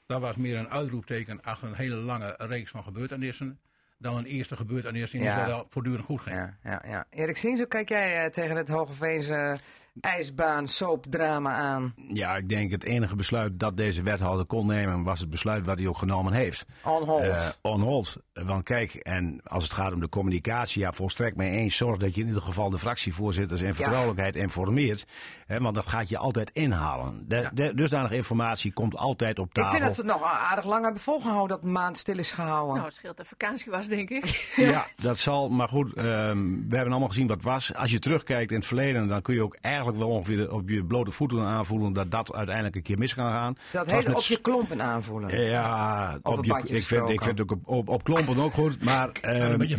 dat was meer een uitroepteken achter een hele lange reeks van gebeurtenissen. Dan een eerste gebeurtenis die Ja. voortdurend goed ging. Ja, ja, ja. Erik hoe kijk jij eh, tegen het Hogeveense ijsbaan soapdrama aan? Ja, ik denk het enige besluit dat deze wethouder kon nemen was het besluit wat hij ook genomen heeft. On hold. Eh, on hold. Want kijk, en als het gaat om de communicatie, ja, volstrekt mee eens. Zorg dat je in ieder geval de fractievoorzitters in vertrouwelijkheid informeert. Hè, want dat gaat je altijd inhalen. De, de, dusdanige informatie komt altijd op ik tafel. vind dat ze het nog aardig lang hebben volgehouden dat een maand stil is gehouden. Nou, het scheelt dat vakantie was, denk ik. Ja, dat zal. Maar goed, ehm, we hebben allemaal gezien wat was. Als je terugkijkt in het verleden, dan kun je ook eigenlijk wel ongeveer op je blote voeten aanvoelen dat dat uiteindelijk een keer mis kan gaan. Dat hele op je klompen aanvoelen. Ja, Over op je, ik, vind, ik vind het ook op, op, op klompen ook goed. Maar ehm, weet je,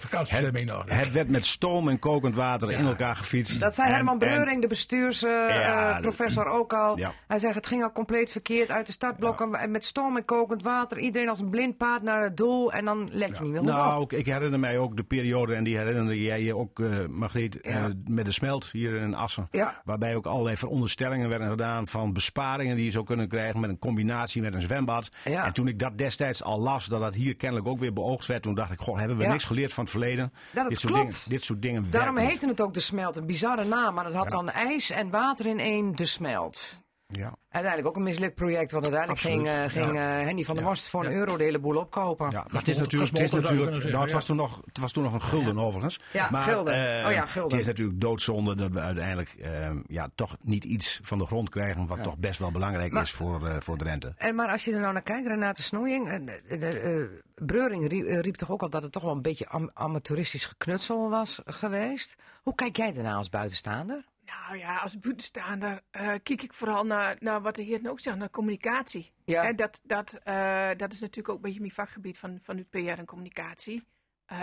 vakantie, het, het, werd met stoom en kokend water in elkaar gefietst. Dat zei En- Herman en- Breuring, de bestuursprofessor, Ja, ook al. ja. Hij zegt het ging al compleet verkeerd uit de startblokken. En Met storm en kokend water. Iedereen als een blind paard naar het doel. En dan let je niet meer Nou, ik herinner mij ook de periode, en die herinnerde jij je ook, eh Margriet, eh, met de smelt hier in Assen. Ja. Waarbij ook allerlei veronderstellingen werden gedaan van besparingen die je zou kunnen krijgen met een combinatie met een zwembad. Ja. En toen ik dat destijds al las, dat dat hier kennelijk ook weer beoogd werd, toen dacht ik, goh, hebben we niks geleerd van het verleden? dat dit, soort klopt. dingen, dit soort dingen Daarom werken heette het ook de smelt. Een bizarre naam. Maar het had dan ijs en water in één, de smelt. Ja. Uiteindelijk ook een mislukt project, want uiteindelijk Absoluut, ging, eh, ging ja. eh, Henny van der Ja. Mast voor een Ja. euro de hele boel opkopen. Ja, maar het is natuurlijk, het is natuurlijk zeggen, nou, het, was toen nog, het was toen nog een gulden overigens. Ja, maar, gulden. eh, Oh ja, gulden. Het is natuurlijk doodzonde dat we uiteindelijk eh, ja, toch niet iets van de grond krijgen wat toch best wel belangrijk Maar- is voor, eh, voor Drenthe. En maar als je er nou naar kijkt, Renate Snoeijing, de, de, eh, Breuring riep, riep toch ook al dat het toch wel een beetje am- amateuristisch geknutsel was geweest. Hoe kijk jij daarna als buitenstaander? Nou ja, als buitenstaander eh, kijk ik vooral naar, naar wat de heren ook zeggen, naar communicatie. Ja. En dat, dat, eh, dat is natuurlijk ook een beetje mijn vakgebied van, van het PR en communicatie. Eh,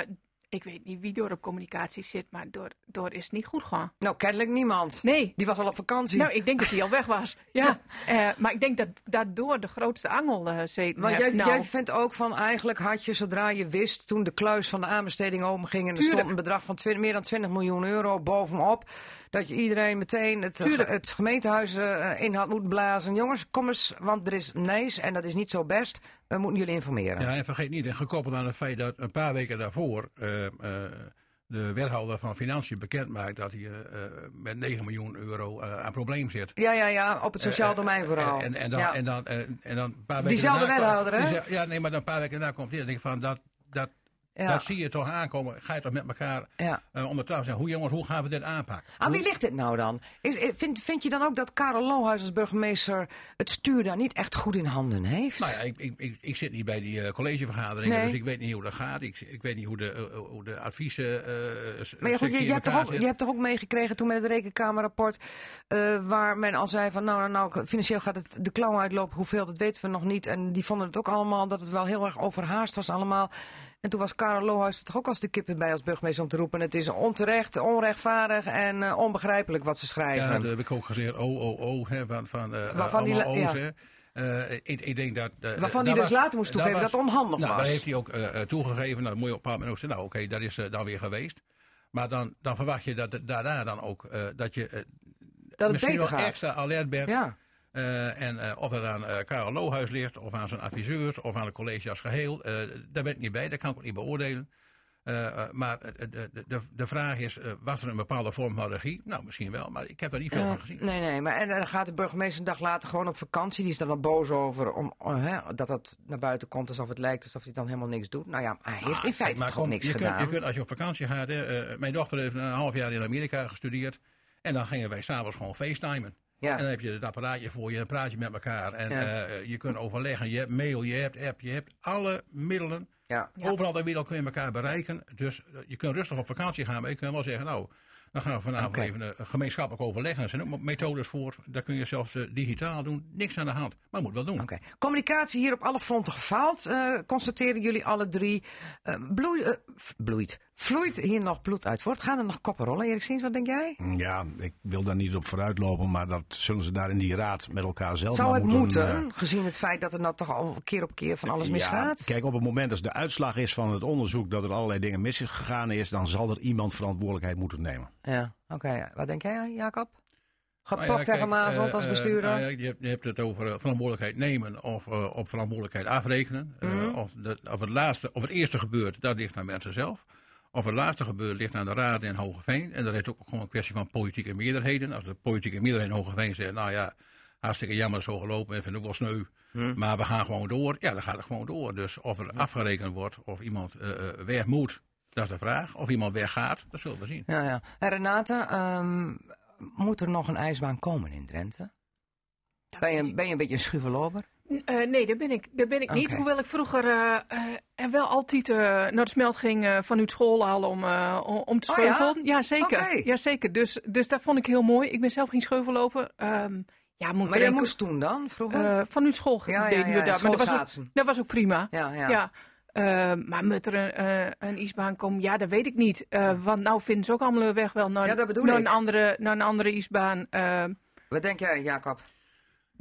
ik weet niet wie door op communicatie zit, maar door, door is het niet goed gaan. Nou, kennelijk niemand. Nee. Die was al op vakantie. Nou, ik denk dat hij al weg was. Ja. Maar ik denk dat daardoor de grootste angel eh zit. Want jij, nou, jij vindt ook van eigenlijk had je zodra je wist toen de kluis van de aanbesteding open ging en er Tuurlijk. stond een bedrag van 20 meer dan 20 miljoen euro bovenop, dat je iedereen meteen het, Tuurlijk. het gemeentehuis eh, in had moeten blazen. Jongens, kom eens, want er is nees en dat is niet zo best. We moeten jullie informeren. Ja, en vergeet niet, en gekoppeld aan het feit dat een paar weken daarvoor eh, eh, de wethouder van Financiën bekend maakt dat hij met 9 miljoen euro aan probleem zit. Ja, ja, ja, op het sociaal domein vooral. En, en, dan, ja. en, dan, en, en dan een paar weken Diezelfde wethouder, hè? Ja, nee, maar dan een paar weken daarna komt hij. Dan denk ik van, dat, dat, Ja. dat zie je toch aankomen. Ga je toch met elkaar Ja. om de tafel zeggen, hoe jongens, hoe gaan we dit aanpakken? Aan wie ligt dit nou dan? Is, eh, vind, vind je dan ook dat Karel Lohuis als burgemeester het stuur daar niet echt goed in handen heeft? Nou ja, ik, ik, ik, ik zit niet bij die eh, collegevergaderingen, Nee. dus ik weet niet hoe dat gaat. Ik, ik weet niet hoe de, hoe de adviezen. Maar ja, goed, je, hebt toch ook, je hebt toch ook meegekregen toen met het rekenkamerrapport... waar men al zei van nou, nou, nou, financieel gaat het de klauw uitlopen. Hoeveel, dat weten we nog niet. En die vonden het ook allemaal dat het wel heel erg overhaast was allemaal. En toen was Karel Lohuis er toch ook als de kippen bij als burgemeester om te roepen... het is onterecht, onrechtvaardig en eh, onbegrijpelijk wat ze schrijven. Ja, dat heb ik ook gezegd. Oh, oh, oh. Hè, van, van, eh, Waarvan die O's, ja. hè. Eh, ik, ik denk dat... Waarvan die dus was- later moest toegeven dat het onhandig nou, was. Dat heeft hij ook toegegeven. Nou, moet je op een moment ook zeggen, nou oké, dat is dan weer geweest. Maar dan, dan verwacht je dat daarna dan ook, dat je dat het misschien beter wel gaat. extra alert bent. Ja. Eh, en eh, of het aan eh Karel Lohuis ligt, of aan zijn adviseurs, of aan het college als geheel, eh, daar ben ik niet bij, dat kan ik ook niet beoordelen. Maar de, de, de, vraag is, was er een bepaalde vorm van regie? Nou, misschien wel, maar ik heb daar niet veel van gezien. Nee, nee, maar en, dan gaat de burgemeester een dag later gewoon op vakantie. Die is dan al boos over om, hè, dat dat naar buiten komt alsof het lijkt alsof hij dan helemaal niks doet. Nou ja, hij heeft in feite toch kom, niks je gedaan. Kunt, je kunt als je op vakantie gaat, hè, mijn dochter heeft een half jaar in Amerika gestudeerd. En dan gingen wij s'avonds gewoon facetimen. Ja. En dan heb je het apparaatje voor je, dan praat je met elkaar. En Ja. eh, je kunt overleggen, je hebt mail, je hebt app, je hebt alle middelen. ja. Overal ter wereld kun je elkaar bereiken. Dus eh, je kunt rustig op vakantie gaan. Maar ik kan wel zeggen, nou, dan gaan we vanavond even een gemeenschappelijk overleggen. Er zijn ook methodes voor. Daar kun je zelfs eh, digitaal doen. Niks aan de hand. Maar moet wel doen. Oké. Communicatie hier op alle fronten gefaald, eh, constateren jullie alle drie. Eh, bloei- eh, bloeit. Vloeit hier nog bloed uit voort? Gaan er nog koppen rollen, Erik Siens, wat denk jij? Ja, ik wil daar niet op vooruitlopen, maar dat zullen ze daar in die raad met elkaar zelf Zou maar het moeten, eh, gezien het feit dat er nou toch al keer op keer van alles misgaat? Ja, kijk, op het moment als de uitslag is van het onderzoek dat er allerlei dingen misgegaan is, dan zal er iemand verantwoordelijkheid moeten nemen. Ja, oké. Wat denk jij, Jacob? Nou ja, gemazeld eh, als eh, bestuurder? nou ja, je, hebt, je hebt het over verantwoordelijkheid nemen of op verantwoordelijkheid afrekenen. Mhm. of, de, of, het laatste, of het eerste gebeurt, dat ligt aan mensen zelf. Of het laatste gebeurt, ligt aan de Raad in Hogeveen. En dat is ook gewoon een kwestie van politieke meerderheden. Als de politieke meerderheid in Hogeveen zegt, nou ja, hartstikke jammer zo gelopen, ik vind het ook wel sneu. Mhm. Maar we gaan gewoon door. Ja, dan gaat het gewoon door. Dus of er afgerekend wordt, of iemand eh, eh, weg moet, dat is de vraag. Of iemand weggaat, dat zullen we zien. Ja, ja. En Renate, ehm, moet er nog een ijsbaan komen in Drenthe? Ben je, ben je een beetje een schuveloper? Eh, nee, daar ben ik, daar ben ik niet. Hoewel ik vroeger en wel altijd naar de smelt ging vanuit school al om, om- te Oh ja? scheuvelen. ja? zeker. Ja, zeker. Dus, dus dat vond ik heel mooi. Ik ben zelf geen scheuvelloper. Ehm ja, moet Maar jij moest toen dan, vroeger? vanuit school Ja, ja, deden we dat. Maar dat was, ook, dat was ook prima. ja, ja. Ja. Ehm, maar moet er een, een ijsbaan komen? Ja, dat weet ik niet. Want nou vinden ze ook allemaal weg wel naar, naar, een, andere, naar een andere ijsbaan. Ehm, Wat denk jij, Jacob?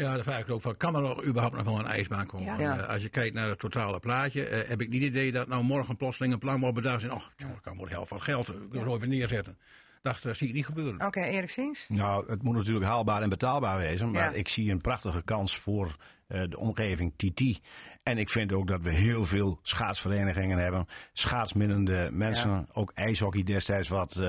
Ja, de vraag is ook van, kan er nog überhaupt nog wel een ijsbaan komen? Ja. Ja. Eh, als je kijkt naar het totale plaatje, eh, heb ik niet het idee dat nou morgen plotseling een plan wordt bedacht. En, oh, jongen, dat kan voor de helft van het geld, ik wil zo even neerzetten. Dat eh, zie ik niet gebeuren. Oké, Erik Siens? Nou, het moet natuurlijk haalbaar en betaalbaar wezen. Maar Ja. ik zie een prachtige kans voor eh, de omgeving TT. En ik vind ook dat we heel veel schaatsverenigingen hebben. Schaatsminnende mensen. Ook ijshockey destijds wat...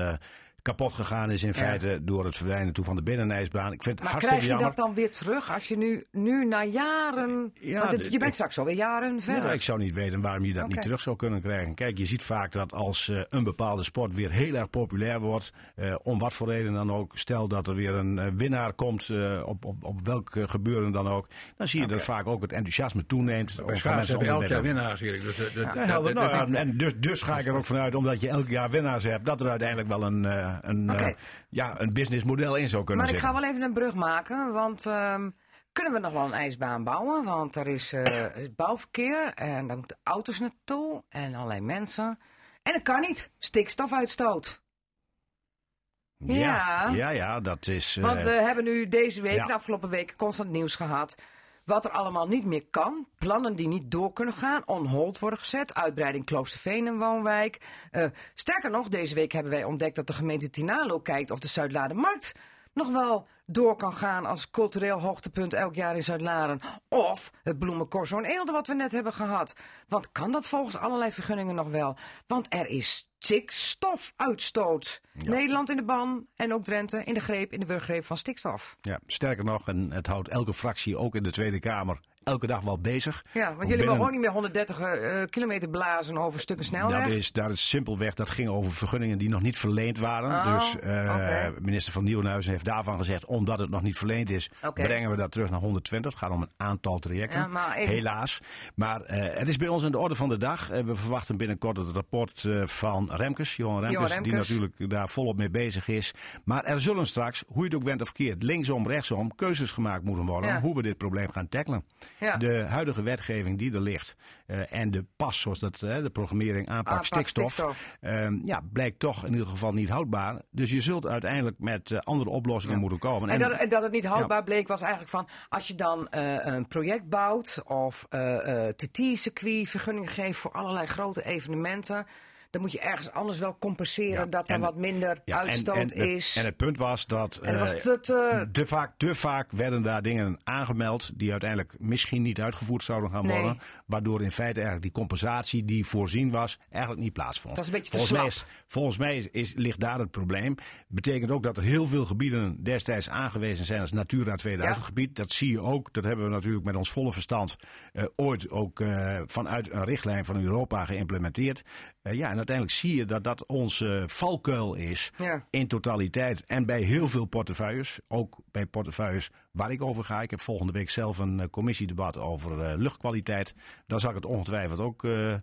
kapot gegaan is in feite door het verdwijnen toe van de binnenijsbaan. Ik vind het Maar hartstikke krijg je jammer. dat dan weer terug als je nu, nu na jaren... Ja, want je bent ik- straks alweer jaren verder. Ja, ik zou niet weten waarom je dat niet terug zou kunnen krijgen. Kijk, je ziet vaak dat als eh, een bepaalde sport weer heel erg populair wordt, eh, om wat voor reden dan ook, stel dat er weer een eh, winnaar komt eh, op, op, op welk gebeuren dan ook, dan zie je dat vaak ook het enthousiasme toeneemt. Bij hebben we elk jaar winnaars, Erik. Dus, Ja, Nou, en dus, dus ga ik er ook vanuit, omdat je elk jaar winnaars hebt, dat er uiteindelijk wel een, eh, een, Oké. eh, ja, een businessmodel in zou kunnen Maar ik zitten. ga wel even een brug maken, want ehm, kunnen we nog wel een ijsbaan bouwen? Want er is eh, bouwverkeer en daar moeten auto's naartoe en allerlei mensen. En dat kan niet, stikstofuitstoot. ja, Ja. ja, ja, dat is... eh, Want we hebben nu deze week, ja. de afgelopen weken, constant nieuws gehad. Wat er allemaal niet meer kan. Plannen die niet door kunnen gaan. On hold worden gezet. Uitbreiding Kloosterveen en Woonwijk. Eh, sterker nog, deze week hebben wij ontdekt dat de gemeente Tinalo kijkt of de Zuidlaardermarkt nog wel door kan gaan als cultureel hoogtepunt elk jaar in Zuidlaren. Of het bloemencorso en Eelde wat we net hebben gehad. Want kan dat volgens allerlei vergunningen nog wel? Want er is stikstofuitstoot. Nederland in de ban en ook Drenthe in de greep, in de wurggreep van stikstof. Ja, sterker nog, en het houdt elke fractie, ook in de Tweede Kamer, elke dag wel bezig. Ja, want jullie mogen ook niet meer 130 eh, kilometer blazen over stukken snelweg. Dat is, dat is simpelweg, dat ging over vergunningen die nog niet verleend waren. Oh, dus oké. minister van Nieuwenhuizen heeft daarvan gezegd, omdat het nog niet verleend is, brengen we dat terug naar 120. Het gaat om een aantal trajecten, Ja, maar even- helaas. Maar eh, het is bij ons in de orde van de dag. We verwachten binnenkort het rapport van Remkes, Johan Remkes, Johan die natuurlijk daar volop mee bezig is. Maar er zullen straks, hoe je het ook went of verkeerd, linksom, rechtsom, keuzes gemaakt moeten worden Ja. hoe we dit probleem gaan tackelen. Ja. De huidige wetgeving die er ligt eh, en de pas, zoals dat, eh, de programmering aanpak, Aanpak stikstof, stikstof. ehm, ja, blijkt toch in ieder geval niet houdbaar. Dus je zult uiteindelijk met eh, andere oplossingen moeten komen. En dat, en dat het niet houdbaar bleek was eigenlijk van... als je dan een project bouwt of TT-circuit vergunningen geeft... voor allerlei grote evenementen... dan moet je ergens anders wel compenseren Ja, dat er en- wat minder ja, uitstoot en, het- is. En het punt was dat En was eh, te- vaak, te vaak werden daar dingen aangemeld die uiteindelijk misschien niet uitgevoerd zouden gaan Nee. worden. Waardoor in feite eigenlijk die compensatie die voorzien was eigenlijk niet plaatsvond. Dat is een beetje te volgens mij, is, volgens mij is, is- ligt daar het probleem. Betekent ook dat er heel veel gebieden destijds aangewezen zijn als Natura 2000 Ja. gebied. Dat zie je ook. Dat hebben we natuurlijk met ons volle verstand eh, ooit ook eh, vanuit een richtlijn van Europa geïmplementeerd. Ja, en uiteindelijk zie je dat dat onze valkuil is Ja. in totaliteit. En bij heel veel portefeuilles, ook bij portefeuilles waar ik over ga. Ik heb volgende week zelf een eh, commissiedebat over eh, luchtkwaliteit. Daar zal ik het ongetwijfeld ook eh,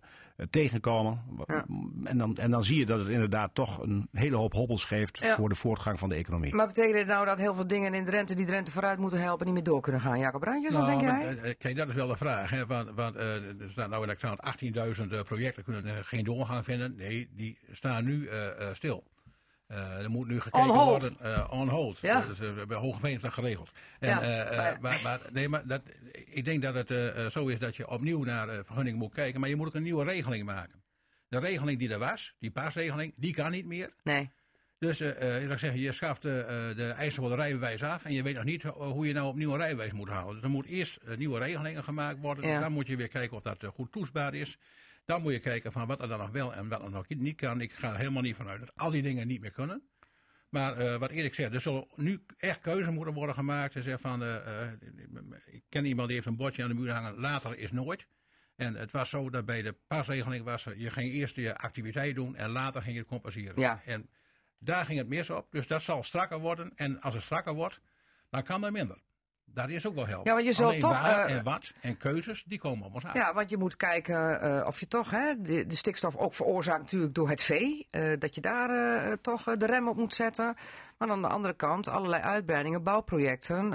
tegenkomen. Ja. En, dan, en dan zie je dat het inderdaad toch een hele hoop hobbels geeft Ja. voor de voortgang van de economie. Maar betekent dit nou dat heel veel dingen in Drenthe... die Drenthe vooruit moeten helpen niet meer door kunnen gaan? Jacob Brandjes, wat denk Nou, jij? dat- eh, Kijk, dat is wel de vraag. Hè? Want, want eh, er staan nou in de krant 18.000 eh, projecten kunnen eh, geen doorgang vinden. Nee, die staan nu eh, eh, stil. Eh, er moet nu gekeken On worden. eh, on hold. Ja. Dus, eh, bij Hogeveen dat geregeld. En, Ja, maar- maar, maar, nee, maar dat, ik denk dat het zo is dat je opnieuw naar vergunningen moet kijken. Maar je moet ook een nieuwe regeling maken. De regeling die er was, die pasregeling, die kan niet meer. Nee. Dus ik zeggen, je schaft de eisen voor de rijbewijs af en je weet nog niet hoe je nou opnieuw een rijbewijs moet houden. Dus er moet eerst nieuwe regelingen gemaakt worden. Ja. Dan moet je weer kijken of dat goed toetsbaar is. Dan moet je kijken van wat er dan nog wel en wat er nog niet kan. Ik ga er helemaal niet vanuit dat al die dingen niet meer kunnen. Maar eh, wat Erik zegt, er zullen nu echt keuzes moeten worden gemaakt. Ze zeggen van, eh, eh, ik ken iemand die heeft een bordje aan de muur hangen, later is nooit. En het was zo dat bij de pasregeling was, je ging eerst je activiteit doen en later ging je het compenseren. Ja. En daar ging het mis op. Dus dat zal strakker worden. En als het strakker wordt, dan kan er minder. Dat is ook wel helder. Ja, want je zult Alleen toch, waar eh, en wat en keuzes, die komen ons af. Ja, want je moet kijken eh, of je toch hè, de, de stikstof ook veroorzaakt natuurlijk door het vee. eh, dat je daar toch de rem op moet zetten. Maar aan de andere kant, allerlei uitbreidingen, bouwprojecten.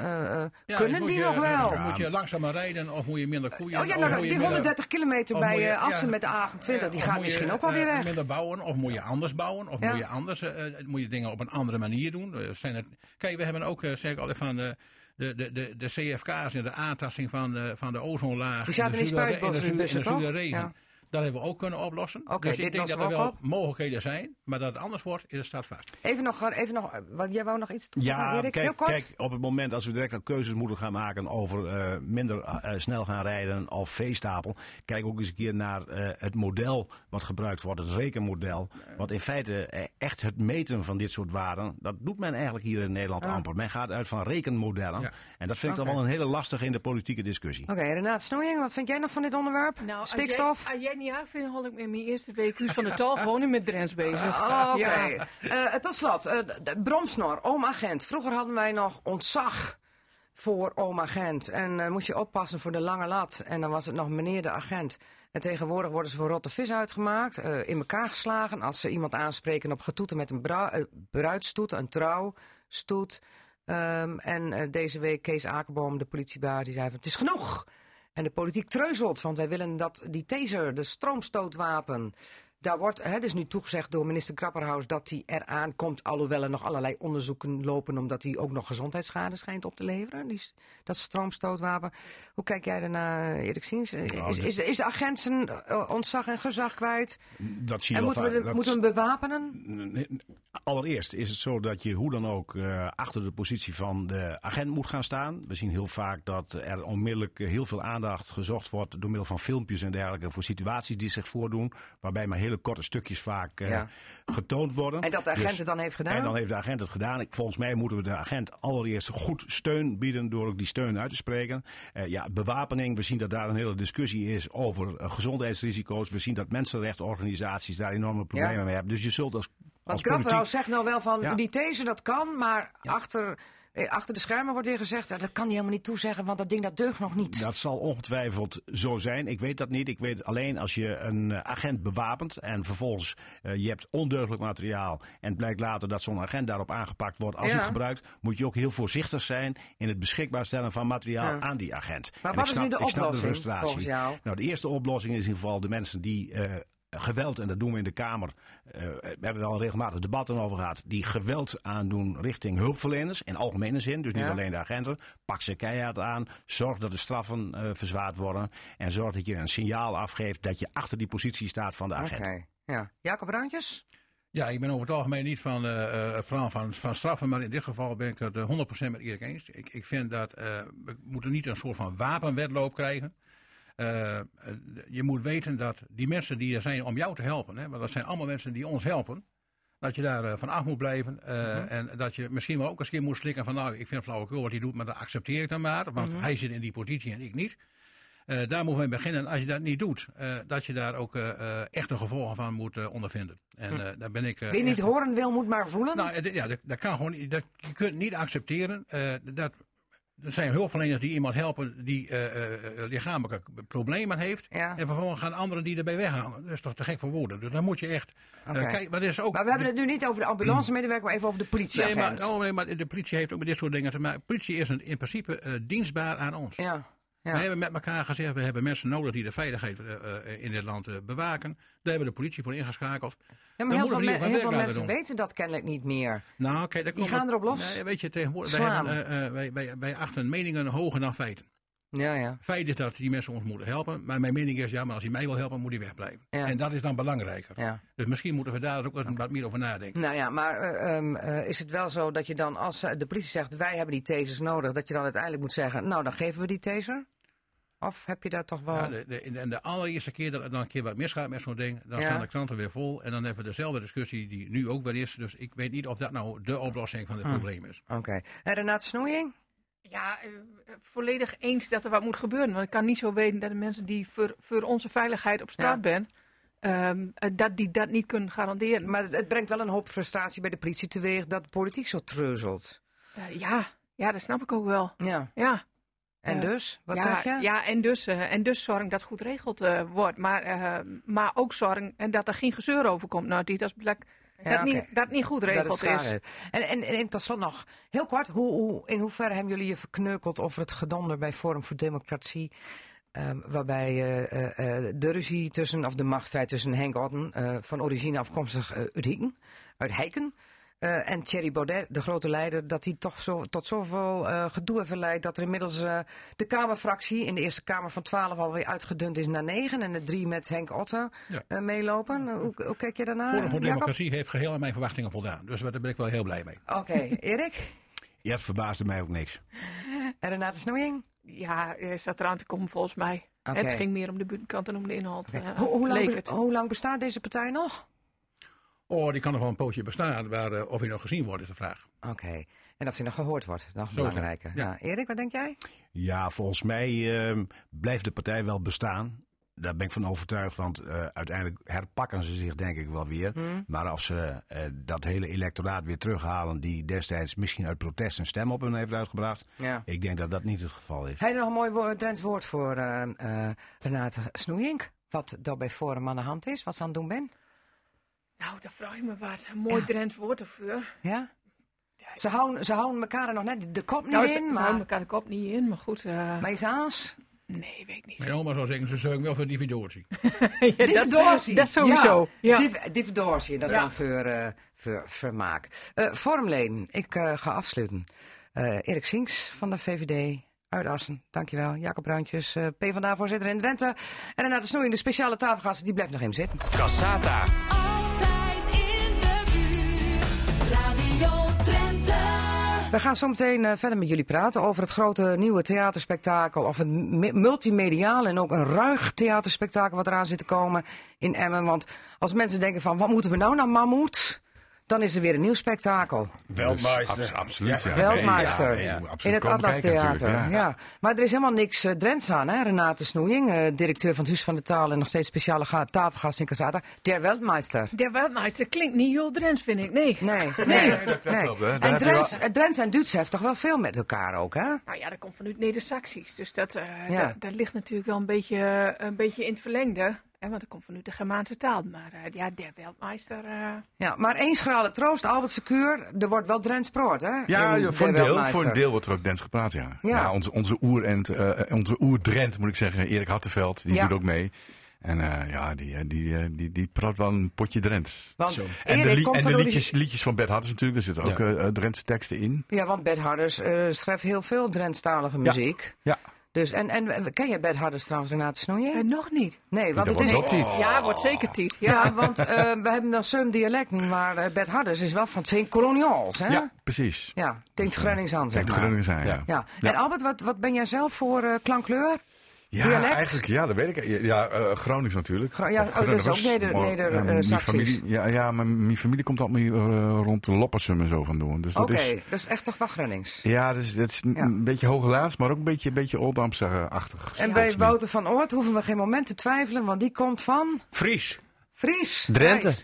Ja, kunnen die je- nog wel? Moet, moet je langzamer rijden of moet je minder koeien? Oh ja, nou, die minder- 130 kilometer bij je- Assen ja. met de A28, die gaat je, misschien ook wel weer weg. minder bouwen, of moet je anders bouwen, of Ja. moet je anders, moet je dingen op een andere manier doen. Eh, zijn het, kijk, we hebben ook, zeg ik altijd, van de, de, de, de, de CFK's en de aantasting van, de van de ozonlaag. Die zaten de in die zure- spuitbussen, de zure- in de zure regen. Ja. Dat hebben we ook kunnen oplossen. Oké, dus dit ik denk dat er we wel op. mogelijkheden zijn. Maar dat het anders wordt, is het staat vast. Even nog, even nog, wat, jij wou nog iets toevoegen, Ja, Erik? Heel kijk, kort. kijk, op het moment als we direct al keuzes moeten gaan maken over eh, minder eh, snel gaan rijden of veestapel. Kijk ook eens een keer naar eh, het model wat gebruikt wordt, het rekenmodel. Want in feite echt het meten van dit soort waarden, dat doet men eigenlijk hier in Nederland Ah. amper. Men gaat uit van rekenmodellen. Ja. En dat vind ik dan wel een hele lastige in de politieke discussie. Oké, Renate Snoeijing, wat vind jij nog van dit onderwerp? Nou, als Stikstof? jij- Als jij niet aanvindt, hol ik met mijn eerste WQ's van de tal gewoon met Drents bezig. Oh, Oké. Ja. Eh, tot slot, eh, de- bromsnor, oom agent. Vroeger hadden wij nog ontzag voor oom agent. En eh, moest je oppassen voor de lange lat. En dan was het nog meneer de agent. En tegenwoordig worden ze voor rotte vis uitgemaakt, in elkaar geslagen. Als ze iemand aanspreken op getoeten met een bruidstoet, een trouwstoet. Ehm, en deze week Kees Akerboom, de politiebaas, die zei van het is genoeg. En de politiek treuzelt, want wij willen dat die taser, de stroomstootwapen, daar wordt, hè, dus nu toegezegd door minister Krapperhaus dat die eraan komt, alhoewel er nog allerlei onderzoeken lopen, omdat die ook nog gezondheidsschade schijnt op te leveren, die, dat stroomstootwapen. Hoe kijk jij daarna, Erik Siens? Eh, Nou, Is, is, is de agent zijn eh, ontzag en gezag kwijt? Dat zie je En moeten we, vaak. Dat- moeten we hem bewapenen? Allereerst is het zo dat je hoe dan ook eh, achter de positie van de agent moet gaan staan. We zien heel vaak dat er onmiddellijk eh, heel veel aandacht gezocht wordt door middel van filmpjes en dergelijke voor situaties die zich voordoen. Waarbij maar hele korte stukjes vaak eh, Ja. getoond worden. En dat de agent Dus- het dan heeft gedaan? En dan heeft de agent het gedaan. Ik, volgens mij moeten we de agent allereerst goed steun bieden door ook die steun uit te spreken. Eh, ja, bewapening. We zien dat daar een hele discussie is over eh, gezondheidsrisico's. We zien dat mensenrechtenorganisaties daar enorme problemen Ja. mee hebben. Dus je zult als, Want. Krapperhaus zegt nou wel van, Ja. die these dat kan, maar achter, achter de schermen wordt weer gezegd, dat kan hij helemaal niet toezeggen, want dat ding dat deugt nog niet. Dat zal ongetwijfeld zo zijn. Ik weet dat niet. Ik weet alleen als je een eh, agent bewapent en vervolgens eh, je hebt ondeugdelijk materiaal en blijkt later dat zo'n agent daarop aangepakt wordt als Ja. het gebruikt, moet je ook heel voorzichtig zijn in het beschikbaar stellen van materiaal Ja. aan die agent. Maar En wat ik is nu de ik snap oplossing, frustratie. volgens jou? Nou, de eerste oplossing is in ieder geval de mensen die eh, geweld, en dat doen we in de Kamer, eh, we hebben er al regelmatig debatten over gehad, die geweld aandoen richting hulpverleners, in algemene zin, dus niet Ja. alleen de agenten. Pak ze keihard aan, zorg dat de straffen eh, verzwaard worden en zorg dat je een signaal afgeeft dat je achter die positie staat van de Oké, agent. ja. Jacob Bruintjes? Ja, ik ben over het algemeen niet van, vooral van, van straffen, maar in dit geval ben ik het eh, 100% met Erik eens. Ik, ik vind dat eh, we moeten niet een soort van wapenwedloop krijgen. Eh, eh, je moet weten dat die mensen die er zijn om jou te helpen, hè, want dat zijn allemaal mensen die ons helpen, dat je daar eh, van af moet blijven. eh, En dat je misschien wel ook eens een keer moet slikken van, nou, ik vind flauwekul wat hij doet, maar dat accepteer ik dan maar, want hij zit in die positie en ik niet. Eh, daar moeten we mee beginnen. En als je dat niet doet, eh, dat je daar ook echte gevolgen van moet ondervinden. En eh, daar ben ik. eh, Wie niet echt- horen wil, moet maar voelen? nou, ja, dat, dat kan gewoon. niet. Dat, je kunt niet accepteren eh, dat. Er zijn hulpverleners die iemand helpen die eh, eh, eh, lichamelijke problemen heeft. Ja. En vervolgens gaan anderen die erbij weghalen. Dat is toch te gek voor woorden. Dus dan moet je echt. Oké. kijk, maar is ook. maar we hebben het nu niet over de ambulance-medewerker, maar even over de Nee politieagent. maar, oh, nee, maar de politie heeft ook met dit soort dingen te maken. Politie is een, in principe dienstbaar aan ons. Ja, We ja. hebben met elkaar gezegd, we hebben mensen nodig die de veiligheid eh, eh, in dit land eh, bewaken. Daar hebben we de politie voor ingeschakeld. Ja, Dan maar heel veel, we me- heel veel mensen doen. weten dat kennelijk niet meer. Nou, kijk, Die gaan erop los. Nee, weet je, tegenwoordig, wij, Slaan. hebben, wij, wij, wij achten meningen hoger dan feiten. Ja, ja. Feit is dat die mensen ons moeten helpen. Maar mijn mening is, ja, maar als hij mij wil helpen, moet hij wegblijven. Ja. En dat is dan belangrijker. ja. Dus misschien moeten we daar ook wat meer over nadenken. Nou ja, maar eh, ehm, eh, is het wel zo dat je dan, als eh, de politie zegt wij hebben die tasers nodig, dat je dan uiteindelijk moet zeggen, nou dan geven we die taser? Of heb je daar toch wel... Ja, de, de, en de allereerste keer dat er dan een keer wat misgaat met zo'n ding, dan Ja. staan de kranten weer vol. En dan hebben we dezelfde discussie die nu ook weer is. Dus ik weet niet of dat nou de oplossing van het Hmm. probleem is. Oké. En Renate Snoeijing? Ja, eh, volledig eens dat er wat moet gebeuren. Want ik kan niet zo weten dat de mensen die voor, voor onze veiligheid op straat Ja. zijn, ehm, eh, dat die dat niet kunnen garanderen. Maar het, brengt wel een hoop frustratie bij de politie teweeg dat de politiek zo treuzelt. Eh, ja, ja, dat snap ik ook wel. Ja. Ja. En dus? Wat ja, zeg je? Ja, en dus, eh, en dus zorgen dat goed geregeld eh, wordt. Maar, eh, maar ook zorgen en dat er geen gezeur over komt. Nou, die, dat, is blijk- Ja, dat, niet, dat niet goed Dat schade is. En, en, en tot slot nog, heel kort, hoe, hoe, in hoeverre hebben jullie je verkneukeld over het gedonder bij Forum voor Democratie? ehm, waarbij eh, eh, eh, de ruzie tussen, of de machtsstrijd tussen Henk Otten, van origine afkomstig uit Hieken, uit Heiken, eh, en Thierry Baudet, de grote leider, dat hij toch zo, tot zoveel eh, gedoe heeft verleid dat er inmiddels eh, de Kamerfractie in de Eerste Kamer van 12 alweer uitgedund is naar 9 en de drie met Henk Otte Ja. meelopen. hoe, hoe kijk je daarnaar? Forum voor Jacob? Democratie heeft geheel aan mijn verwachtingen voldaan. Dus daar ben ik wel heel blij mee. Oké, Erik Ja, het verbaasde mij ook niks. en Renate Snoeing? Ja, er zat eraan te komen volgens mij. Oké. Het ging meer om de buitenkant dan om de inhoud. Hoe, hoe, lang, hoe lang bestaat deze partij nog? Oh, die kan nog wel een pootje bestaan. Maar eh, of hij nog gezien wordt, is de vraag. Oké, en of hij nog gehoord wordt, nog Zo, belangrijker. ja. Ja. Erik, wat denk jij? Ja, volgens mij ehm, blijft de partij wel bestaan. Daar ben ik van overtuigd, want eh, uiteindelijk herpakken ze zich denk ik wel weer. Hmm. Maar of ze eh, dat hele electoraat weer terughalen die destijds misschien uit protest een stem op hun heeft uitgebracht. Ja. Ik denk dat dat niet het geval is. Heb je nog een mooi woord, Drents woord voor eh, eh, Renate Snoeink? Wat daar bij Forum aan de hand is, wat ze aan het doen ben? Nou, daar vraag je me wat. Een mooi Drents woord ervoor. Ja? Ze houden, ze houden elkaar er nog net de kop niet Nou, ze, in, ze maar, houden elkaar de kop niet in, maar goed. eh, maar is aans? nee, weet ik niet. Mijn oma zou zeggen, ze zeugen wel voor dividendotie. Ja, dat, dat sowieso. Ja. Div- dat is Ja. dan voor, eh, voor vermaak. Eh vormleden, ik eh, ga afsluiten. Eh, Erik Sinks van de VVD uit Assen, dankjewel. Jacob Bruintjes, eh PvdA-voorzitter in Drenthe. En Renate Snoeing, de speciale tafelgast, die blijft nog even zitten. Cassata. We gaan zo meteen eh, verder met jullie praten over het grote nieuwe theaterspektakel. Of het mu- multimediaal en ook een ruig theaterspektakel wat eraan zit te komen in Emmen. Want als mensen denken van, wat moeten we nou naar Mammoet? Dan is er weer een nieuw spektakel. Veldmeister. absoluut. Ja. Absoluut. in het Atlas Theater. Ja. Maar er is helemaal niks uh, Drents aan, hè? Renate Snoeing, eh, directeur van het Huis van de Taal en nog steeds speciale ga- tafelgast in Casata. Der Veldmeister. Der Weldmeister klinkt niet heel Drents, vind ik. Nee. Nee, nee. dat nee. klopt, hè. En Drents, Drents en Duits heeft toch wel veel met elkaar ook, hè? Nou ja, dat komt vanuit Neder-Saxisch. Dus dat, eh, Ja. dat, dat ligt natuurlijk wel een beetje, een beetje in het verlengde. Hè, want dat komt vanuit de Germaanse taal. Maar eh, ja, der Weldmeister... eh, Ja, maar één schrale troost, Albert Secuur, er wordt wel Drents proort, hè? Ja, In voor, een deel, voor een deel wordt er ook Dens gepraat, ja. Ja. ja. onze, onze oerend, eh, onze oerdrent, moet ik zeggen, Erik Hartenveld, die Ja. doet ook mee. En eh, ja, die, die, die, die praat wel een potje Drents. Want En de, li- en liedjes, liedjes van Bert Hatters natuurlijk, er zitten ook Drentse teksten in. Ja, want Bert Harders eh, schrijft heel veel Drentstalige muziek. Ja. Dus, en, en ken jij Bert Harders trouwens, Renate Snoeing? eh, nog niet. Nee, want Dat het is... wordt wel tiet. Ja, wordt zeker tiet. Ja. Ja, want eh, we hebben dan zo'n dialecten, maar eh, Bert Harders is wel van twee kolonials, hè? Ja, precies. Ja, denkt Gronings aan, zeg maar. Groningen zijn, ja. Ja. Ja. En Albert, wat, wat ben jij zelf voor eh, klankkleur? Ja, Dialect? eigenlijk, ja, dat weet ik. Ja, eh, Gronings natuurlijk. Gro- ja, oh, dat is ook Neder- Neder- ja, eh, mijn Saxisch. familie, ja, ja, maar mijn familie komt altijd uh, rond de Loppersum en zo van doen. Dus dat Oké, is, dat is echt toch wel Gronings. ja, dat is, dat is een Ja. een beetje hooglaats, maar ook een beetje, een beetje Old Amsterdam-achtig. En bij Wouter van Oort hoeven we geen moment te twijfelen, want die komt van Fries. Fries. Drenthe.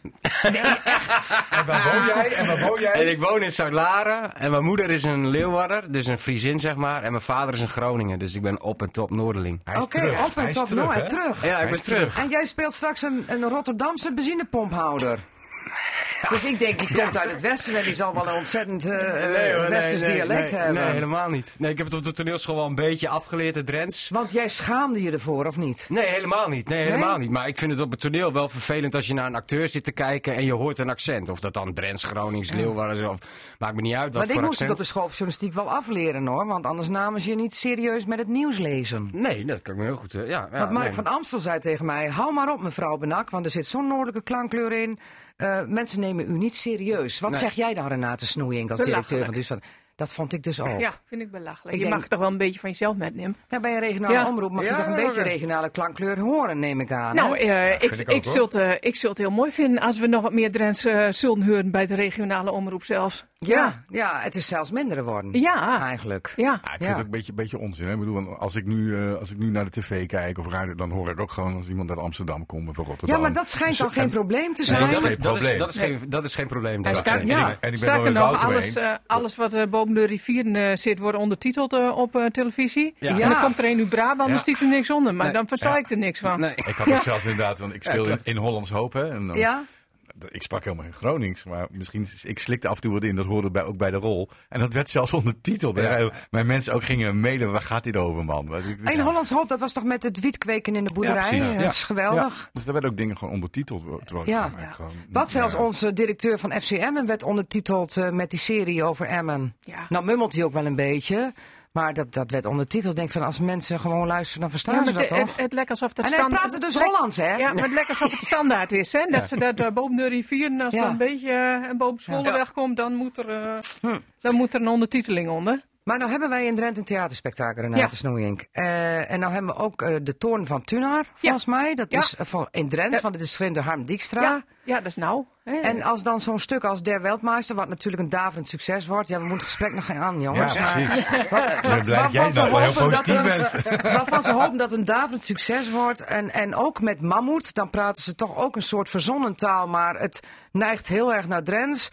Nee, echt. En waar woon jij? En waar woon jij? En ik woon in Zuid-Laren. En mijn moeder is een Leeuwarder, dus een Friesin zeg maar. En mijn vader is een Groningen, dus ik ben op en top Noorderling. Oké, op en top nooit terug. Ja, ik ben terug. En jij speelt straks een, een Rotterdamse benzinepomphouder. Dus ik denk, die komt uit het westen en die zal wel een ontzettend Nee, hoor, nee, westers nee, dialect nee, hebben. Nee, helemaal niet. Nee, ik heb het op de toneelschool wel een beetje afgeleerd, het Drents. Want jij schaamde je ervoor, of niet? Nee, helemaal niet. Nee, helemaal niet. Maar ik vind het op het toneel wel vervelend als je naar een acteur zit te kijken en je hoort een accent. Of dat dan Drents, Gronings, Leeuwarden of maakt me niet uit wat maar ik moest het accent. op de school van journalistiek wel afleren hoor, want anders namen ze je niet serieus met het nieuws lezen. Nee, dat kan ik me heel goed... eh, ja, ja, want Mark van Amstel zei tegen mij, hou maar op mevrouw Benak, want er zit zo'n noordelijke klankkleur in. Eh, mensen nemen u niet serieus. Wat Nee. zeg jij dan Renate Snoeing als directeur van dus van... Dat vond ik dus ook. Ja, vind ik belachelijk. Ik je denk- mag toch wel een beetje van jezelf metnemen. Ja, bij een regionale Ja. omroep mag je toch een ja, beetje ja. regionale klankkleur horen, neem ik aan. Nou, eh, ik, ik, zult, eh, ik zult het heel mooi vinden als we nog wat meer Drents zullen horen bij de regionale omroep zelfs. Ja, ja, het is zelfs minder worden. Ja. Eigenlijk. Ja. Ja, ik vind het ook een beetje, beetje onzin. Hè? Ik bedoel, want als ik, nu, eh, als ik nu naar de tv kijk of radio, dan hoor ik ook gewoon als iemand uit Amsterdam komt of Rotterdam. Ja, maar dat schijnt Dus- dan geen en- probleem te Nee, zijn. dat is geen is, dat, is, probleem. dat, is geen, dat is geen probleem. En dat ik ben sterker nog, alles, eh, alles wat eh, boven de rivieren eh, zit, wordt ondertiteld op eh, televisie. Ja. En dan komt er een uit Brabant, Ja. dan ziet er niks onder. Maar Nee. dan versta Ja. ik er niks van. Nee. Ik had het zelfs inderdaad, want ik speel in, in Hollands Hoop. Hè, en dan, Ja? Ik sprak helemaal geen Gronings, maar misschien, ik slikte af en toe wat in, dat hoorde bij, ook bij de rol. En dat werd zelfs ondertiteld. Mijn mensen ook gingen mailen, waar gaat dit over, man? Een Hollands Hoop, dat was toch met het wietkweken in de boerderij? dat Ja. is geweldig. Ja, dus daar werden ook dingen gewoon ondertiteld. Ja. gewoon Wat zelfs ja. onze directeur van FC Emmen werd ondertiteld eh, met die serie over Emmen. Ja. Nou mummelt hij ook wel een beetje. Maar dat, dat werd ondertiteld. Ik denk van als mensen gewoon luisteren, dan verstaan Ja, ze dat de- toch? het, het lijkt alsof dat en hij stand- praatte dus Hollands, hè? Ja, maar het lijkt alsof het standaard is. Hè? Dat ze dat boven de rivier, als Ja. er een beetje eh, boven Scholenweg komt, dan moet, er, eh, dan moet er een ondertiteling onder. Maar nou hebben wij in Drenthe een theaterspektakel, Renate Ja. Snoeink. Eh, en nou hebben we ook eh, de Toorn van Tunaar, volgens mij. Dat Ja. is eh, van, in Drenthe, Ja. van dit is Schrinder Harm Dijkstra. Ja, ja, dat is nou. En als dan zo'n stuk als Der Weltmeister, wat natuurlijk een daverend succes wordt. Ja, we moeten het gesprek nog geen aan, jongens. Ja, maar- precies. Wat- jij waarvan ze nou hopen dat een- Waarvan ze hopen dat het een daverend succes wordt. En, en ook met Mammoet, dan praten ze toch ook een soort verzonnen taal. Maar het neigt heel erg naar Drents.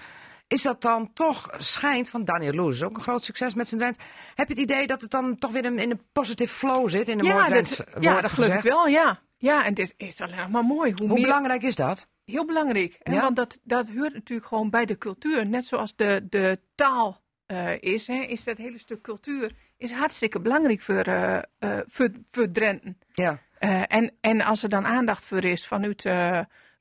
Is dat dan toch, schijnt, van Daniel Loes, is ook een groot succes met zijn Drents. Heb je het idee dat het dan toch weer in, in een positive flow zit? In mooi ja, dat, ja, dat geloof ik gezegd? wel, ja. Ja, en het is, alleen nog maar mooi. Hoe, Hoe meer- belangrijk is dat? Heel belangrijk. hè, Ja? Want dat, dat hoort natuurlijk gewoon bij de cultuur. Net zoals de, de taal eh, is, hè, is dat hele stuk cultuur is hartstikke belangrijk voor, eh, eh, voor, voor Drenthe. Ja. En, en als er dan aandacht voor is vanuit,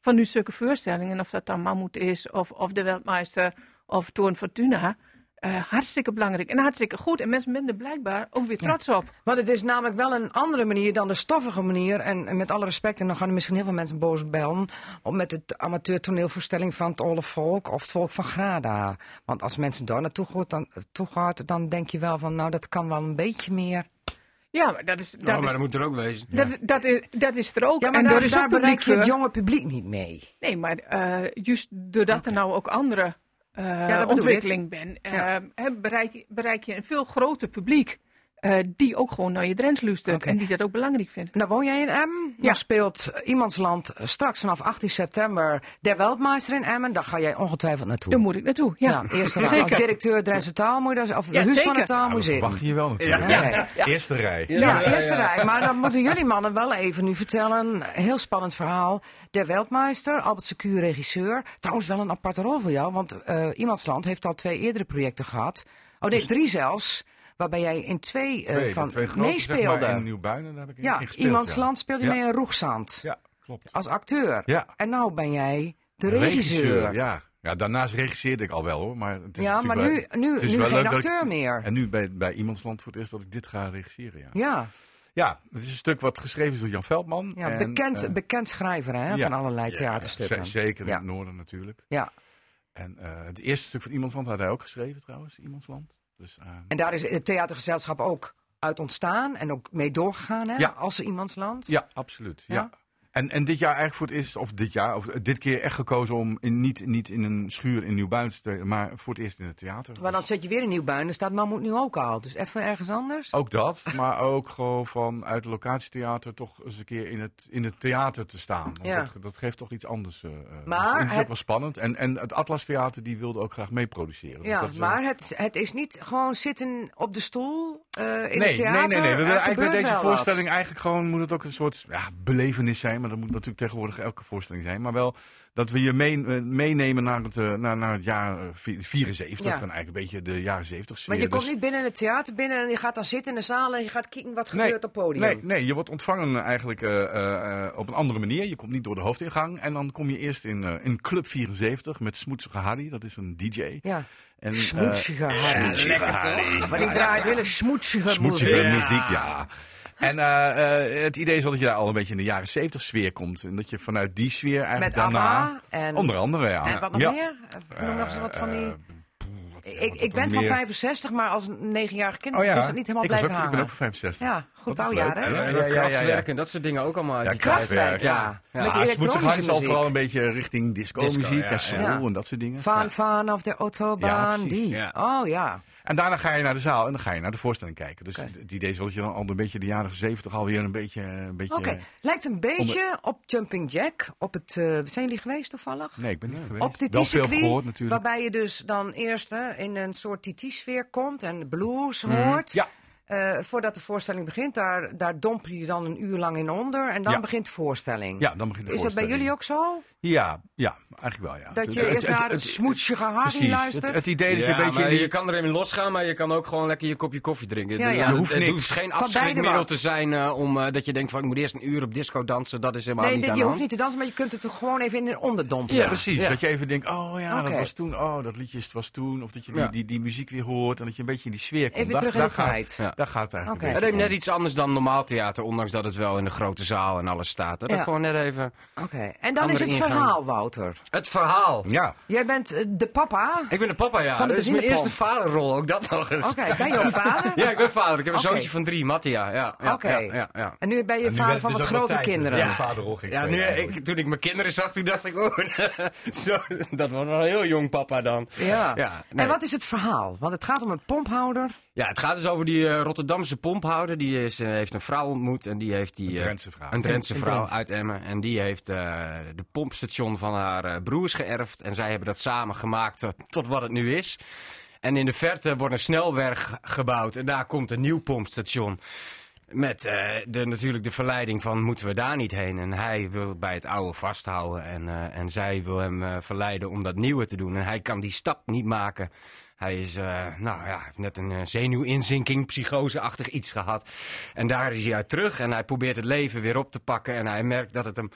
eh vanuit zulke voorstellingen, of dat dan Mammoet is, of, of de Weltmeister, of Toorn Fortuna, eh, hartstikke belangrijk en hartstikke goed. En mensen zijn er blijkbaar ook weer trots op. Want het is namelijk wel een andere manier dan de stoffige manier. En, en met alle respect, en dan gaan er misschien heel veel mensen boos bellen. Om met het amateur toneelvoorstelling van het Olle Volk of het Volk van Grada. Want als mensen daar naartoe gaat, dan, toe gaat, dan denk je wel van, nou dat kan wel een beetje meer. Ja, maar dat is, dat Nou, maar is, dat moet er ook wezen. dat, dat is, dat is er ook. Ja, maar en daar, daar is daar bereik publiek je het jonge publiek niet mee. Nee, maar eh, juist doordat er nou ook andere eh, dat ontwikkeling ben, eh, Ja. hè, bereik, je- bereik je een veel groter publiek. Eh, die ook gewoon naar je Drents luistert en die dat ook belangrijk vindt. Nou woon jij in Emmen. Dan speelt Iemandsland straks vanaf 18 september Der Weltmeister in Emmen. Daar ga jij ongetwijfeld naartoe. Daar moet ik naartoe. Ja, Ja, eerste rij. Als directeur Drentse taal moet je daar, of Ja, Huis van de. Taal Ja, moet zitten. verwacht je wel natuurlijk. Ja, ja. Eerste rij. Ja, eerste rij. Maar dan moeten jullie mannen wel even nu vertellen. Heel spannend verhaal. Der Weltmeister, Albert Secuur regisseur. Trouwens wel een aparte rol voor jou. Want eh Iemandsland heeft al twee eerdere projecten gehad. Oh nee, drie zelfs. Waarbij jij in twee, eh, Twee, van twee grote, meespeelde. Zeg maar, in Nieuwbuinen, daar heb ik ja, in gespeeld. Iemandsland ja. speelde je mee in Roegzand. Ja, klopt. Als acteur. Ja. En nou ben jij de regisseur. ja. ja, daarnaast regisseerde ik al wel hoor. Maar het is Ja, maar nu, nu, het is nu wel geen ik- acteur meer. En nu bij, bij Iemandsland voor het eerst dat ik dit ga regisseren. Ja, Ja, ja het is een stuk wat geschreven is door Jan Veldman. ja en, bekend, eh, bekend schrijver hè, ja. van allerlei theaterstukken. Zeker in het noorden natuurlijk. Ja. En eh, het eerste stuk van Iemandsland had hij ook geschreven trouwens, Iemandsland. Dus, eh, En daar is het theatergezelschap ook uit ontstaan en ook mee doorgegaan, hè? Ja. Als iemandsland. Ja, absoluut. Ja. Ja? En, en dit jaar eigenlijk voor het eerst, of dit jaar, of dit keer echt gekozen om in, niet, niet in een schuur in Nieuwbuin te maar voor het eerst in het theater. Maar dan zet je weer in Nieuwbuin, dan staat Mammoet nu ook al. Dus even ergens anders. Ook dat, maar ook gewoon van uit het locatietheater toch eens een keer in het, in het theater te staan. Want Ja. dat, dat geeft toch iets anders. eh, eh. Maar dat is ook het- wel spannend. En, en het Atlas Theater die wilde ook graag meeproduceren. Dus ja, eh, maar het, het is niet gewoon zitten op de stoel eh, in nee, het nee, theater. nee, nee. We Er willen eigenlijk bij deze wat. voorstelling eigenlijk gewoon moet het ook een soort ja, belevenis zijn. Maar dat moet natuurlijk tegenwoordig elke voorstelling zijn. Maar wel dat we je mee, eh, meenemen naar het, eh, naar, naar het jaar eh, vi- 74. Ja. En eigenlijk een beetje de jaren 70 sfeer. Maar je komt Dus- niet binnen in het theater binnen en je gaat dan zitten in de zaal en je gaat kijken wat gebeurt op het podium. Nee, nee, je wordt ontvangen eigenlijk op een andere manier. Je komt niet door de hoofdingang. En dan kom je eerst in, in Club 74 met Smoetsige Harry. Dat is een DJ. Ja. En, eh, Smoetsige Harry. Smoetsige Harry. Maar die draait hele smoetsige, Smoetsige muziek. muziek, ja. En eh, eh, het idee is wel dat je daar al een beetje in de jaren 70 sfeer komt. En dat je vanuit die sfeer eigenlijk Met daarna... En, Onder andere, ja. en wat nog Ja. meer? Noem nog eens wat van die... Ik, ik ben van meer? 65, maar als negenjarig kind Oh ja, is het niet helemaal ik, blijven ook, ik ben ook van 65. Ja, goed bouwjaar, hè? En, Ja, en ja, ja, ja. krachtwerk en dat soort dingen ook allemaal. Ja. Kraftwerk, ja. Ja. Met Ja, die elektronische muziek. vooral een beetje richting disco-muziek Disco, ja, en soul ja. en dat soort dingen. Van, van of de autobaan, precies, die. ja. Oh ja. En daarna ga je naar de zaal en dan ga je naar de voorstelling kijken. Dus Oké. het idee is wel dat je dan al een beetje de jaren 70 alweer een beetje... Een beetje Oké, lijkt een beetje op Jumping Jack. Op het, eh, zijn jullie geweest toevallig? Nee, ik ben niet geweest. Op dit Wel veel gehoord natuurlijk. waarbij je dus dan eerst hè, in een soort TT-sfeer komt en blues hoort. Ja. Eh, voordat de voorstelling begint, daar, daar domper je dan een uur lang in onder. En dan Ja. begint de voorstelling. Ja, dan begint de Is dat bij jullie ook zo? Ja, ja, eigenlijk wel, ja. Dat je het- eerst het- naar het- smoetsige Harry Precies. luistert? Het, het idee dat je Ja, een beetje... maar die- je kan erin losgaan, maar je kan ook gewoon lekker je kopje koffie drinken. Ja, ja. Het, hoeft het niks. hoeft geen afschrikmiddel wat. te zijn eh, om eh, dat je denkt van ik moet eerst een uur op disco dansen. Dat is helemaal Nee, niet aan je hoeft niet te dansen, maar je kunt het toch gewoon even in een onderdompelen. Ja. Precies, Ja. dat je even denkt, oh ja, dat was toen, oh dat liedje is- was toen. Of dat je die, Ja. die, die muziek weer hoort en dat je een beetje in die sfeer komt. Even terug in de tijd. Ja. Daar gaat het eigenlijk een Het heeft net iets anders dan normaal theater, ondanks dat het wel in de grote zaal en alles staat. Dat Ja. is gewoon net even Oké, en dan is het ingang. verhaal, Wouter. het verhaal. Ja, Jij bent eh, de papa. Ik ben de papa, ja. Van de dat is mijn eerste vaderrol, ook dat nog eens. Oké, ben je ook vader? Ja, ik ben vader. Ik heb een zoontje van drie, Mattia. Ja, ja, Oké. ja, ja, ja. En nu ben je vader van wat grote tijd, dus kinderen. dat je vaderrol ging Ja, nu, eigenlijk. ik, toen ik mijn kinderen zag, toen dacht ik, oh, zo, dat was wel een heel jong papa dan. Ja. Ja, nee. En wat is het verhaal? Want het gaat om een pomphouder. Ja, het gaat dus over die eh, Rotterdamse pomphouder. Die is, eh, heeft een vrouw ontmoet en die heeft die... Een eh, Drentse vrouw. Een Drentse uit Emmen. En die heeft eh, de pompstation van haar eh, broers geërfd. En zij hebben dat samen gemaakt tot, tot wat het nu is. En in de verte wordt een snelweg gebouwd. En daar komt een nieuw pompstation. Met eh, de, natuurlijk de verleiding van moeten we daar niet heen. En hij wil bij het oude vasthouden. En, eh, en zij wil hem eh, verleiden om dat nieuwe te doen. En hij kan die stap niet maken. Hij is, eh, nou ja, heeft net een eh, zenuwinzinking, psychoseachtig iets gehad. En daar is hij uit terug. En hij probeert het leven weer op te pakken. En hij merkt dat het hem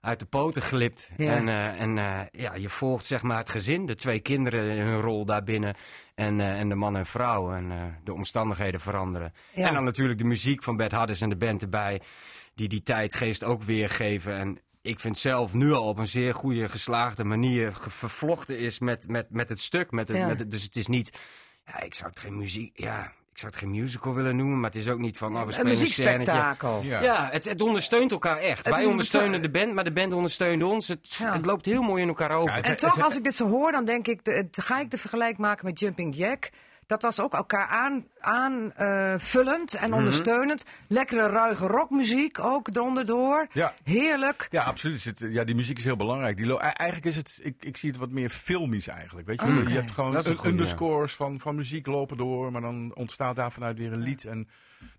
uit de poten glipt. Ja. En, eh, en ja, je volgt zeg maar het gezin, de twee kinderen hun rol daarbinnen. En, en de man en vrouw. En de omstandigheden veranderen. Ja. En dan natuurlijk de muziek van Bert Hardis en de band erbij. Die die tijdgeest ook weergeven. En ik vind zelf nu al op een zeer goede geslaagde manier vervlochten is met, met, met het stuk. Met het, Ja. met het, dus het is niet, ja, ik zou het geen muziek, ja, ik zou het geen musical willen noemen. Maar het is ook niet van, oh, we spelen een. Ja. Ja, het, het ondersteunt elkaar echt. Het Wij ondersteunen de band, maar de band ondersteunt ons. Het, Ja. het loopt heel mooi in elkaar over. Ja, het- En toch, als ik dit zo hoor, dan denk ik, de, het- ga ik de vergelijk maken met Jumping Jack. Dat was ook elkaar aanvullend aan, eh, vullend en ondersteunend. Lekkere ruige rockmuziek ook eronder door. Ja. Heerlijk. Ja, absoluut. Is het- Ja, die muziek is heel belangrijk. Die lo- e- eigenlijk is het, ik, ik zie het wat meer filmisch eigenlijk. Weet je, je hebt gewoon een goeie, underscores van, van muziek lopen door, maar dan ontstaat daar vanuit weer een lied. En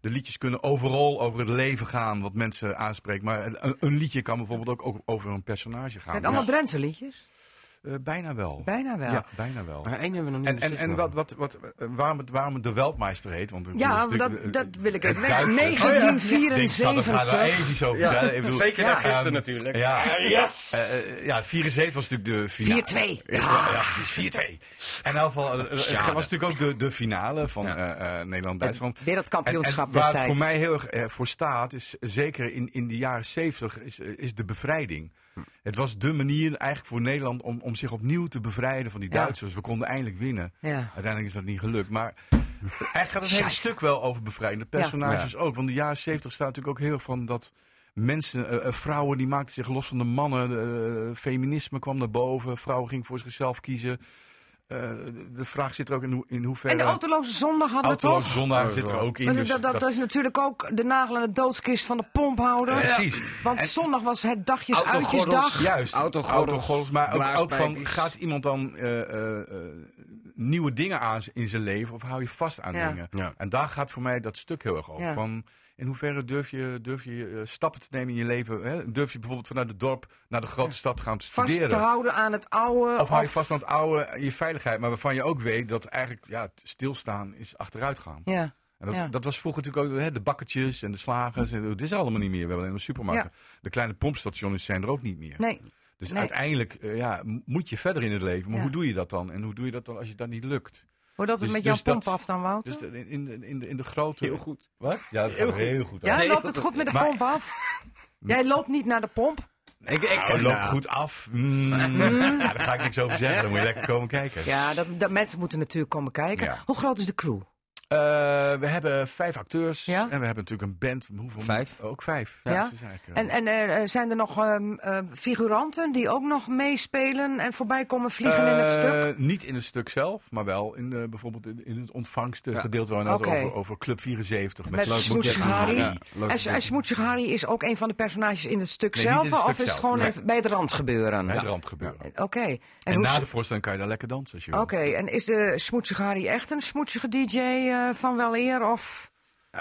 de liedjes kunnen overal over het leven gaan, wat mensen aanspreekt. Maar een, een liedje kan bijvoorbeeld ook, ook over een personage gaan. Zijn het allemaal Drentse liedjes? Eh, bijna wel. Bijna wel. Ja, bijna wel. Maar één hebben we nog niet En, en, wat, wat, wat, waarom, het, waarom het de Veldmeister heet? Want het Ja, is dat, dat wil ik het even weten. Duitse- Denk, dat gaat 1974. er even iets over vertellen. Ik bedoel, Zeker Ja. gisteren Ehm, natuurlijk. Ja. Yes! Eh, ja, 74 was natuurlijk de finale. 4-2. Ja, ja, precies, 4-2. En in elk geval, het was natuurlijk ook de, de finale van Ja. eh, eh, Nederland-Duitsland. Het wereldkampioenschap En- en waar het destijds. voor mij heel erg voor staat, is zeker in, in de jaren 70, is, is de bevrijding. Het was de manier eigenlijk voor Nederland om, om zich opnieuw te bevrijden van die Ja. Duitsers. We konden eindelijk winnen. Ja. Uiteindelijk is dat niet gelukt. Maar eigenlijk gaat het hele stuk wel over bevrijdende personages ook. Want de jaren 70 staat natuurlijk ook heel van dat mensen, eh, eh, vrouwen die maakten zich los van de mannen. eh, feminisme kwam naar boven. Vrouwen gingen voor zichzelf kiezen. Eh, de- vraag zit er ook in, hoe, in hoeverre... En de autoloze zondag hadden we Autoloze toch? zondagen zit er ook in. Maar dus dat, dat, dat- is natuurlijk ook de nagel aan de doodskist van de pomphouder. Precies. Want En- zondag was het dagjes uitjesdag. Juist, Autogordels, maar ook, ook van, gaat iemand dan eh, eh, eh, nieuwe dingen aan in zijn leven of hou je vast aan Ja. dingen? Ja. En daar gaat voor mij dat stuk heel erg over. Ja. Van, in hoeverre durf je, durf je eh, stappen te nemen in je leven? Hè? Durf je bijvoorbeeld vanuit het dorp naar de grote stad te gaan Vast studeren? te houden aan het oude. Of hou je vast aan het oude, je veiligheid, maar waarvan je ook weet dat eigenlijk ja, stilstaan is achteruit gaan. Ja. En dat, Ja. dat was vroeger natuurlijk ook hè, de bakkertjes en de slagers. En, dit is allemaal niet meer. We hebben alleen maar supermarkten. De kleine pompstations zijn er ook niet meer. Nee. Dus Nee. uiteindelijk eh, ja, moet je verder in het leven. Maar Ja. hoe doe je dat dan? En hoe doe je dat dan als je dat niet lukt? Hoe loopt het Dus- met jouw dus dat- pomp af dan, Wouter? Dus in, de, in, de, in de grote... Heel goed. Wat? Ja, dat gaat heel goed. ja, Nee, loopt het goed met de Maar- pomp af? Jij loopt niet naar de pomp? Ik, ik, Nou, loopt nou, goed af. Mm, ja, daar ga ik niks over zeggen. Dan moet je lekker komen kijken. Ja, dat, dat mensen moeten natuurlijk komen kijken. Ja. Hoe groot is de crew? Eh, we hebben vijf acteurs. Ja? En we hebben natuurlijk een band. Hoeveel? Vijf. Ook vijf. Ja? is eigenlijk, eh, En, en eh, zijn er nog ehm, eh, figuranten die ook nog meespelen en voorbij komen vliegen in het Eh, stuk? Niet in het stuk zelf, maar wel in de, bijvoorbeeld in, in het ontvangstgedeelte waar we over, over Club 74. Met? Ja, leuk. En, en Smoetsig Harry is ook een van de personages in het stuk Nee, zelf? het stuk of is het gewoon nee. even bij het randgebeuren? Bij het randgebeuren. Oké. En, En, hoe na de voorstelling kan je daar lekker dansen als je wil. Oké, en is de Smoetsig Harry echt een smoetsige DJ eh, van wel eer? Of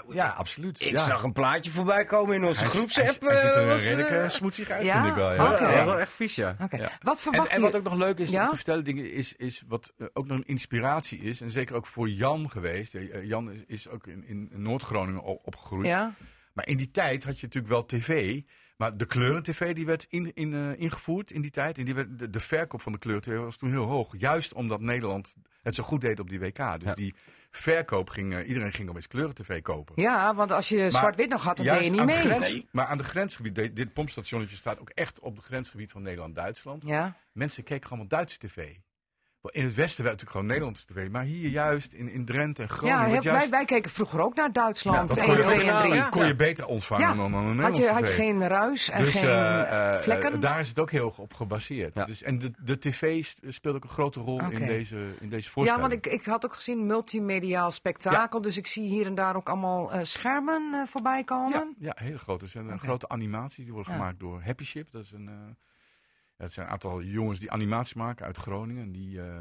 Ja, absoluut. Ik ja. zag een plaatje voorbij komen in onze groepsapp. Hij, hij ziet eh, er was, redelijk smoetsig uit, ja? vind ik wel. Ja. Ja. dat was echt vies, ja. Wat En, verwacht en je? wat ook nog leuk is Ja? om te vertellen, dingen, is, is wat ook nog een inspiratie is. En zeker ook voor Jan geweest. Jan is, is ook in, in Noord-Groningen op- opgegroeid. Ja? Maar in die tijd had je natuurlijk wel tv. Maar de kleuren-tv die werd in, in, eh, ingevoerd in die tijd. En die werd, de, de verkoop van de kleuren-tv was toen heel hoog. Juist omdat Nederland het zo goed deed op die WK. Dus Ja. die verkoop ging, eh, iedereen ging opeens kleuren-tv kopen. Ja, want als je zwart-wit nog had, dan deed je niet mee. grens- Maar aan de grensgebied, dit, dit pompstationnetje staat ook echt op het grensgebied van Nederland-Duitsland. Ja? Mensen keken allemaal Duitse tv. In het westen werd natuurlijk gewoon Nederlandse tv. Maar hier juist, in, in Drenthe en Groningen... Ja, juist, wij, wij keken vroeger ook naar Duitsland. dat 1, kon je 2 en ook- 3. kon je beter ontvangen Ja. dan dan een Had je, had je geen ruis en dus geen eh, eh, vlekken? eh, daar is het ook heel erg op gebaseerd. Ja. Dus, en de, de tv speelt ook een grote rol in, deze, in deze ja, voorstelling. want ik, ik had ook gezien multimediaal spektakel. Dus ik zie hier en daar ook allemaal eh, schermen eh, voorbij ja, komen. ja, hele grote. Het zijn grote animaties die worden Ja. gemaakt door Happy Ship. Dat is een, het zijn een aantal jongens die animaties maken uit Groningen. En die, eh,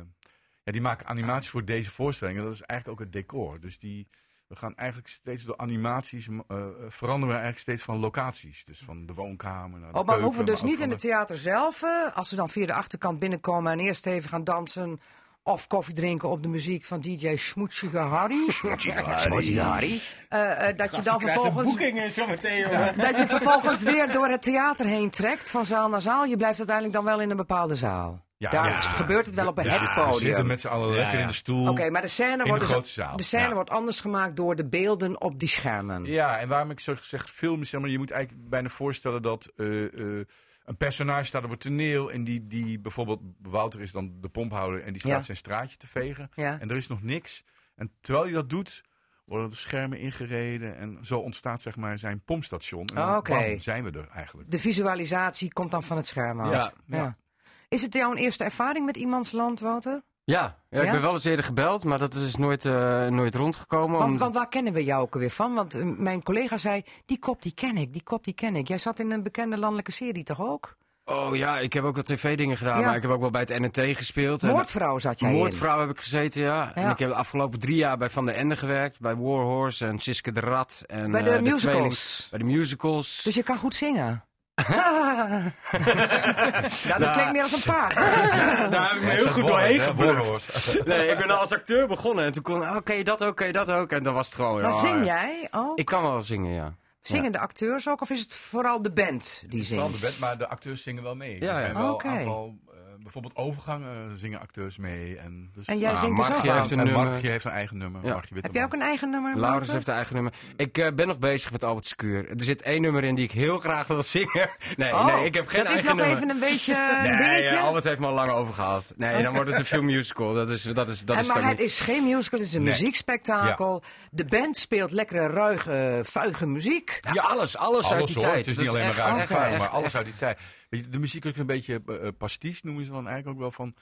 ja, die maken animaties voor deze voorstelling. En dat is eigenlijk ook het decor. Dus die, we gaan eigenlijk steeds door animaties eh, veranderen we eigenlijk steeds van locaties. Dus van de woonkamer naar de Oh, maar we hoeven dus niet in het theater zelf, eh, als we dan via de achterkant binnenkomen en eerst even gaan dansen of koffie drinken op de muziek van DJ Schmoetsige Harry. Schmoetsige Harry. Eh, eh, dat je dan vervolgens, boekingen zometeen, jongen. dat je vervolgens weer door het theater heen trekt, van zaal naar zaal. Je blijft uiteindelijk dan wel in een bepaalde zaal. Ja, Daar ja. gebeurt het wel op een Ja, het We zitten podium. met z'n allen lekker ja. in de stoel. Oké, maar de scène, de wordt, dus- grote zaal. de scène Ja. wordt anders gemaakt door de beelden op die schermen. Ja, en waarom ik zo gezegd film is, zeg maar, je moet eigenlijk bijna voorstellen dat eh, eh, een personage staat op het toneel en die, die bijvoorbeeld, Wouter is dan de pomphouder en die staat Ja. zijn straatje te vegen Ja. en er is nog niks. En terwijl hij dat doet, worden de schermen ingereden en zo ontstaat zeg maar zijn pompstation. En dan, Oké. bam, zijn we er eigenlijk. De visualisatie komt dan van het scherm af. Ja, ja. Is het jouw eerste ervaring met iemands land, Wouter? Ja, ja, ik ben wel eens eerder gebeld, maar dat is dus nooit, eh, nooit rondgekomen. Want, om- want waar kennen we jou ook weer van? Want eh, mijn collega zei, die kop die ken ik, die kop die ken ik. Jij zat in een bekende landelijke serie toch ook? Oh ja, ik heb ook wel tv-dingen gedaan, Ja. maar ik heb ook wel bij het NNT gespeeld. Moordvrouw zat jij in. Moordvrouw heb ik gezeten, ja. En ik heb de afgelopen drie jaar bij Van der Ende gewerkt. Bij Warhorse en Siske de Rat. En, Bij de eh, musicals. bij de musicals. Dus je kan goed zingen. nou, dat klinkt meer als een paard. Daar heb ik me heel goed doorheen gebluft. Nee, ik ben al als acteur begonnen. En toen kon oh, oké, dat ook, oké, dat ook. En dan was het gewoon... Maar ja, zing jij ook? Ik kan wel zingen, ja. Zingen de acteurs ook? Of is het vooral de band die Vooral zingt? de bed, maar de acteurs zingen wel mee. Ja, er ja. zijn wel een aantal, bijvoorbeeld overgangen zingen acteurs mee. En, dus, En jij Ah, zingt dus Margje ook heeft een en nummer. Margje heeft een eigen nummer. Ja. Heb jij ook een eigen nummer, Laurens heeft een eigen nummer. Ik eh, ben nog bezig met Albert Secuur. Er zit één nummer in die ik heel graag wil zingen. Nee, Oh, nee, ik heb geen dat is eigen nog nummer. even een beetje een Nee, dingetje. ja, Albert heeft me al lang overgehaald. Nee, dan wordt het een film musical. Dat is, dat is, dat En is maar het niet. is geen musical, het is een Nee. muziekspektakel. De band speelt lekkere, ruige, vuige muziek. Ja, alles, alles, uit die hoor. tijd. Het is Dat niet alleen maar echt, maar alles uit die tijd. De muziek is ook een beetje pastiche, noemen ze dan eigenlijk ook wel van.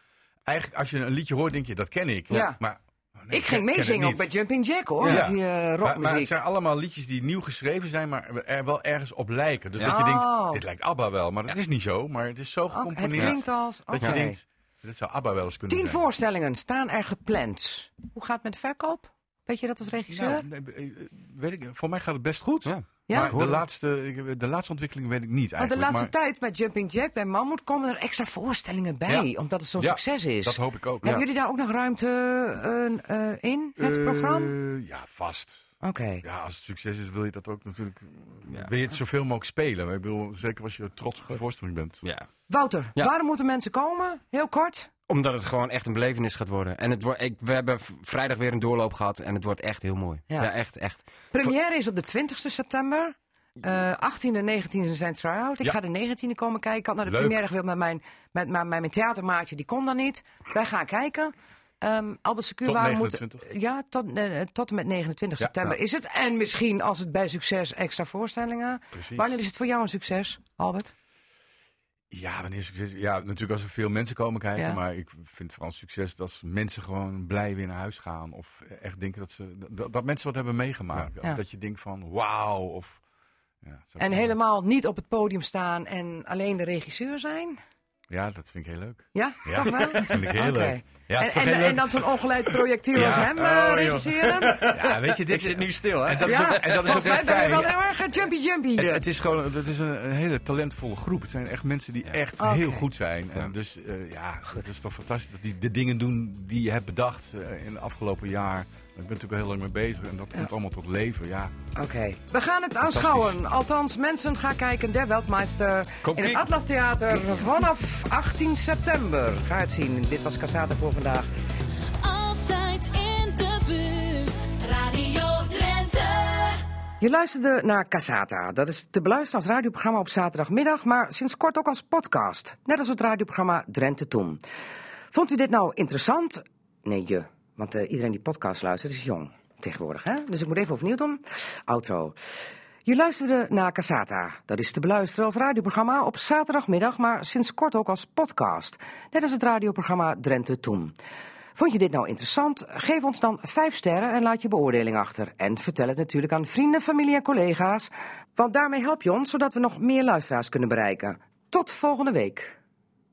Eigenlijk, als je een liedje hoort, denk je dat ken ik. Ja. Maar oh, nee, ik ging het meezingen ook niet. bij Jumping Jack hoor, Ja. met die eh, Maar, maar het rockmuziek. zijn allemaal liedjes die nieuw geschreven zijn, maar er wel ergens op lijken. Dus Ja. dat je denkt, Oh. dit lijkt ABBA wel, maar dat is niet zo. Maar het is zo Oh, het gecomponeerd klinkt als... dat oké. je denkt, dit zou ABBA wel eens kunnen Tien zijn. voorstellingen staan er gepland. Hoe gaat het met de verkoop? Weet je dat als regisseur? Nou, nee, weet ik, voor mij gaat het best goed. Ja. Ja? Maar de laatste, de laatste ontwikkeling weet ik niet de eigenlijk. laatste maar tijd bij Jumping Jack, bij Mammoet, komen er extra voorstellingen bij. Ja. Omdat het zo'n Ja, succes is. dat hoop ik ook. Hebben jullie daar ook nog ruimte eh, eh, in, het Eh, programma? Ja, vast. Oké. Ja, als het succes is, wil je dat ook natuurlijk. Ja. Wil je het zoveel mogelijk spelen? Ik bedoel, zeker als je trots op de voorstelling bent. Ja. Wouter, Ja. waarom moeten mensen komen? Heel kort. Omdat het gewoon echt een belevenis gaat worden. En het wordt, ik, we hebben vrijdag weer een doorloop gehad en het wordt echt heel mooi. Ja. Ja, echt, echt. Première is op de 20e september. Eh 18e en 19e zijn try-out. Ik Ja. ga de 19e komen kijken. Ik had naar de Leuk. première gewild met mijn, met, mijn, mijn theatermaatje. Die kon dan niet. Wij gaan kijken. Ehm Albert 29. Moet, ja, tot, eh, tot en met 29 Ja, september ja. is het. En misschien als het bij succes extra voorstellingen. Precies. Wanneer is het voor jou een succes, Albert? Ja, wanneer succes? Ja, natuurlijk als er veel mensen komen kijken. Ja. Maar ik vind vooral succes dat mensen gewoon blij weer naar huis gaan. Of echt denken dat ze dat, dat mensen wat hebben meegemaakt. Ja. Of dat je denkt van wauw. Of, ja, En helemaal niet op het podium staan en alleen de regisseur zijn? Ja, dat vind ik heel leuk. Ja, toch wel? vind ik heel leuk. Ja, en, en, en dan zo'n ongeleid projectiel als Ja. hem Oh, eh, regisseren. Ja, weet je, dit Ik zit nu stil, hè? En dat is ook, en dat is ook mij ben je wel heel erg jumpy jumpy. Het, het is gewoon het is een, een hele talentvolle groep. Het zijn echt mensen die echt heel goed zijn. En dus eh, ja, het is toch fantastisch dat die de dingen doen die je hebt bedacht eh, in het afgelopen jaar. Ik ben natuurlijk al heel lang mee bezig en dat komt allemaal tot leven. Ja, Oké. We gaan het aanschouwen. Althans, mensen gaan kijken. Der Weltmeister Kom in het. Atlas Theater vanaf 18 september. Ga het zien. Dit was Casata voor vandaag. Altijd in de buurt. Radio Drenthe. Je luisterde naar Casata. Dat is te beluisteren als radioprogramma op zaterdagmiddag, maar sinds kort ook als podcast. Net als het radioprogramma Drenthe Toen. Vond u dit nou interessant? Nee, je. Want eh, iedereen die podcast luistert is jong tegenwoordig. Hè? Dus ik moet even overnieuw doen. Outro. Je luisterde naar Casata. Dat is te beluisteren als radioprogramma op zaterdagmiddag, maar sinds kort ook als podcast. Net als het radioprogramma Drenthe Toen. Vond je dit nou interessant? Geef ons dan 5 sterren en laat je beoordeling achter. En vertel het natuurlijk aan vrienden, familie en collega's. Want daarmee help je ons zodat we nog meer luisteraars kunnen bereiken. Tot volgende week.